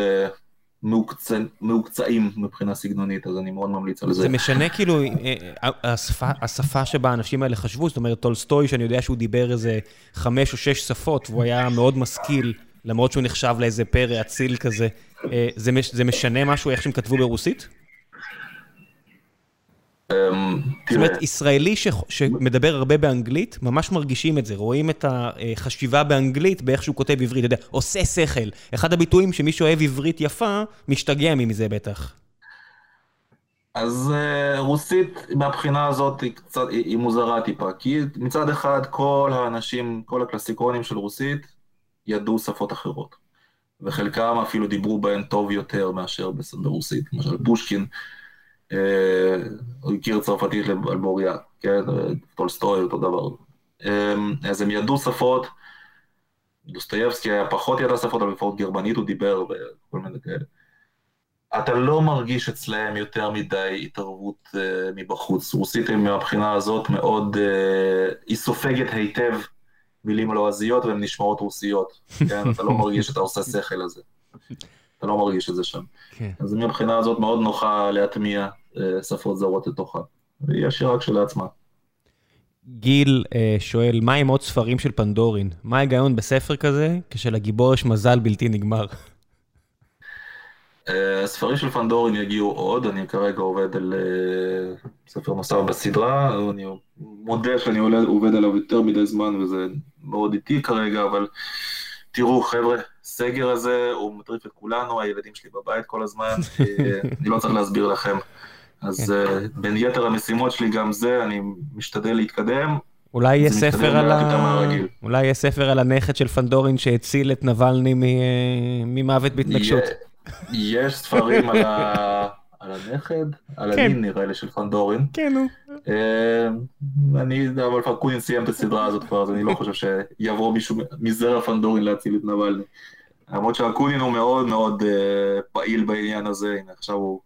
מעוקצ... מעוקצעים מבחינה סגנונית, אז אני מאוד ממליץ על זה. זה משנה כאילו השפה, השפה שבה האנשים האלה חשבו, זאת אומרת טולסטוי, שאני יודע שהוא דיבר איזה חמש או שש שפות, והוא היה מאוד משכיל, למרות שהוא נחשב לאיזה פרא אציל כזה, זה, זה משנה משהו איך שהם כתבו ברוסית? אמ, זאת אומרת, ישראלי שמדבר הרבה באנגלית, ממש מרגישים את זה, רואים את החשיבה באנגלית באיך שהוא כותב עברית, אתה יודע, עושה שכל. אחד הביטויים שמי שאוהב עברית יפה, משתגע מזה בטח. אז uh, רוסית מהבחינה הזאת היא קצת, היא, היא מוזרה טיפה, כי מצד אחד כל האנשים, כל הקלסיקונים של רוסית ידעו שפות אחרות, וחלקם אפילו דיברו בהן טוב יותר מאשר ברוסית, למשל פושקין. אה, הוא הכיר צרפתית לבוריה, כן, טולסטוי אותו דבר. אה, אז הם ידעו שפות, דוסטויבסקי היה פחות ידע שפות, אבל לפחות גרמנית הוא דיבר וכל מיני כאלה. אתה לא מרגיש אצלהם יותר מדי התערבות uh, מבחוץ. רוסית מהבחינה הזאת מאוד, uh, היא סופגת היטב מילים לועזיות והן נשמעות רוסיות. כן, אתה לא מרגיש שאתה עושה שכל לזה. אתה לא מרגיש את זה שם. כן. אז מהבחינה הזאת מאוד נוחה להטמיע אה, שפות זרות לתוכה, והיא עשירה כשלעצמה. גיל אה, שואל, מה עם עוד ספרים של פנדורין? מה ההיגיון בספר כזה, כשלגיבור יש מזל בלתי נגמר? אה, ספרים של פנדורין יגיעו עוד, אני כרגע עובד על ספר נוסף בסדרה, אני מודה שאני עובד עליו יותר מדי זמן וזה מאוד איטי כרגע, אבל תראו חבר'ה, הסגר הזה הוא מטריף את כולנו, הילדים שלי בבית כל הזמן, אני לא צריך להסביר לכם. אז כן. אה, בין יתר המשימות שלי גם זה, אני משתדל להתקדם. אולי יהיה ספר על ה... אולי יהיה ספר על הנכד של פנדורין שהציל את נבלני ממוות בהתנגשות. יש ספרים. על הנכד, על כן. הנין נראה לי של פנדורין. כן, נו. אה, אני, אבל פרקונין סיים את הסדרה הזאת כבר, אז אני לא חושב שיבוא מישהו מזרע פנדורין להציל את נבלני. למרות שאקונין הוא מאוד מאוד uh, פעיל בעניין הזה, הנה עכשיו הוא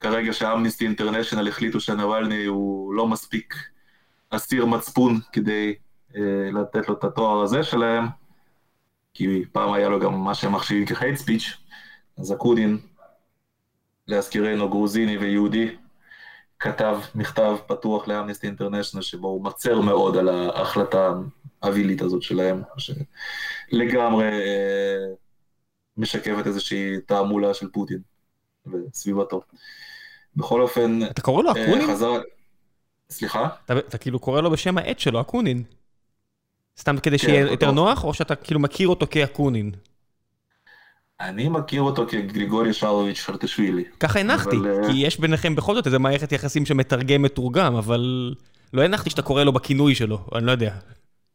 כרגע שאמניסטי אינטרנשיונל החליטו שנבלני הוא לא מספיק אסיר מצפון כדי אה, לתת לו את התואר הזה שלהם, כי פעם היה לו גם מה שהם מחשיבים כ hate speech, אז אקונין, להזכירנו גרוזיני ויהודי, כתב מכתב פתוח לאמניסטי אינטרנשיונל שבו הוא מצר מאוד על ההחלטה האווילית הזאת שלהם, שלגמרי אה, משקפת איזושהי תעמולה של פוטין וסביבתו. בכל אופן, אתה קורא לו אה, אקונין? חזר... סליחה? אתה, אתה כאילו קורא לו בשם העט שלו, אקונין. סתם כדי כן, שיהיה יותר נוח, או שאתה כאילו מכיר אותו כאקונין? אני מכיר אותו כגריגורי שלוביץ' חרטשווילי. ככה הנחתי, אבל... כי יש ביניכם בכל זאת איזה מערכת יחסים שמתרגם מתורגם, אבל לא הנחתי שאתה קורא לו בכינוי שלו, אני לא יודע.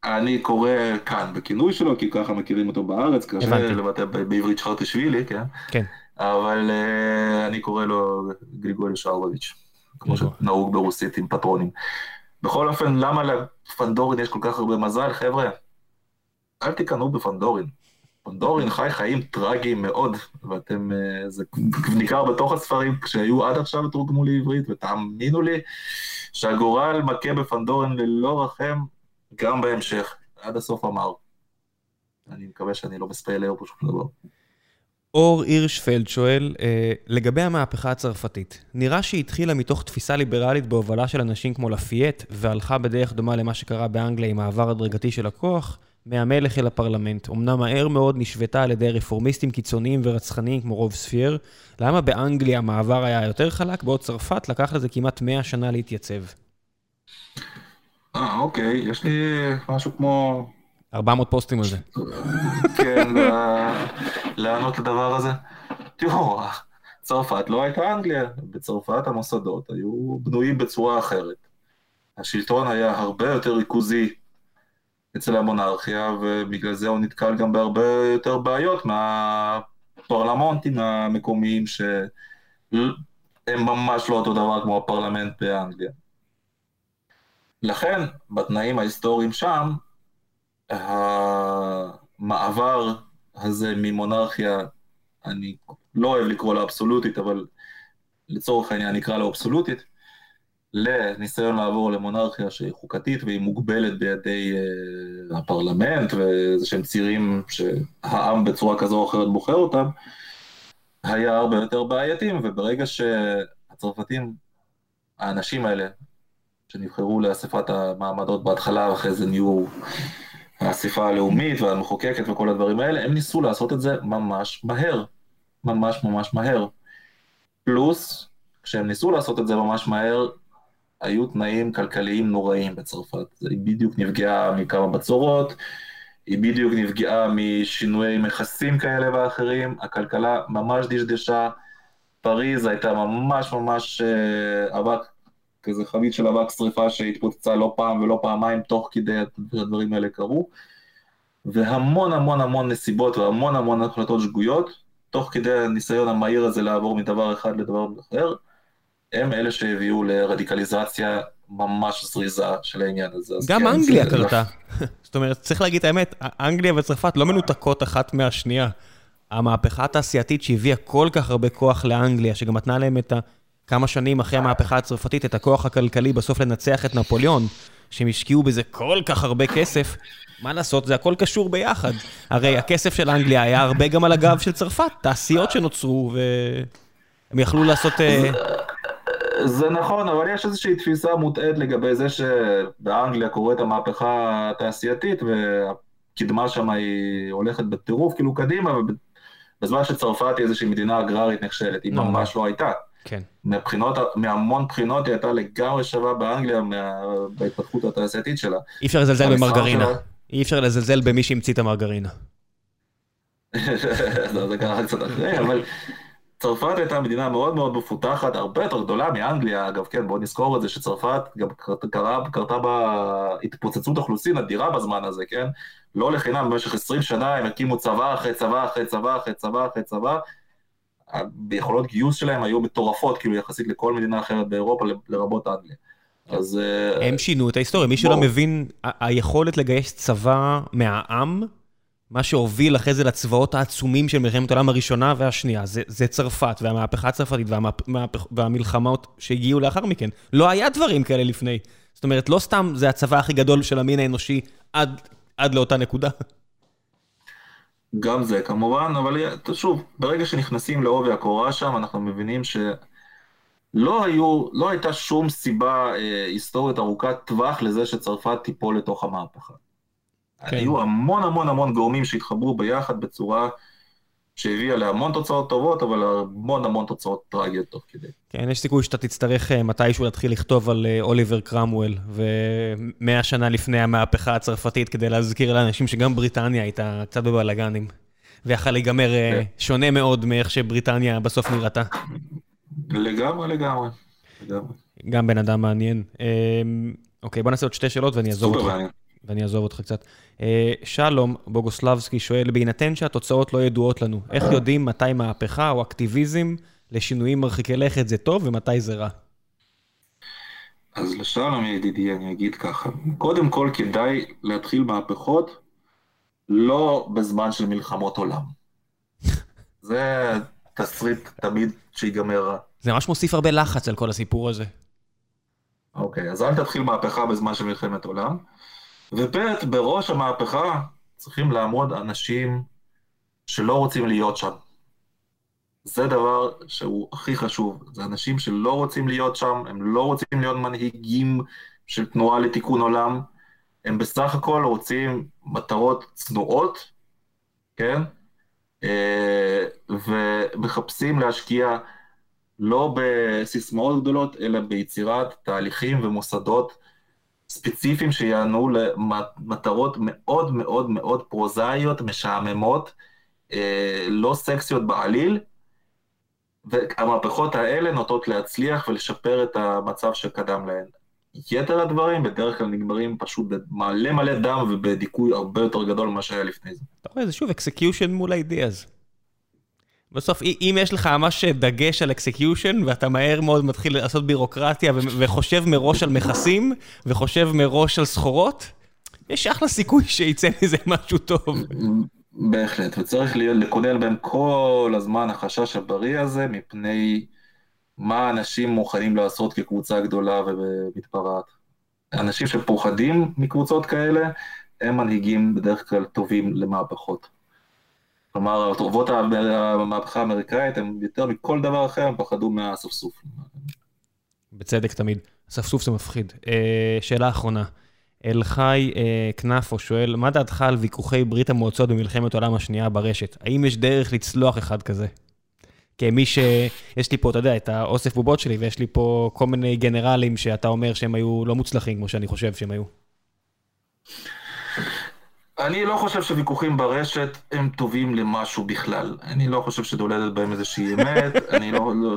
אני קורא כאן בכינוי שלו, כי ככה מכירים אותו בארץ, קשה לבטא בעברית חרטשווילי, כן? כן. אבל uh, אני קורא לו גריגורי שרלוביץ', כמו שנהוג ברוסית עם פטרונים. בכל אופן, למה לפנדורין יש כל כך הרבה מזל? חבר'ה, אל תיכנעו בפנדורין. פנדורין חי חיים טרגיים מאוד, ואתם, uh, זה ניכר בתוך הספרים שהיו עד עכשיו תורגמו לעברית, ותאמינו לי שהגורל מכה בפנדורין ללא רחם גם בהמשך, עד הסוף אמר. אני מקווה שאני לא מספיילר פה שום דבר. אור הירשפלד שואל, אה, לגבי המהפכה הצרפתית, נראה שהיא התחילה מתוך תפיסה ליברלית בהובלה של אנשים כמו לפייט, והלכה בדרך דומה למה שקרה באנגליה עם מעבר הדרגתי של הכוח, מהמלך אל הפרלמנט. אמנם מהר מאוד נשוותה על ידי רפורמיסטים קיצוניים ורצחניים כמו רוב ספייר. למה באנגליה המעבר היה יותר חלק, בעוד צרפת לקח לזה כמעט 100 שנה להתייצב? אה, אוקיי, יש לי משהו כמו 400 פוסטים על זה. כן, לענות לדבר הזה. תראו, צרפת לא הייתה אנגליה, בצרפת המוסדות היו בנויים בצורה אחרת. השלטון היה הרבה יותר ריכוזי אצל המונרכיה, ובגלל זה הוא נתקל גם בהרבה יותר בעיות מהפרלמנטים המקומיים, שהם ממש לא אותו דבר כמו הפרלמנט באנגליה. לכן, בתנאים ההיסטוריים שם, המעבר הזה ממונרכיה, אני לא אוהב לקרוא לה אבסולוטית, אבל לצורך העניין נקרא לה אבסולוטית, לניסיון לעבור למונרכיה שהיא חוקתית והיא מוגבלת בידי uh, הפרלמנט ואיזה שהם צירים שהעם בצורה כזו או אחרת בוחר אותם, היה הרבה יותר בעייתים, וברגע שהצרפתים, האנשים האלה, שנבחרו לאספת המעמדות בהתחלה, ואחרי זה נהיו האספה הלאומית והמחוקקת וכל הדברים האלה, הם ניסו לעשות את זה ממש מהר. ממש ממש מהר. פלוס, כשהם ניסו לעשות את זה ממש מהר, היו תנאים כלכליים נוראים בצרפת. היא בדיוק נפגעה מכמה בצורות, היא בדיוק נפגעה משינויי מכסים כאלה ואחרים, הכלכלה ממש דשדשה, פריז הייתה ממש ממש אה, אבק כזה חבית של אבק שריפה שהתפוצצה לא פעם ולא פעמיים תוך כדי הדברים האלה קרו, והמון המון המון נסיבות והמון המון החלטות שגויות, תוך כדי הניסיון המהיר הזה לעבור מדבר אחד לדבר אחר, הם אלה שהביאו לרדיקליזציה ממש זריזה של העניין הזה. גם כן, אנגליה קרתה. זאת אומרת, צריך להגיד את האמת, אנגליה וצרפת לא מנותקות אחת מהשנייה. המהפכה התעשייתית שהביאה כל כך הרבה כוח לאנגליה, שגם נתנה להם את ה... כמה שנים אחרי המהפכה הצרפתית, את הכוח הכלכלי בסוף לנצח את נפוליאון, שהם השקיעו בזה כל כך הרבה כסף, מה לעשות, זה הכל קשור ביחד. הרי הכסף של אנגליה היה הרבה גם על הגב של צרפת, תעשיות שנוצרו, והם יכלו לעשות... זה נכון, אבל יש איזושהי תפיסה מוטעית לגבי זה שבאנגליה קורית המהפכה התעשייתית, והקדמה שם היא הולכת בטירוף, כאילו קדימה, בזמן שצרפת היא איזושהי מדינה אגררית נכשלת, היא. ממש לא הייתה. כן. מבחינות, מהמון בחינות היא הייתה לגמרי שווה באנגליה מה, בהתפתחות התעשייתית שלה. אי אפשר לזלזל במרגרינה. שלה... אי אפשר לזלזל במי שהמציא את המרגרינה. זה קרה קצת אחרי, אבל צרפת הייתה מדינה מאוד מאוד מפותחת, הרבה יותר גדולה מאנגליה, אגב, כן, בואו נזכור את זה שצרפת גם קרה, קרתה בה התפוצצות אוכלוסין אדירה בזמן הזה, כן? לא לחינם, במשך 20 שנה הם הקימו צבא אחרי צבא אחרי צבא אחרי צבא אחרי צבא, ביכולות גיוס שלהם היו מטורפות, כאילו יחסית לכל מדינה אחרת באירופה, לרבות אנגליה. אז... אה, הם שינו את ההיסטוריה, מי שלא מבין, היכולת לגייס צבא מהעם, מה שהוביל אחרי זה לצבאות העצומים של מלחמת העולם הראשונה והשנייה, זה, זה צרפת והמהפכה הצרפתית והמהפ... והמלחמות שהגיעו לאחר מכן. לא היה דברים כאלה לפני. זאת אומרת, לא סתם זה הצבא הכי גדול של המין האנושי עד, עד לאותה נקודה. גם זה כמובן, אבל שוב, ברגע שנכנסים לעובי הקורה שם, אנחנו מבינים שלא היו, לא הייתה שום סיבה אה, היסטורית ארוכת טווח לזה שצרפת תיפול לתוך המהפכה. כן. היו המון המון המון גורמים שהתחברו ביחד בצורה שהביאה להמון תוצאות טובות, אבל המון המון תוצאות טרגיות תוך כדי. כן, יש סיכוי שאתה תצטרך אה, מתישהו להתחיל לכתוב על אה, אוליבר קרמואל, ומאה שנה לפני המהפכה הצרפתית, כדי להזכיר לאנשים שגם בריטניה הייתה קצת בבלאגנים, ויכול להיגמר אה, כן. שונה מאוד מאיך שבריטניה בסוף נראתה. לגמרי, לגמרי. גם בן אדם מעניין. אוקיי, בוא נעשה עוד שתי שאלות ואני אעזור אותך. ואני אעזוב אותך קצת. אה, שלום בוגוסלבסקי שואל, בהינתן שהתוצאות לא ידועות לנו, איך יודעים מתי מהפכה או אקטיביזם לשינויים מרחיקי לכת זה טוב ומתי זה רע? אז לשלום ידידי אני אגיד ככה, קודם כל כדאי להתחיל מהפכות לא בזמן של מלחמות עולם. זה תסריט תמיד שיגמר רע. זה ממש מוסיף הרבה לחץ על כל הסיפור הזה. אוקיי, אז אל תתחיל מהפכה בזמן של מלחמת עולם. וב' בראש המהפכה צריכים לעמוד אנשים שלא רוצים להיות שם. זה דבר שהוא הכי חשוב, זה אנשים שלא רוצים להיות שם, הם לא רוצים להיות מנהיגים של תנועה לתיקון עולם, הם בסך הכל רוצים מטרות צנועות, כן? אה, ומחפשים להשקיע לא בסיסמאות גדולות, אלא ביצירת תהליכים ומוסדות ספציפיים שיענו למטרות מאוד מאוד מאוד פרוזאיות, משעממות, אה, לא סקסיות בעליל, והמהפכות האלה נוטות להצליח ולשפר את המצב שקדם להן. יתר הדברים בדרך כלל נגמרים פשוט במלא מלא דם ובדיכוי הרבה יותר גדול ממה שהיה לפני זה. אתה רואה, זה שוב execution מול ideas. בסוף, אם יש לך ממש דגש על execution, ואתה מהר מאוד מתחיל לעשות בירוקרטיה וחושב מראש על מכסים, וחושב מראש על סחורות, יש אחלה סיכוי שיצא מזה משהו טוב. בהחלט, וצריך לקנן בי כל הזמן החשש הבריא הזה, מפני מה אנשים מוכנים לעשות כקבוצה גדולה ומתפרעת. אנשים שפוחדים מקבוצות כאלה, הם מנהיגים בדרך כלל טובים למהפכות. כלומר, אבות המהפכה האמריקאית, הם יותר מכל דבר אחר, הם פחדו מהאספסוף. בצדק תמיד. אספסוף זה מפחיד. אה, שאלה אחרונה. אלחי אה, כנפו שואל, מה דעתך על ויכוחי ברית המועצות במלחמת העולם השנייה ברשת? האם יש דרך לצלוח אחד כזה? כמי ש... יש לי פה, אתה יודע, את האוסף בובות שלי, ויש לי פה כל מיני גנרלים שאתה אומר שהם היו לא מוצלחים, כמו שאני חושב שהם היו. אני לא חושב שוויכוחים ברשת הם טובים למשהו בכלל. אני לא חושב שדולדת בהם איזושהי אמת, אני לא, לא,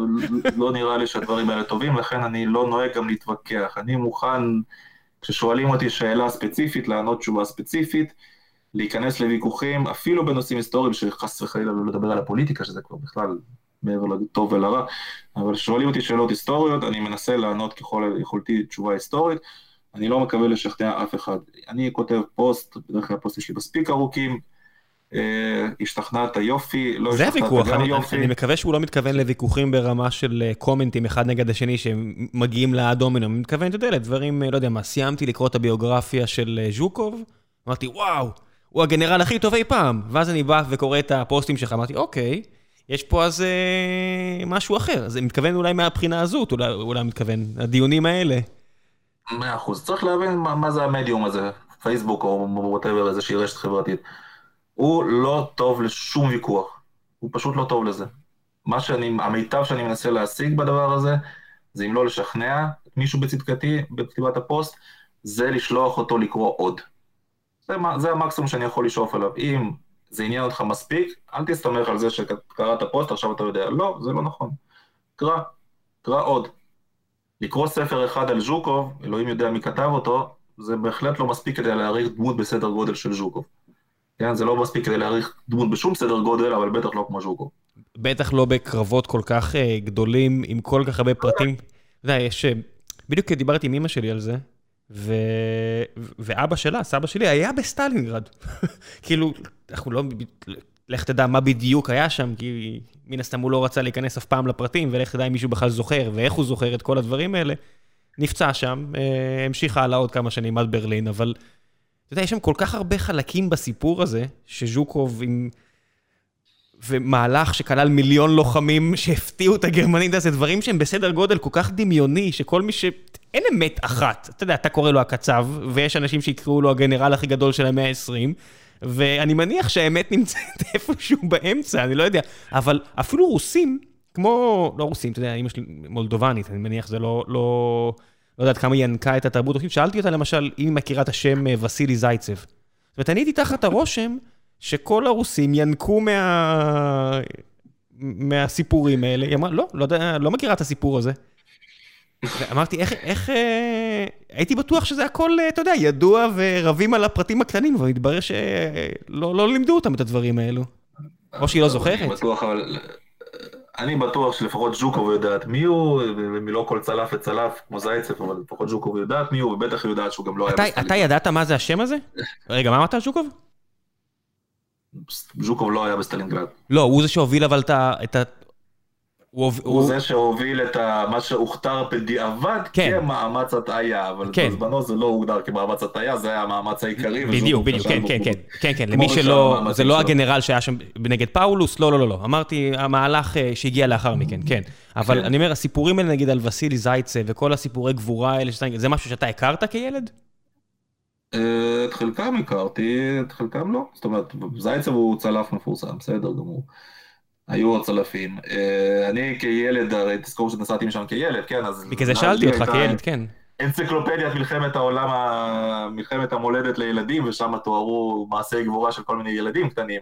לא נראה לי שהדברים האלה טובים, לכן אני לא נוהג גם להתווכח. אני מוכן, כששואלים אותי שאלה ספציפית, לענות תשובה ספציפית, להיכנס לוויכוחים, אפילו בנושאים היסטוריים, שחס וחלילה לא לדבר על הפוליטיקה, שזה כבר בכלל מעבר לטוב ולרע, אבל כששואלים אותי שאלות היסטוריות, אני מנסה לענות ככל יכולתי תשובה היסטורית. אני לא מקווה לשכנע אף אחד. אני כותב פוסט, בדרך כלל הפוסטים שלי מספיק ארוכים, אה, השתכנעת יופי, לא השתכנעת גם יופי. אני מקווה שהוא לא מתכוון לוויכוחים ברמה של אה, קומנטים אחד נגד השני שמגיעים לאדומינו, אני מתכוון, אתה יודע, לדברים, אה, לא יודע מה, סיימתי לקרוא את הביוגרפיה של ז'וקוב, אמרתי, וואו, הוא הגנרל הכי טוב אי פעם. ואז אני בא וקורא את הפוסטים שלך, אמרתי, אוקיי, יש פה אז אה, משהו אחר. אז אני מתכוון אולי מהבחינה הזאת, אולי, אולי מתכוון, הדיונים האלה. מאה אחוז. צריך להבין מה, מה זה המדיום הזה, פייסבוק או whatever, איזושהי רשת חברתית. הוא לא טוב לשום ויכוח. הוא פשוט לא טוב לזה. מה שאני, המיטב שאני מנסה להשיג בדבר הזה, זה אם לא לשכנע מישהו בצדקתי, בכתיבת הפוסט, זה לשלוח אותו לקרוא עוד. זה, זה המקסימום שאני יכול לשאוף עליו. אם זה עניין אותך מספיק, אל תסתמך על זה שקראת פוסט, עכשיו אתה יודע. לא, זה לא נכון. קרא, קרא עוד. לקרוא ספר אחד על ז'וקוב, אלוהים יודע מי כתב אותו, זה בהחלט לא מספיק כדי להעריך דמות בסדר גודל של ז'וקוב. כן, זה לא מספיק כדי להעריך דמות בשום סדר גודל, אבל בטח לא כמו ז'וקוב. בטח לא בקרבות כל כך uh, גדולים, עם כל כך הרבה פרטים. אתה יודע, יש... אה, בדיוק דיברתי עם אמא שלי על זה, ו... ואבא שלה, סבא שלי, היה בסטלינגרד. כאילו, אנחנו לא... לך תדע מה בדיוק היה שם, כי מן הסתם הוא לא רצה להיכנס אף פעם לפרטים, ולך תדע אם מישהו בכלל זוכר, ואיך הוא זוכר את כל הדברים האלה. נפצע שם, אה, המשיך הלאה עוד כמה שנים עד ברלין, אבל אתה יודע, יש שם כל כך הרבה חלקים בסיפור הזה, שז'וקוב עם... ומהלך שכלל מיליון לוחמים שהפתיעו את הגרמנים, זה דברים שהם בסדר גודל כל כך דמיוני, שכל מי ש... אין אמת אחת. אתה יודע, אתה קורא לו הקצב, ויש אנשים שיקראו לו הגנרל הכי גדול של המאה ה-20, ואני מניח שהאמת נמצאת איפשהו באמצע, אני לא יודע. אבל אפילו רוסים, כמו, לא רוסים, אתה יודע, אמא שלי מולדובנית, אני מניח זה לא, לא, לא יודעת כמה היא ינקה את התרבות. שאלתי אותה למשל, אם היא מכירה את השם אה, וסילי זייצב. זאת אומרת, אני הייתי תחת הרושם שכל הרוסים ינקו מה... מהסיפורים האלה. היא אמרה, לא, לא, לא מכירה את הסיפור הזה. אמרתי, איך, איך, אה, הייתי בטוח שזה הכל, אה, אתה יודע, ידוע ורבים על הפרטים הקטנים, אבל מתברר שלא לא לימדו אותם את הדברים האלו. או שהיא לא זוכרת. אני בטוח, אבל... אני בטוח שלפחות ז'וקוב יודעת מי הוא, ומילא כל צלף וצלף, כמו זייצב, אבל לפחות ז'וקוב יודעת מי הוא, ובטח היא יודעת שהוא גם לא היה בסטלינגרד. אתה ידעת מה זה השם הזה? רגע, מה אמרת על ז'וקוב? ז'וקוב לא היה בסטלינגרד. לא, הוא זה שהוביל אבל את. הוא, הוא, הוא זה שהוביל את ה, מה שהוכתר בדיעבד כן. כמאמץ הטעיה, אבל כן. בזמנו זה לא הוגדר כמאמץ הטעיה, זה היה המאמץ העיקרי. בדיוק, בדיוק, כן, כן, כן, כן, כן, למי שלא, זה לא הגנרל שהיה שם נגד פאולוס, לא, לא, לא, לא, אמרתי, המהלך אה, שהגיע לאחר מכן, כן. אבל כן. אני אומר, הסיפורים האלה, נגיד על וסילי זייצב וכל הסיפורי גבורה האלה, זה משהו שאתה הכרת כילד? אה, את חלקם הכרתי, את חלקם לא. זאת אומרת, זייצה הוא צלף מפורסם, בסדר גמור. היו עוד צלפים. אה, אני כילד, הרי תזכור שנסעתי משם כילד, כן, אז... בגלל זה שאלתי אותך כילד, כן. אנציקלופדיית מלחמת העולם, מלחמת המולדת לילדים, ושם תוארו מעשי גבורה של כל מיני ילדים קטנים.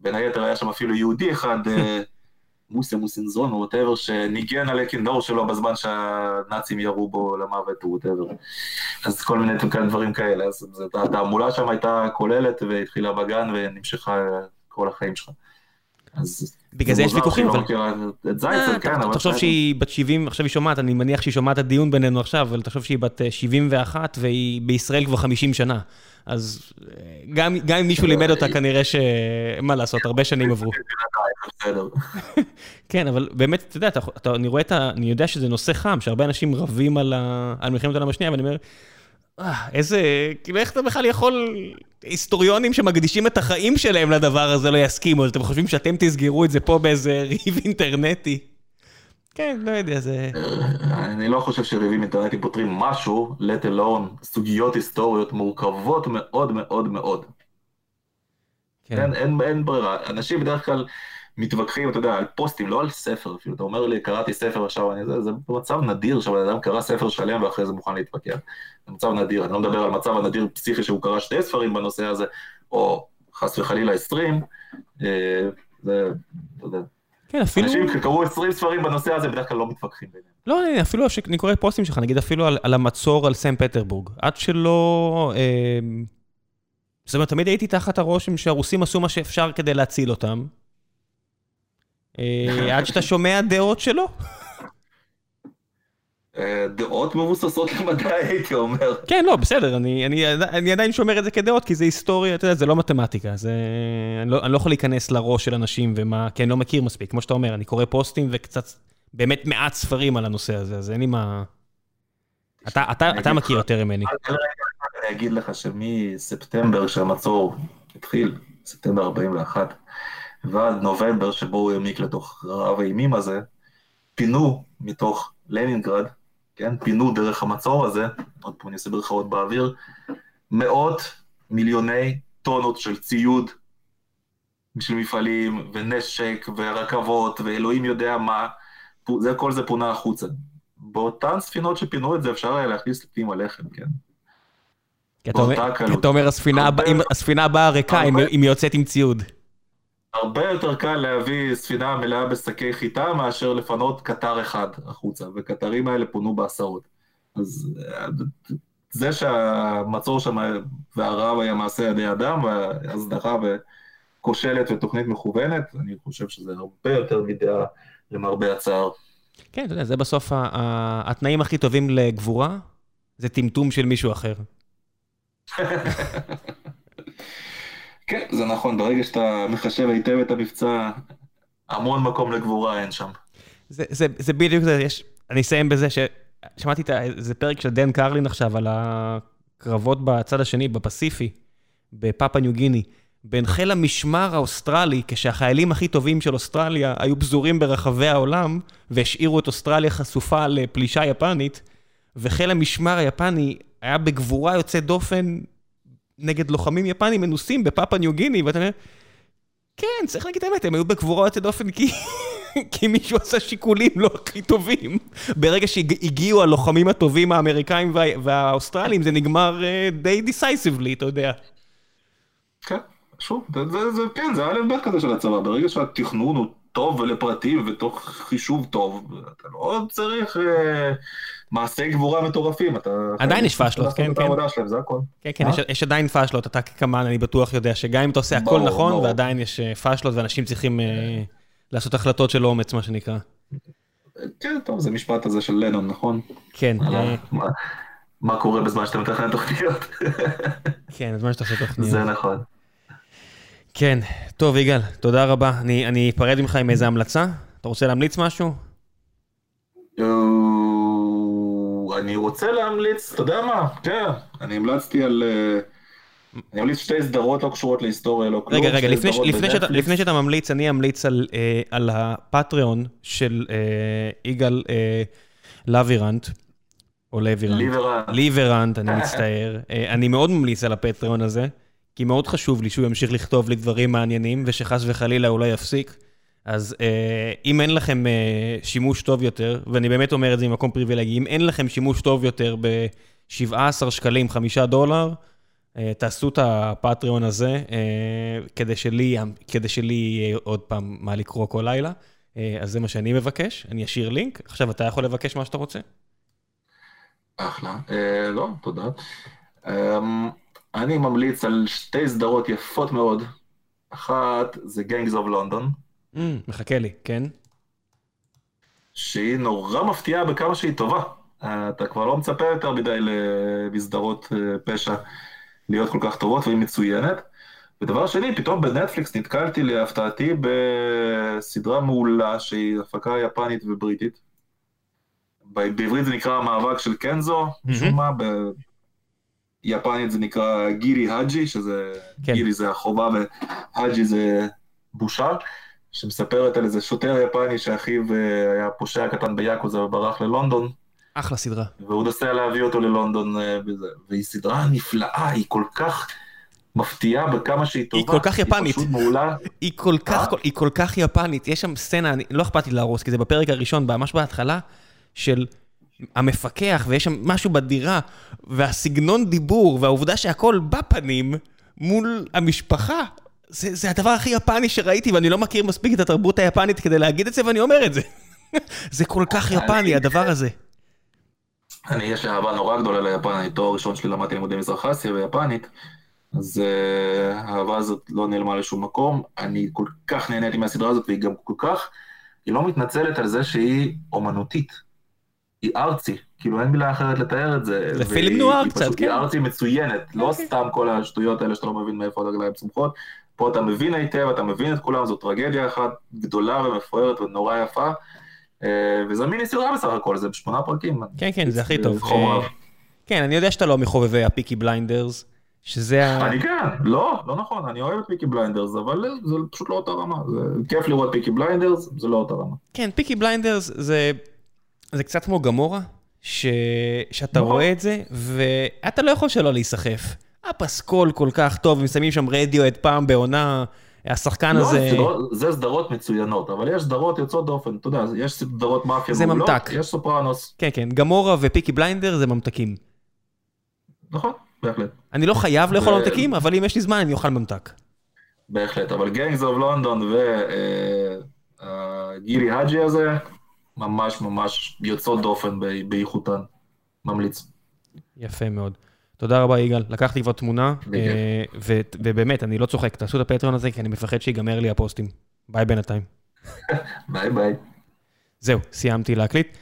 בין היתר היה שם אפילו יהודי אחד, אה, מוסיה מוסינזון או ווטאבר, שניגן על הכינור שלו בזמן שהנאצים ירו בו למוות או ווטאבר. אז כל מיני דברים כאלה. אז התעמולה שם הייתה כוללת והתחילה בגן ונמשכה כל החיים שלך. אז... בגלל זה יש ויכוחים, אבל... את זייצן, אה, כן. תחשוב שהיא בת 70, עכשיו היא שומעת, אני מניח שהיא שומעת את הדיון בינינו עכשיו, אבל תחשוב שהיא בת 71 אה, והיא בישראל כבר 50 שנה. אז אה, גם אם מישהו לימד אותה, כנראה ש... מה לעשות, הרבה שנים עברו. כן, אבל באמת, אתה יודע, אני רואה את ה... אני יודע שזה נושא חם, שהרבה אנשים רבים על מלחמת העולם השנייה, ואני אומר... איזה, כאילו איך אתה בכלל יכול, היסטוריונים שמקדישים את החיים שלהם לדבר הזה לא יסכימו, אז אתם חושבים שאתם תסגרו את זה פה באיזה ריב אינטרנטי? כן, לא יודע, זה... אני לא חושב שריבים אינטרנטיים פותרים משהו, let alone סוגיות היסטוריות מורכבות מאוד מאוד מאוד. כן. אין, אין, אין ברירה, אנשים בדרך כלל... מתווכחים, אתה יודע, על פוסטים, לא על ספר אפילו. אתה אומר לי, קראתי ספר עכשיו, אני, זה, זה מצב נדיר שבן אדם קרא ספר שלם ואחרי זה מוכן להתווכח. זה מצב נדיר, אני לא מדבר על מצב הנדיר פסיכי שהוא קרא שתי ספרים בנושא הזה, או חס וחלילה עשרים. אה, זה, אתה יודע. כן, אפילו... אנשים שקראו 20 ספרים בנושא הזה בדרך כלל לא מתווכחים ביניהם. לא, אפילו שאני קורא פוסטים שלך, נגיד אפילו על, על המצור על סם פטרבורג. עד שלא... אה, זאת אומרת, תמיד הייתי תחת הרושם שהרוסים עשו מה שאפשר כדי להציל אותם, עד שאתה שומע דעות שלו. אה, דעות מבוססות למדע, הייתי אומר. כן, לא, בסדר, אני, אני, אני עדיין שומר את זה כדעות, כי זה היסטוריה, אתה יודע, זה לא מתמטיקה, זה... אני לא, אני לא יכול להיכנס לראש של אנשים, ומה, כי אני לא מכיר מספיק. כמו שאתה אומר, אני קורא פוסטים וקצת, באמת מעט ספרים על הנושא הזה, אז אין לי מה... אתה, אתה, אתה מכיר יותר ממני. אני אגיד לך שמספטמבר, שהמצור התחיל, ספטמבר 41, ועד נובמבר שבו הוא העמיק לתוך רעב האימים הזה, פינו מתוך לנינגרד, כן, פינו דרך המצור הזה, עוד פה אני אעשה ברכאות באוויר, מאות מיליוני טונות של ציוד של מפעלים, ונשק, ורכבות, ואלוהים יודע מה, זה, כל זה פונה החוצה. באותן ספינות שפינו את זה אפשר היה להכניס לפנים הלחם, כן? כי אתה אומר, הספינה הבאה ריקה, אם היא יוצאת עם ציוד. הרבה יותר קל להביא ספינה מלאה בשקי חיטה מאשר לפנות קטר אחד החוצה, וקטרים האלה פונו בעשרות. אז זה שהמצור שם והרעב היה מעשה ידי אדם, והזנחה וכושלת ותוכנית מכוונת, אני חושב שזה הרבה יותר מדעה למרבה הצער. כן, אתה יודע, זה בסוף התנאים הכי טובים לגבורה, זה טמטום של מישהו אחר. כן, זה נכון, ברגע שאתה מחשב היטב את המבצע, המון מקום לגבורה אין שם. זה, זה, זה בדיוק זה, יש, אני אסיים בזה ששמעתי את איזה פרק של דן קרלין עכשיו על הקרבות בצד השני, בפסיפי, בפפואה ניו גיני, בין חיל המשמר האוסטרלי, כשהחיילים הכי טובים של אוסטרליה היו פזורים ברחבי העולם, והשאירו את אוסטרליה חשופה לפלישה יפנית, וחיל המשמר היפני היה בגבורה יוצאת דופן נגד לוחמים יפנים מנוסים בפפואה ניו גיני, ואתה אומר, כן, צריך להגיד את האמת, הם היו בגבורה יוצאת דופן כי... כי מישהו עשה שיקולים לא הכי טובים. ברגע שהגיעו הלוחמים הטובים האמריקאים וה... והאוסטרלים, זה נגמר uh, די decisively, אתה יודע. כן, שוב, זה, זה, זה, כן, זה א' ב' כזה של הצבא, ברגע שהתכנון הוא טוב ולפרטים ותוך חישוב טוב, אתה לא צריך... Uh... מעשי גבורה מטורפים, אתה... עדיין יש פאשלות, כן, כן. שלהם, זה הכל. כן, כן, אה? יש- יש עדיין פאשלות, אתה כקמ"ן, אני בטוח יודע שגם אם אתה עושה הכל ברור, נכון, ברור. ועדיין יש אה, פאשלות, ואנשים צריכים אה, לעשות החלטות של אומץ, מה שנקרא. כן, טוב, זה משפט הזה של לנון, נכון? כן, אה, מה- מה קורה בזמן שאתה מתכנן תוכניות? כן, הזמן שאתה עושה תוכניות. זה נכון. כן, טוב, יגאל, תודה רבה. אני אני אפרד ממך עם איזה המלצה. אתה רוצה להמליץ משהו? אה, אני רוצה להמליץ, אתה יודע מה? כן, אני המלצתי על... אה, אני ממליץ שתי סדרות לא קשורות להיסטוריה, לא כלום. רגע, רגע, לפני, לפני, שאתה. לפני שאתה ממליץ, אני אמליץ על, אה, על הפטריון של אה, יגאל אה, לוירנט, או לוירנט. ליברנט. ליברנט, אני מצטער. אה, אני מאוד ממליץ על הפטריון הזה, כי מאוד חשוב לי שהוא ימשיך לכתוב לי דברים מעניינים, ושחס וחלילה הוא לא יפסיק. אז אה, אם אין לכם אה, שימוש טוב יותר, ואני באמת אומר את זה ממקום פריבילגי, אם אין לכם שימוש טוב יותר ב-17 שקלים, 5 דולר, אה, תעשו את הפטריון הזה, אה, כדי שלי, כדי שלי יהיה עוד פעם מה לקרוא כל לילה. אה, אז זה מה שאני מבקש, אני אשאיר לינק. עכשיו אתה יכול לבקש מה שאתה רוצה. אחלה. אה, לא, תודה. אה, אני ממליץ על שתי סדרות יפות מאוד. אחת זה Gangs of London, מחכה לי, כן? שהיא נורא מפתיעה בכמה שהיא טובה. אה, אתה כבר לא מצפה יותר מדי למסדרות אה, פשע להיות כל כך טובות והיא מצוינת. ודבר שני, פתאום בנטפליקס נתקלתי להפתעתי בסדרה מעולה שהיא הפקה יפנית ובריטית. בעברית זה נקרא המאבק של קנזו, משום מה, ביפנית זה נקרא גירי האג'י, שזה, כן. גירי זה החובה והאג'י זה בושה, שמספרת על איזה שוטר יפני שאחיו אה, היה פושע קטן ביאקוזה וברח ללונדון, אחלה סדרה. והוא נוסע להביא אותו ללונדון, אה. והיא סדרה נפלאה, היא כל כך מפתיעה בכמה שהיא טובה. כל כך יפנית. היא פשוט מעולה. היא כל כך, אה? כל, היא כל כך יפנית, יש שם סצנה, אני, לא אכפת לי להרוס, כי זה בפרק הראשון, ממש בהתחלה, של המפקח, ויש שם משהו בדירה, והסגנון דיבור, והעובדה שהכל בפנים, מול המשפחה, זה, זה הדבר הכי יפני שראיתי, ואני לא מכיר מספיק את התרבות היפנית כדי להגיד את זה, ואני אומר את זה. זה כל כך יפני, הדבר הזה. אני, יש לי אהבה נורא גדולה ליפן, אני תואר ראשון שלי למדתי לימודי מזרח אסיה ויפנית, אז uh, האהבה הזאת לא נעלמה לשום מקום. אני כל כך נהניתי מהסדרה הזאת, והיא גם כל כך, היא לא מתנצלת על זה שהיא אומנותית. היא ארצי, כאילו אין מילה אחרת לתאר את זה. זה פילם נוער קצת, כן. היא ארצי מצוינת, לא אוקיי. סתם כל השטויות האלה שאתה לא מבין מאיפה הרגליים צומחות. פה אתה מבין היטב, אתה מבין את כולם, זו טרגדיה אחת גדולה ומפוארת ונורא יפה. אה, וזה מיני סדרה בסך הכל, זה בשמונה פרקים. כן, כן, זה הכי טוב. כן, אני יודע שאתה לא מחובבי ה Peaky Blinders, שזה ה... אני כן, לא, לא נכון, אני אוהב את Peaky Blinders, אבל זה פשוט לא אותה רמה. זה כיף לראות Peaky Blinders, זה לא אותה רמה. כן, Peaky Blinders זה, זה קצת כמו גומורה, ש, שאתה נכון. רואה את זה, ואתה לא יכול שלא להיסחף. הפסקול כל כך טוב, הם שמים שם רדיו את פעם בעונה, השחקן לא, הזה... סדרות- זה סדרות מצוינות, אבל יש סדרות יוצאות דופן, אתה יודע, יש סדרות מאפיה זה מעולות, ממתק. יש סופרנוס, כן, כן, גומורה ו Peaky Blinders זה ממתקים. נכון, בהחלט. אני לא חייב לאכול ו- ממתקים, אבל אם יש לי זמן אני אוכל ממתק. בהחלט, אבל Gangs of London ו Giri/Haji הזה, ממש ממש יוצאות דופן באיכותן. ממליץ. יפה מאוד. תודה רבה, יגאל. לקחתי כבר תמונה. אה, ובאמת, אני לא צוחק, תעשו את ה Patreon הזה, כי אני מפחד שיגמר לי הפוסטים. ביי בינתיים. ביי ביי. זהו, סיימתי להקליט.